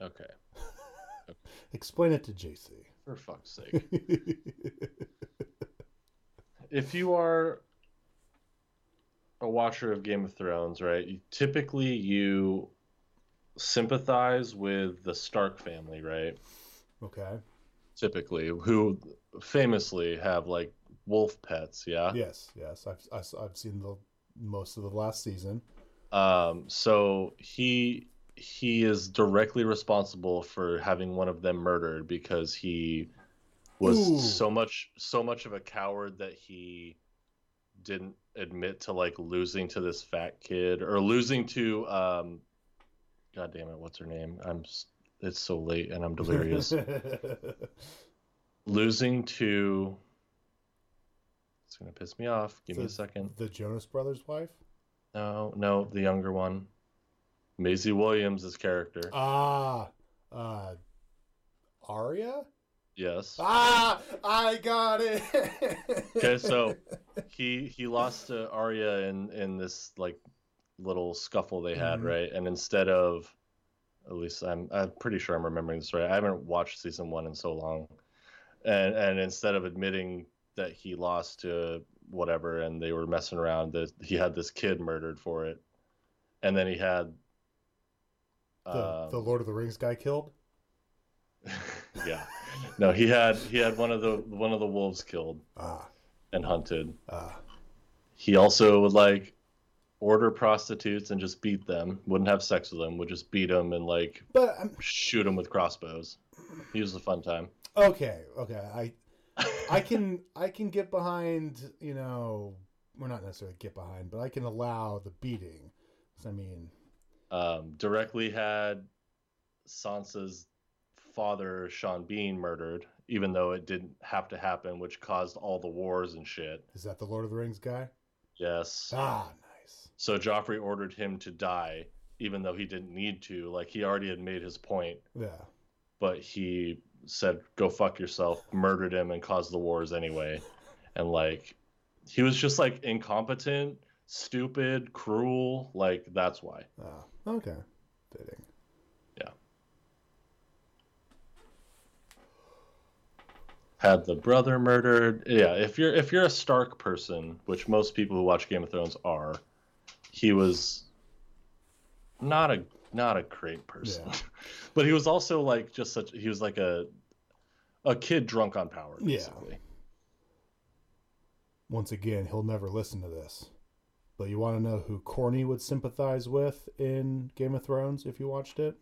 Okay, [LAUGHS] explain it to jc for fuck's sake. [LAUGHS] if you are a watcher of Game of Thrones, right, you, typically you sympathize with the Stark family, right? okay Typically, who famously have like wolf pets, yeah? yes yes I've, I've i've seen the most of the last season Um, so he he is directly responsible for having one of them murdered because he was Ooh. so much so much of a coward that he didn't admit to like losing to this fat kid or losing to um god damn it what's her name i'm it's so late and i'm [LAUGHS] delirious [LAUGHS] losing to it's gonna piss me off give me a second the jonas brothers wife no no the younger one Maisie Williams' character. ah uh Arya yes. ah i got it [LAUGHS] Okay, so he he lost to Arya in in this like little scuffle they had, Mhm. right? And instead of at least I'm I'm pretty sure I'm remembering this right. I haven't watched season 1 in so long. And and instead of admitting that he lost to whatever and they were messing around that he had this kid murdered for it. And then he had the, the um, lord of the rings guy killed [LAUGHS] yeah. No, he had he had one of the one of the wolves killed ah and hunted. ah He also would like order prostitutes and just beat them. Wouldn't have sex with them. Would just beat them and like but um, shoot them with crossbows. He was a fun time. okay okay i I can I can get behind, you know, well not necessarily get behind, but I can allow the beating. 'Cause, I mean, um, directly had Sansa's father Sean Bean murdered, even though it didn't have to happen, which caused all the wars and shit. is that the Lord of the Rings guy? Yes. Ah, nice. So Joffrey ordered him to die, even though he didn't need to. Like he already had made his point. Yeah. but he said go fuck yourself murdered him and caused the wars anyway and like he was just like incompetent stupid cruel like that's why Ah, okay. Fitting. Yeah. Had the brother murdered yeah if you're if you're a stark person which most people who watch game of thrones are he was not a not a great person Yeah. [LAUGHS] but he was also like just such he was like a a kid drunk on power, Yeah. basically. Once again, he'll never listen to this. But you want to know who Corny would sympathize with in Game of Thrones if you watched it?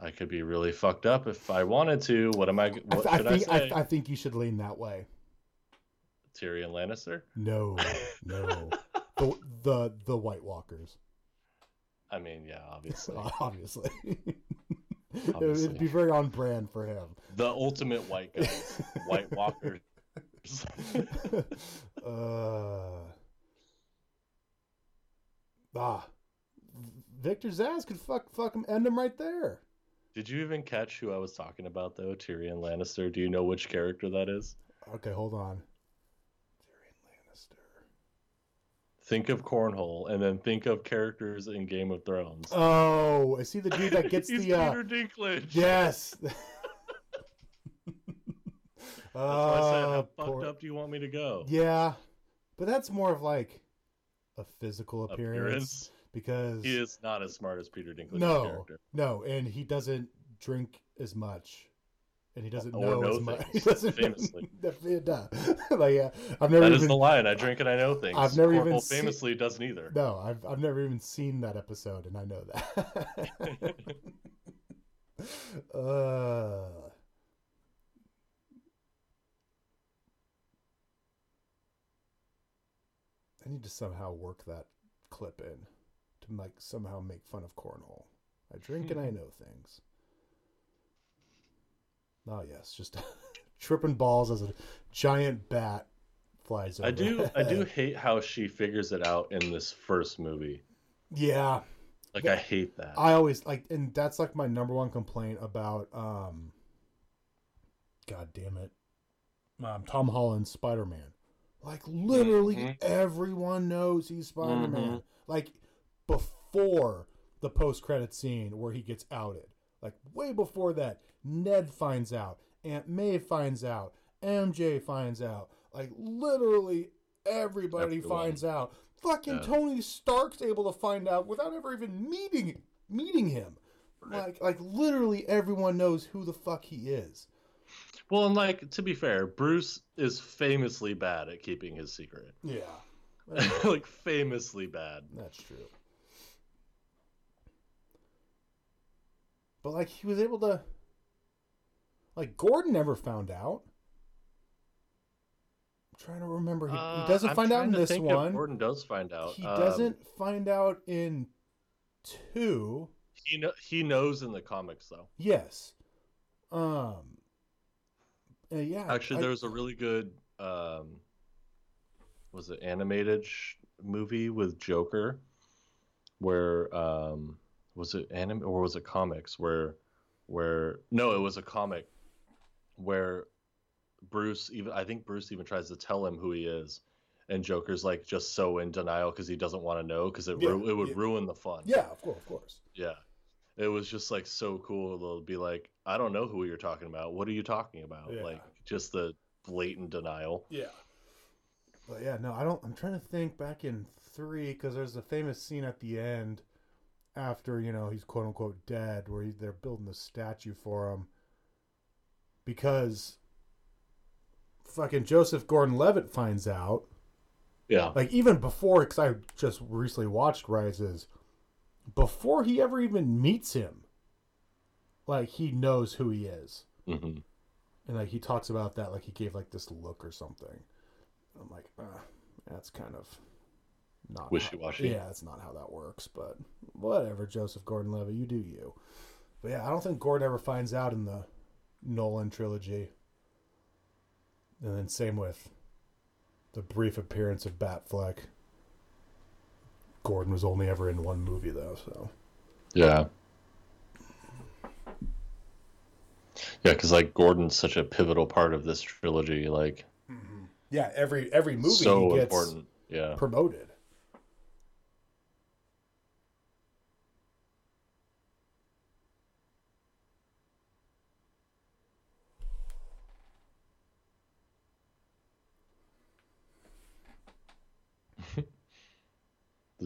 I could be really fucked up if I wanted to. What am I? I, What th- I should I, think say? I, I think you should lean that way. Tyrion Lannister. No, [LAUGHS] no, the the the White Walkers, I mean, yeah, obviously, [LAUGHS] obviously. [LAUGHS] Obviously. It'd be very on brand for him. the ultimate white guys, White Walkers. [LAUGHS] uh, ah, Victor Zsasz could fuck fuck him, end him right there. Did you even catch who I was talking about though? Tyrion Lannister. Do you know which character that is? Okay, hold on. Tyrion Lannister. Think of Cornhole, and then think of characters in Game of Thrones. Oh, I see the dude that [LAUGHS] gets the. Uh, Peter Dinklage. yes. [LAUGHS] That's why I said, Uh, how fucked poor- up do you want me to go? Yeah, but that's more of like a physical appearance, Appearance. because He is not as smart as Peter Dinklage's no, character. no, and he doesn't drink as much, and he doesn't know know as much. [LAUGHS] He doesn't famously. [LAUGHS] Duh. [LAUGHS] like yeah, I've never That even is the line. I drink and I know things. I've never even Cornhole seen- famously doesn't either. no, I've I've never even seen that episode, and I know that. uh, I need to somehow work that clip in to like somehow make fun of cornhole. I drink and I know things. Oh yes, just [LAUGHS] tripping balls as a giant bat flies over. I do. I do [LAUGHS] hate how she figures it out in this first movie. Yeah, Like I hate that. I always like, and that's like my number one complaint about. um God damn it, um, Tom Holland's Spider Man. Like literally Mhm. everyone knows he's Spider Man. Mhm. Like before the post credit scene where he gets outed. Like way before that, Ned finds out, Aunt May finds out, MJ finds out. Like literally everybody Everyone. finds out. Fucking Yeah. Tony Stark's able to find out without ever even meeting meeting him. Right. Like like literally everyone knows who the fuck he is. Well, and like to be fair, Bruce is famously bad at keeping his secret. Yeah. [LAUGHS] like famously bad. That's true. But like he was able to like Gordon never found out. I'm trying to remember. He, Uh, he doesn't I'm find out in to this one. Gordon does find out. He Um, doesn't find out in two. He kno- he knows in the comics though. Yes. Um. uh, yeah. Actually, I- there was a really good um, was it animated sh- movie with Joker, where um, was it anime or was it comics where where no, it was a comic where Bruce even I think Bruce even tries to tell him who he is, and Joker's like just so in denial because he doesn't want to know because it ru- it would yeah. ruin the fun. Yeah, of course, of course. Yeah. It was just like so cool. They'll be like, I don't know who you're talking about. What are you talking about? Yeah. Like just the blatant denial. Yeah. But yeah, no, I don't. I'm trying to think back in three because there's a famous scene at the end after you know he's quote unquote dead, where he, they're building the statue for him because fucking Joseph Gordon-Levitt finds out, Yeah. like even before, because I just recently watched Rises, before he ever even meets him, like he knows who he is. hmm And like he talks about that, like he gave like this look or something. I'm like, uh, that's kind of not Wishy-washy. Yeah, that's not how that works. But whatever, Joseph Gordon-Levitt, you do you. But yeah, I don't think Gordon ever finds out in the Nolan trilogy. And then same with the brief appearance of Batfleck. Gordon was only ever in one movie though, so Yeah. Yeah, because like Gordon's such a pivotal part of this trilogy. Like mm-hmm. yeah, every every movie so he gets important. Yeah. promoted.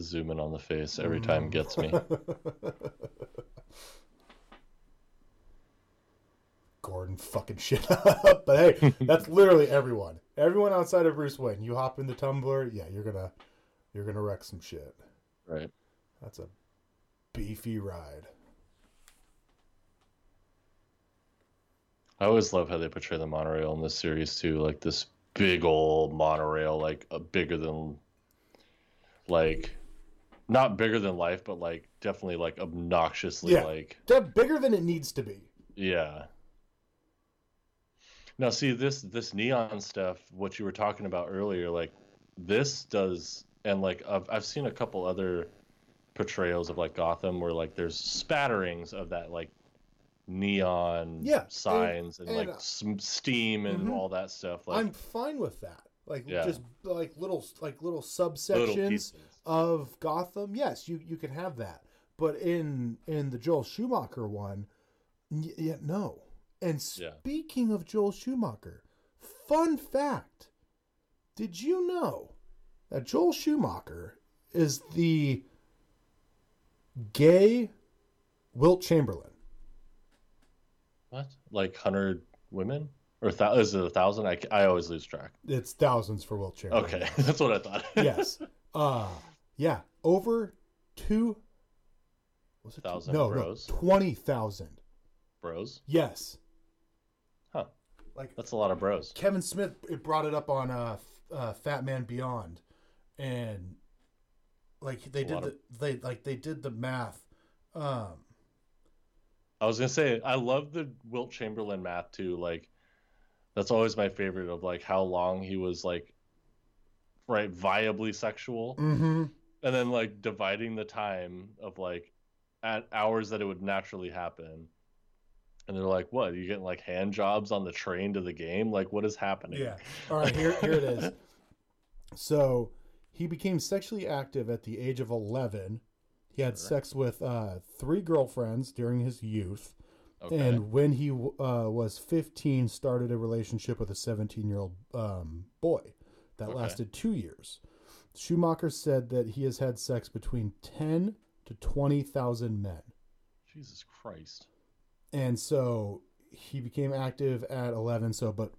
The zoom in on the face every Mm. time gets me. [LAUGHS] Gordon fucking shit up. But hey, that's literally everyone. Everyone outside of Bruce Wayne. You hop in the tumbler, yeah, you're gonna you're gonna wreck some shit. Right. That's a beefy ride. I always love how they portray the monorail in this series too, like this big old monorail, like a bigger than, like, not bigger than life, but like definitely like obnoxiously Yeah. like bigger than it needs to be. yeah. Now see this this neon stuff, what you were talking about earlier, like this does, and like I've I've seen a couple other portrayals of like Gotham where like there's spatterings of that like neon Yeah, signs and, and, like uh, some steam and mhm. all that stuff. Like I'm fine with that. Like Yeah. just like little like little little subsections pieces. Of Gotham. Yes, you you can have that. But in in the Joel Schumacher one, y- yeah, no. And Yeah. speaking of Joel Schumacher, fun fact: Did you know that Joel Schumacher is the gay Wilt Chamberlain? What? Like hundred women or thou- is it a thousand? I, I always lose track. It's thousands for Wilt Chamberlain. Okay, [LAUGHS] that's what I thought. yes. [LAUGHS] Uh yeah. Over two was it two- Thousand no, bros? no, twenty thousand. bros. Yes. Huh? Like That's a lot of bros. Kevin Smith it brought it up on uh, uh Fatman Beyond and like they A did the of- they like they did the math. Um I was gonna say I love the Wilt Chamberlain math too. Like that's always my favorite of like how long he was like right viably sexual, mhm. And then like dividing the time of like at hours that it would naturally happen. And they're like, "What? You getting like hand jobs on the train to the game? Like, what is happening?" Yeah. All right, here here it is. [LAUGHS] So he became sexually active at the age of 11. He had sex with uh, three girlfriends during his youth. Okay. And when he uh, was 15, started a relationship with a 17 year old um, boy that Okay. lasted two years. Schumacher said that he has had sex between 10 to 20,000 men. Jesus Christ. And so he became active at 11, so, but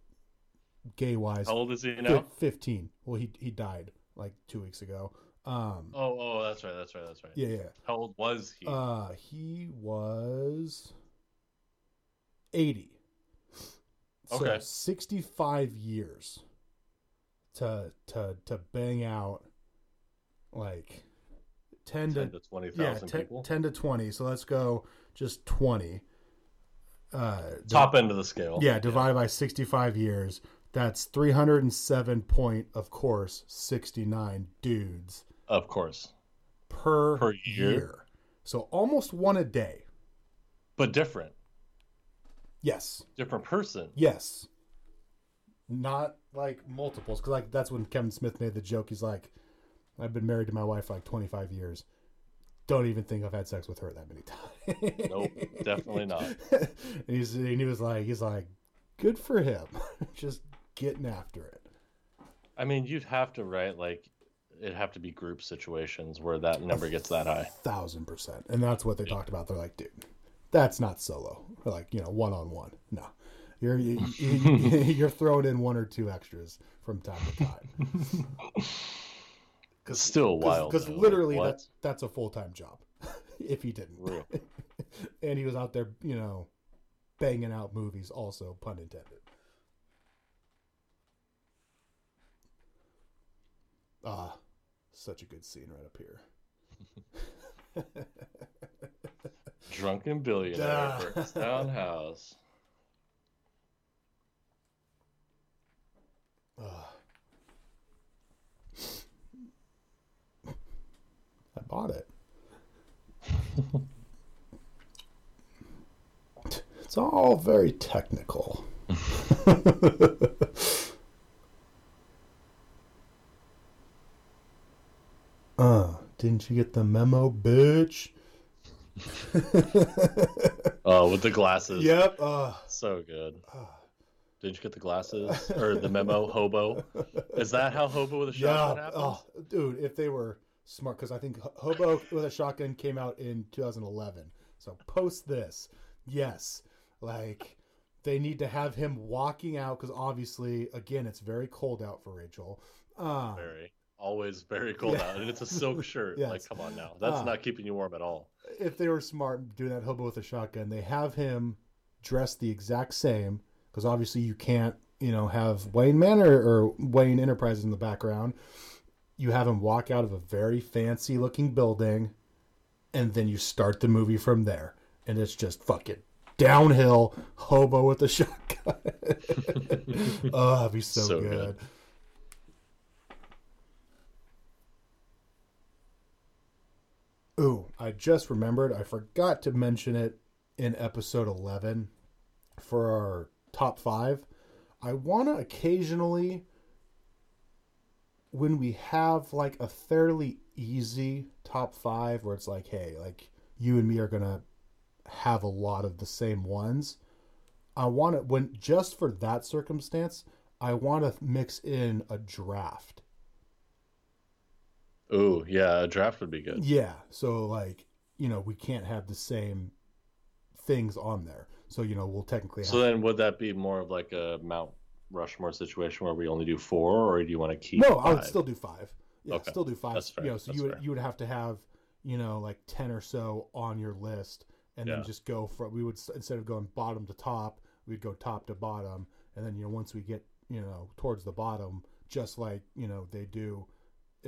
gay wise, How old is he now? 15. Well, he he died like two weeks ago. Um, Oh, oh, that's right, that's right, that's right. yeah, yeah. How old was he? Uh, he was 80. So Okay. 65 years to to to bang out like 10 10 to to twenty yeah, 10, people. 10 to 20. So let's go just 20. Uh, Top end of the scale. Yeah, divided by 65 years. That's 307 point, of course, 69 dudes Of course, per, Per year? year. So almost one a day. but different, Yes. different person. Yes. Not like multiples. Because like that's when Kevin Smith made the joke. He's like, I've been married to my wife for like 25 years. Don't even think I've had sex with her that many times. Nope, definitely not. [LAUGHS] and, he's, and he was like, he's like, good for him. [LAUGHS] Just getting after it. I mean, you'd have to write like it'd have to be group situations where that number gets that high. thousand percent. And that's what they talked about. They're like, dude, that's not solo. They're like, you know, one on one. No, you're [LAUGHS] you, you, you're throwing in one or two extras from time to time. [LAUGHS] Cause, still wild. Because like, literally, that's that's a full time job. [LAUGHS] if he didn't, and he was out there, you know, banging out movies. Also, pun intended. Ah, such a good scene right up here. drunken billionaire Ah. burns down house. I bought it. it's all very technical. [LAUGHS] uh, didn't you get the memo, bitch? [LAUGHS] Oh, with the glasses. yep. Uh, So good. ah. Did you get the glasses or the memo, [LAUGHS] hobo? Is that how hobo with a shotgun yeah. happens? Oh, dude, if they were smart, because I think Hobo with a Shotgun came out in 2011. So post this, yes, like they need to have him walking out because obviously, again, it's very cold out for Rachel. Um, Very. Always very cold Yeah. out. And it's a silk [LAUGHS] shirt. Yes. Like, come on now. That's Ah. not keeping you warm at all. if they were smart doing that hobo with a shotgun, they have him dressed the exact same because obviously you can't, you know, have Wayne Manor or Wayne Enterprises in the background. You have him walk out of a very fancy looking building, and then you start the movie from there, and it's just fucking downhill hobo with a [LAUGHS] shotgun. [LAUGHS] oh, that'd be so, So good. good. Ooh, I just remembered. I forgot to mention it in episode 11 for our top five. I want to occasionally, when we have like a fairly easy top five where it's like, hey, like you and me are going to have a lot of the same ones. I want to, when just for that circumstance, I want to mix in a draft. Ooh, yeah, a draft would be good. Yeah. So like, you know, we can't have the same things on there. So, you know, we'll technically have So then would that be more of like a Mount Rushmore situation where we only do four, or do you want to keep No, I would still do five. Yeah, Okay. still do five. That's fair. You know, so That's you would fair. you would have to have, you know, like ten or so on your list and then just go from we would instead of going bottom to top, we'd go top to bottom and then you know once we get, you know, towards the bottom, just like, you know, they do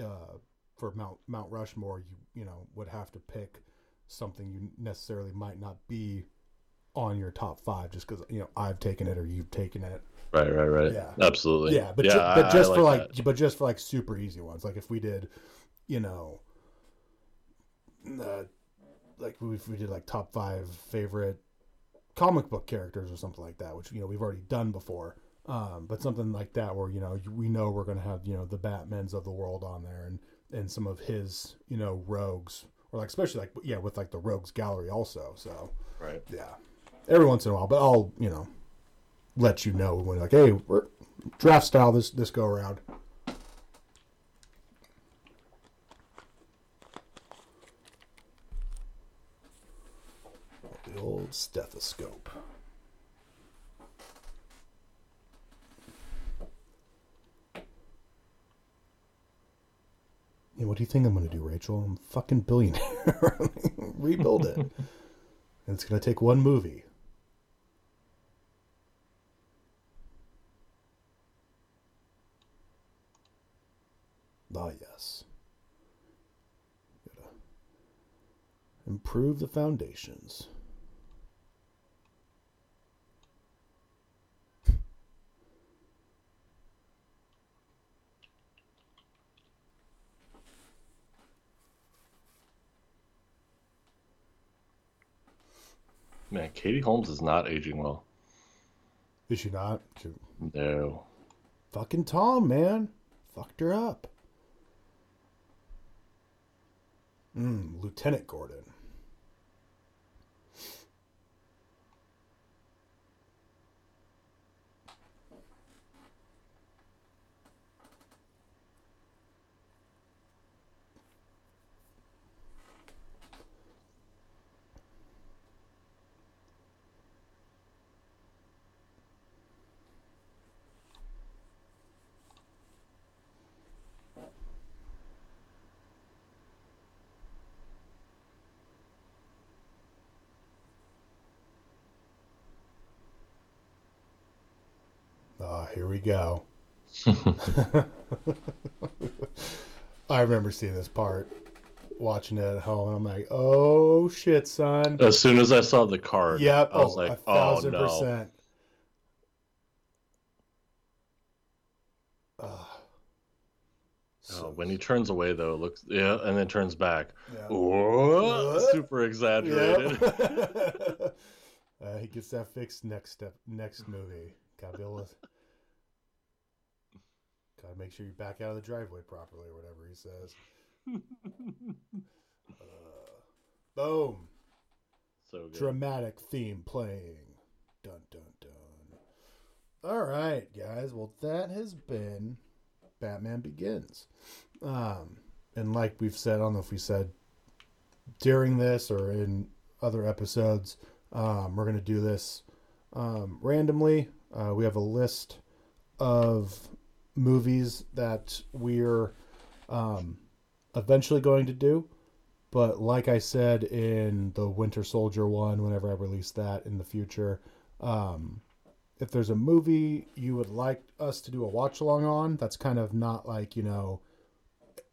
uh for Mount Mount Rushmore, you you know, would have to pick something you necessarily might not be on your top 5 just cuz you know, I've taken it or you've taken it. Right, right, right. Yeah. Absolutely. Yeah, but yeah, ju- but just for like, that. but just for like super easy ones. Like if we did, you know, uh, like if we did like top five favorite comic book characters or something like that, which you know we've already done before. Um, but something like that where you know we know we're going to have you know the Batmans of the world on there and and some of his you know rogues or like especially like yeah with like the rogues gallery also. So right. yeah, every once in a while. But I'll you know let you know when like hey we're draft style this this go around. The old stethoscope. Yeah, what do you think I'm going to do, Rachel? I'm a fucking billionaire. [LAUGHS] Rebuild it. [LAUGHS] and it's going to take one movie. Ah, yes. Gotta improve the foundations. Man, Katie Holmes is not aging well. Is she not? She- No. Fucking Tom, man. Fucked her up. Mm, Lieutenant Gordon. Ah, here we go. [LAUGHS] I remember seeing this part, watching it at home, and I'm like, "Oh shit, son!" As soon as I saw the card, Yep. I was oh, like, a oh thousand no. percent. Ah. Oh, when he turns away though, it looks yeah, and then turns back. Yeah. Whoa, super exaggerated. Yep. [LAUGHS] uh, he gets that fixed next step, next movie. Gotta be able to. Gotta make sure you back out of the driveway properly, or whatever he says. [LAUGHS] Uh, boom. so good. Dramatic theme playing. Dun dun dun. All right, guys. Well, that has been Batman Begins. Um, and like we've said, I don't know if we said during this or in other episodes, um, we're gonna do this um, randomly. Uh, we have a list of movies that we're um, eventually going to do. But like I said in the Winter Soldier one, whenever I release that in the future, um, if there's a movie you would like us to do a watch along on, that's kind of not like, you know,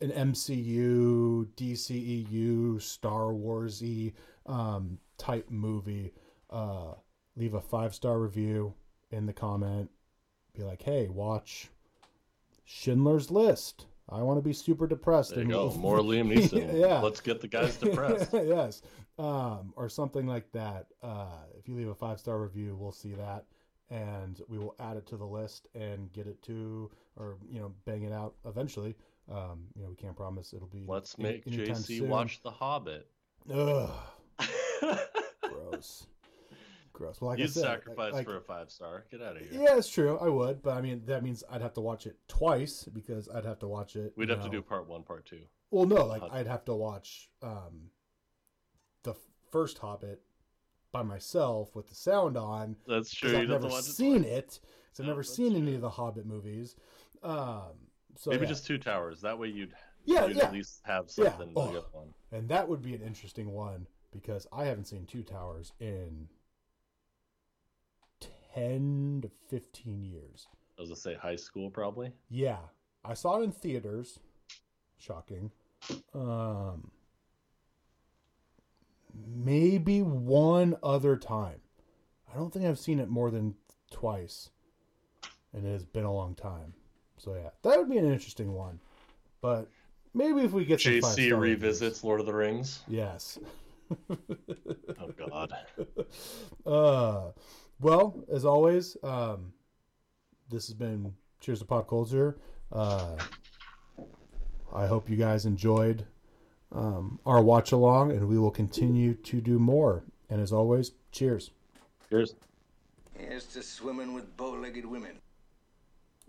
an MCU, DCEU, Star Warsy um, type movie, uh, leave a five star review in the comment. Be like, hey, watch Schindler's List. I want to be super depressed. There you go. [LAUGHS] More Liam Neeson. [LAUGHS] yeah. Let's get the guys depressed. [LAUGHS] yes. Um, or something like that. Uh, if you leave a five star review, we'll see that and we will add it to the list and get it to, or, you know, bang it out eventually. Um, you know, we can't promise it'll be. Let's make JC soon. watch The Hobbit. Ugh, gross. Gross. Well, like I You'd said, sacrifice like, for a five star. Get out of here. Yeah, it's true. I would, but I mean, that means I'd have to watch it twice because I'd have to watch it. We'd have to do part one, part two. Well, no, like I'd have to watch um, the first Hobbit by myself with the sound on That's true. I've You'd have to never it seen it. Because I've never seen any of the Hobbit movies. Um, so Maybe yeah. just two towers. That way you'd, yeah, you'd yeah, at least have Yeah. something Oh. to get on. and that would be an interesting one because I haven't seen Two Towers in ten to fifteen years. I was gonna say high school probably. Yeah, I saw it in theaters. Shocking. Um, maybe one other time. I don't think I've seen it more than twice, and it has been a long time. So yeah, that would be an interesting one. But maybe if we get some JC five-star revisits Lord of the Rings. Yes. [LAUGHS] Oh God. uh, well, as always, um, this has been Cheers to Pop Culture. Uh, I hope you guys enjoyed um, our watch along, and we will continue to do more. And as always, cheers. Cheers. Here's to swimming with bow-legged women.